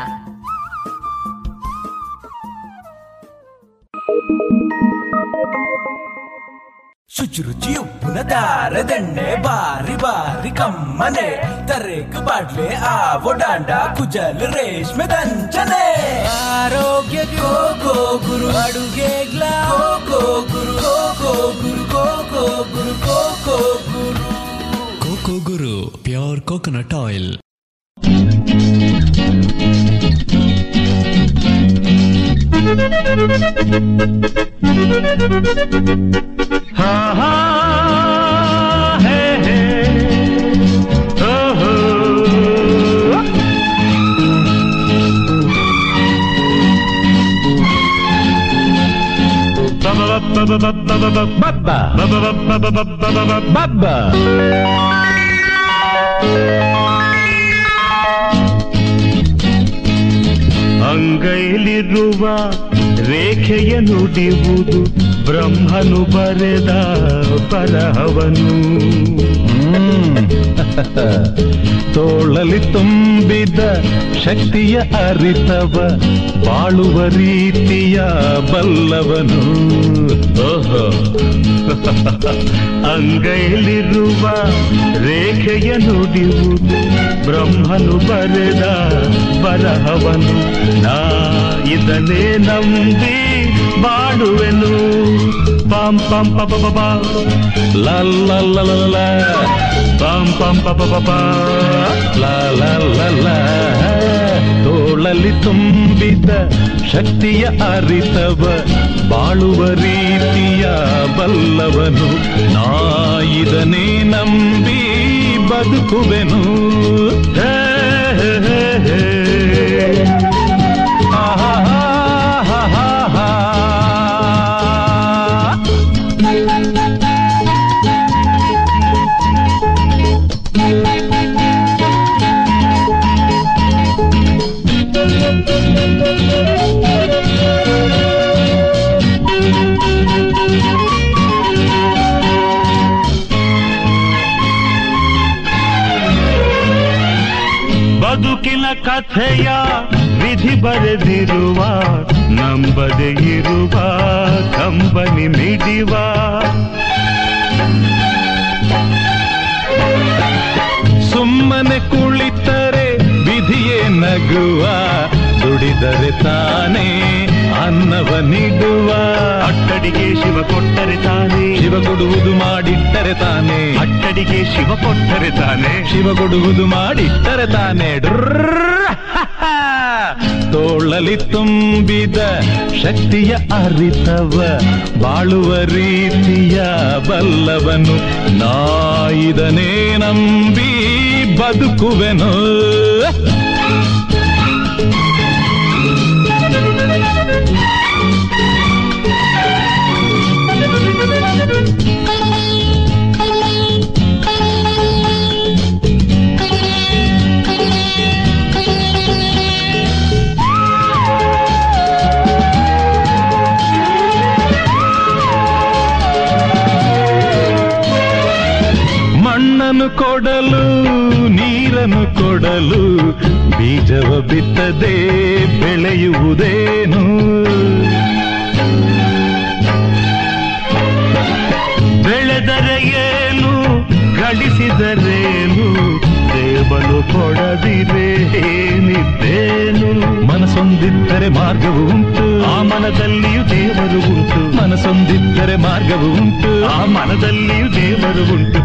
ಶುಚಿರುಚಿ ಉಪ್ಪಿನ ದಾರದೆಣ್ಣೆ ಬಾರಿ ಬಾರಿ ಕಮ್ಮನೆ. ತರೇಕು ಬಾಡ್ಲೆ ಆವೋ ಡಾಂಡ ಕುಜಲ್ ರೇಷ್ಮೆ ದಂಚನೆ. ಆರೋಗ್ಯ ಗೋ ಗೋ Guru. ಅಡುಗೆಗ್ಲ go go Guru. Go go Guru. Go go Guru. Go go Guru coco Guru pure coconut oil ಹಾ ಹಾ ಹೇ ಹೇ ಹೋ ಹೋ ಅಂಗೈಲಿರುವ ರೇಖೆಯ ನುಡಿಯುವುದು ಬ್ರಹ್ಮನು ಬರೆದ ಬರಹವನು. ತೋಳಲಿ ತುಂಬಿದ ಶಕ್ತಿಯ ಅರಿತವ ಬಾಳುವ ರೀತಿಯ ಬಲ್ಲವನು. ಅಂಗೈಲಿರುವ ರೇಖೆಯ ನುಡಿಯುವುದು ಬ್ರಹ್ಮನು ಬರೆದ ಬರಹವನು. ನಾ ಇದನ್ನೇ ನಂಬಿ ಬಾಡುವೆನು ಪಂ ಪಂ ಪ ಪ ಪ ಪ ಲ ಲ ಲ ಲ ಲ ಲ. ಪಂ ಪಂ ಪ ಪ ಪ ಪ ಲ ಲ ಲ ಲ. ತೋಳಲಿ ತುಂಬಿದ ಶಕ್ತಿಯ ಅರಿತವ ಬಾಳುವ ರೀತಿಯ ಬಲ್ಲವನು ನಾ ಇದನ್ನೇ ನಂಬಿ ಬದುಕುವೆನು ಹೇ ಹೇ ಹೇ ಕಥೆಯ ವಿಧಿ ಬರೆದಿರುವ ನಂಬದೆ ಇರುವ ಕಂಬನಿ ಮಿಡಿವ. ಸುಮ್ಮನೆ ಕುಳಿತರೆ ವಿಧಿಯೇ ನಗುವ ದುಡಿದರೆ ತಾನೇ ಅನ್ನವ ನೀಡುವ. ಅಟ್ಟಡಿಗೆ ಶಿವ ಕೊಟ್ಟರೆ ತಾನೆ. ಶಿವ ಕೊಡುವುದು ಮಾಡಿಟ್ಟರೆ ತಾನೆ. ಅಟ್ಟಡಿಗೆ ಶಿವ ಕೊಟ್ಟರೆ ತಾನೆ. ಶಿವ ಕೊಡುವುದು ಮಾಡಿಟ್ಟರೆ ತಾನೆ. ತೋಳಲಿ ತುಂಬಿದ ಶಕ್ತಿಯ ಅರಿತವ ಬಾಳುವ ರೀತಿಯ ಬಲ್ಲವನು. ನಾಯಿದನೇ ನಂಬಿ ಬದುಕುವೆನು. ಮಣ್ಣನ್ನು ಕೊಡಲು ನೀರನ್ನು ಕೊಡಲು ಬೀಜವ ಬಿತ್ತದೆ ಬೆಳೆಯುವುದೇನು? ಬೆಳೆದರೆ ದೇವನು ಕೊಡದಿರೆ ಏನಿದ್ದೇನು ಮನಸೊಂದಿದ್ದರೆ ಮಾರ್ಗವು ಉಂಟು. ಆ ಮನದಲ್ಲಿಯೂ ದೇವರು ಉಂಟು. ಮನಸೊಂದಿದ್ದರೆ ಮಾರ್ಗವು ಉಂಟು. ಆ ಮನದಲ್ಲಿಯೂ ದೇವರು ಉಂಟು. [LAUGHS]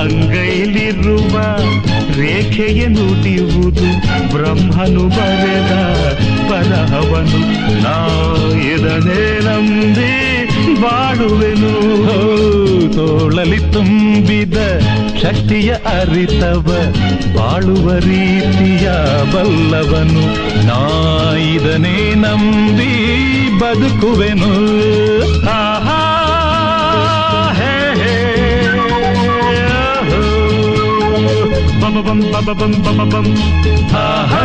ಅಂಗೈಲಿರುವ ರೇಖೆಯ ನುಡಿಯುವುದು ಬ್ರಹ್ಮನು ಬರೆದ ಪರಹವನು ನಾ ಇದನೇ ಬಾಡುವೆನು ಹೋ, ತೋಳಲಿ ತುಂಬಿದ ಶಕ್ತಿಯ ಅರಿತವ ಬಾಳುವ ರೀತಿಯ ಬಲ್ಲವನು ನಾ ಇದನ್ನೇ ನಂಬಿ ಬದುಕುವೆನು ಆಹಾ ಹೇ ಹೇ ಓಹೋ. ಬಮ ಬಂ ಬಮ ಬಂ ಬಮ ಬಂ ಆಹಾ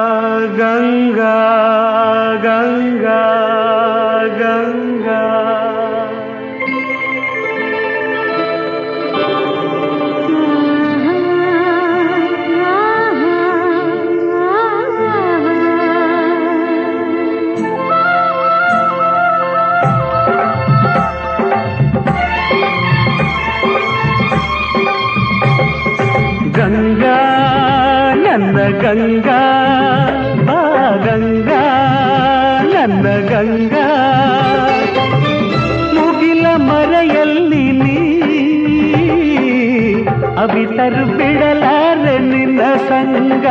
ನನ್ನ ಗಂಗಾ ಬಾ ಗಂಗಾ ನನ್ನ ಗಂಗಾ ಮುಗಿಲ ಮರೆಯಲ್ಲಿ ನೀ ಅವಿತರು ಬಿಡಲಾರೆ ನಿನ್ನ ಸಂಗ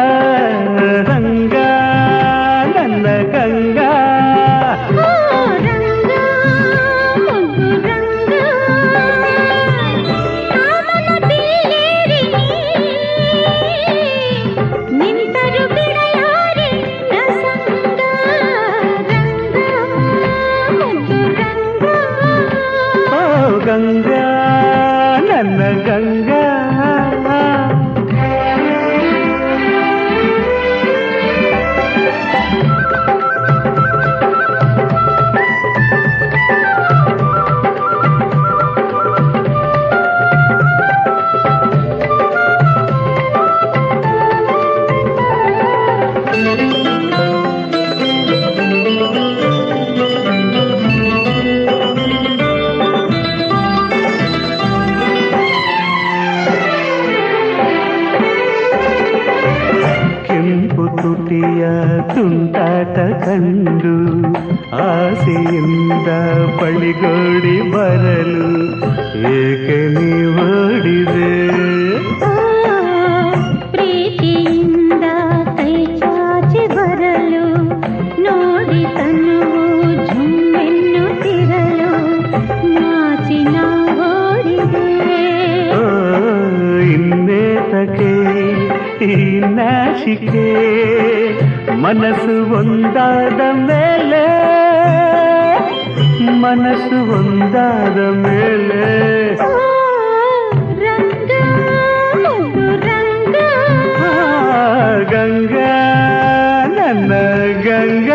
ನಾಶಿಕೆ ಮನಸ್ಸು ಒಂದಾದ ಮೇಲೆ ಮನಸ್ಸು ಒಂದಾದ ಮೇಲೆ. ಗಂಗಾ ನನ್ನ ಗಂಗಾ.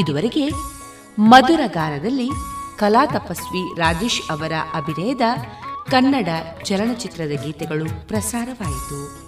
ಇದುವರೆಗೆ ಮಧುರ ಗಾನದಲ್ಲಿ ಕಲಾ ತಪಸ್ವಿ ರಾಜೇಶ್ ಅವರ ಅಭಿನಯದ ಕನ್ನಡ ಚಲನಚಿತ್ರದ ಗೀತೆಗಳು ಪ್ರಸಾರವಾಯಿತು.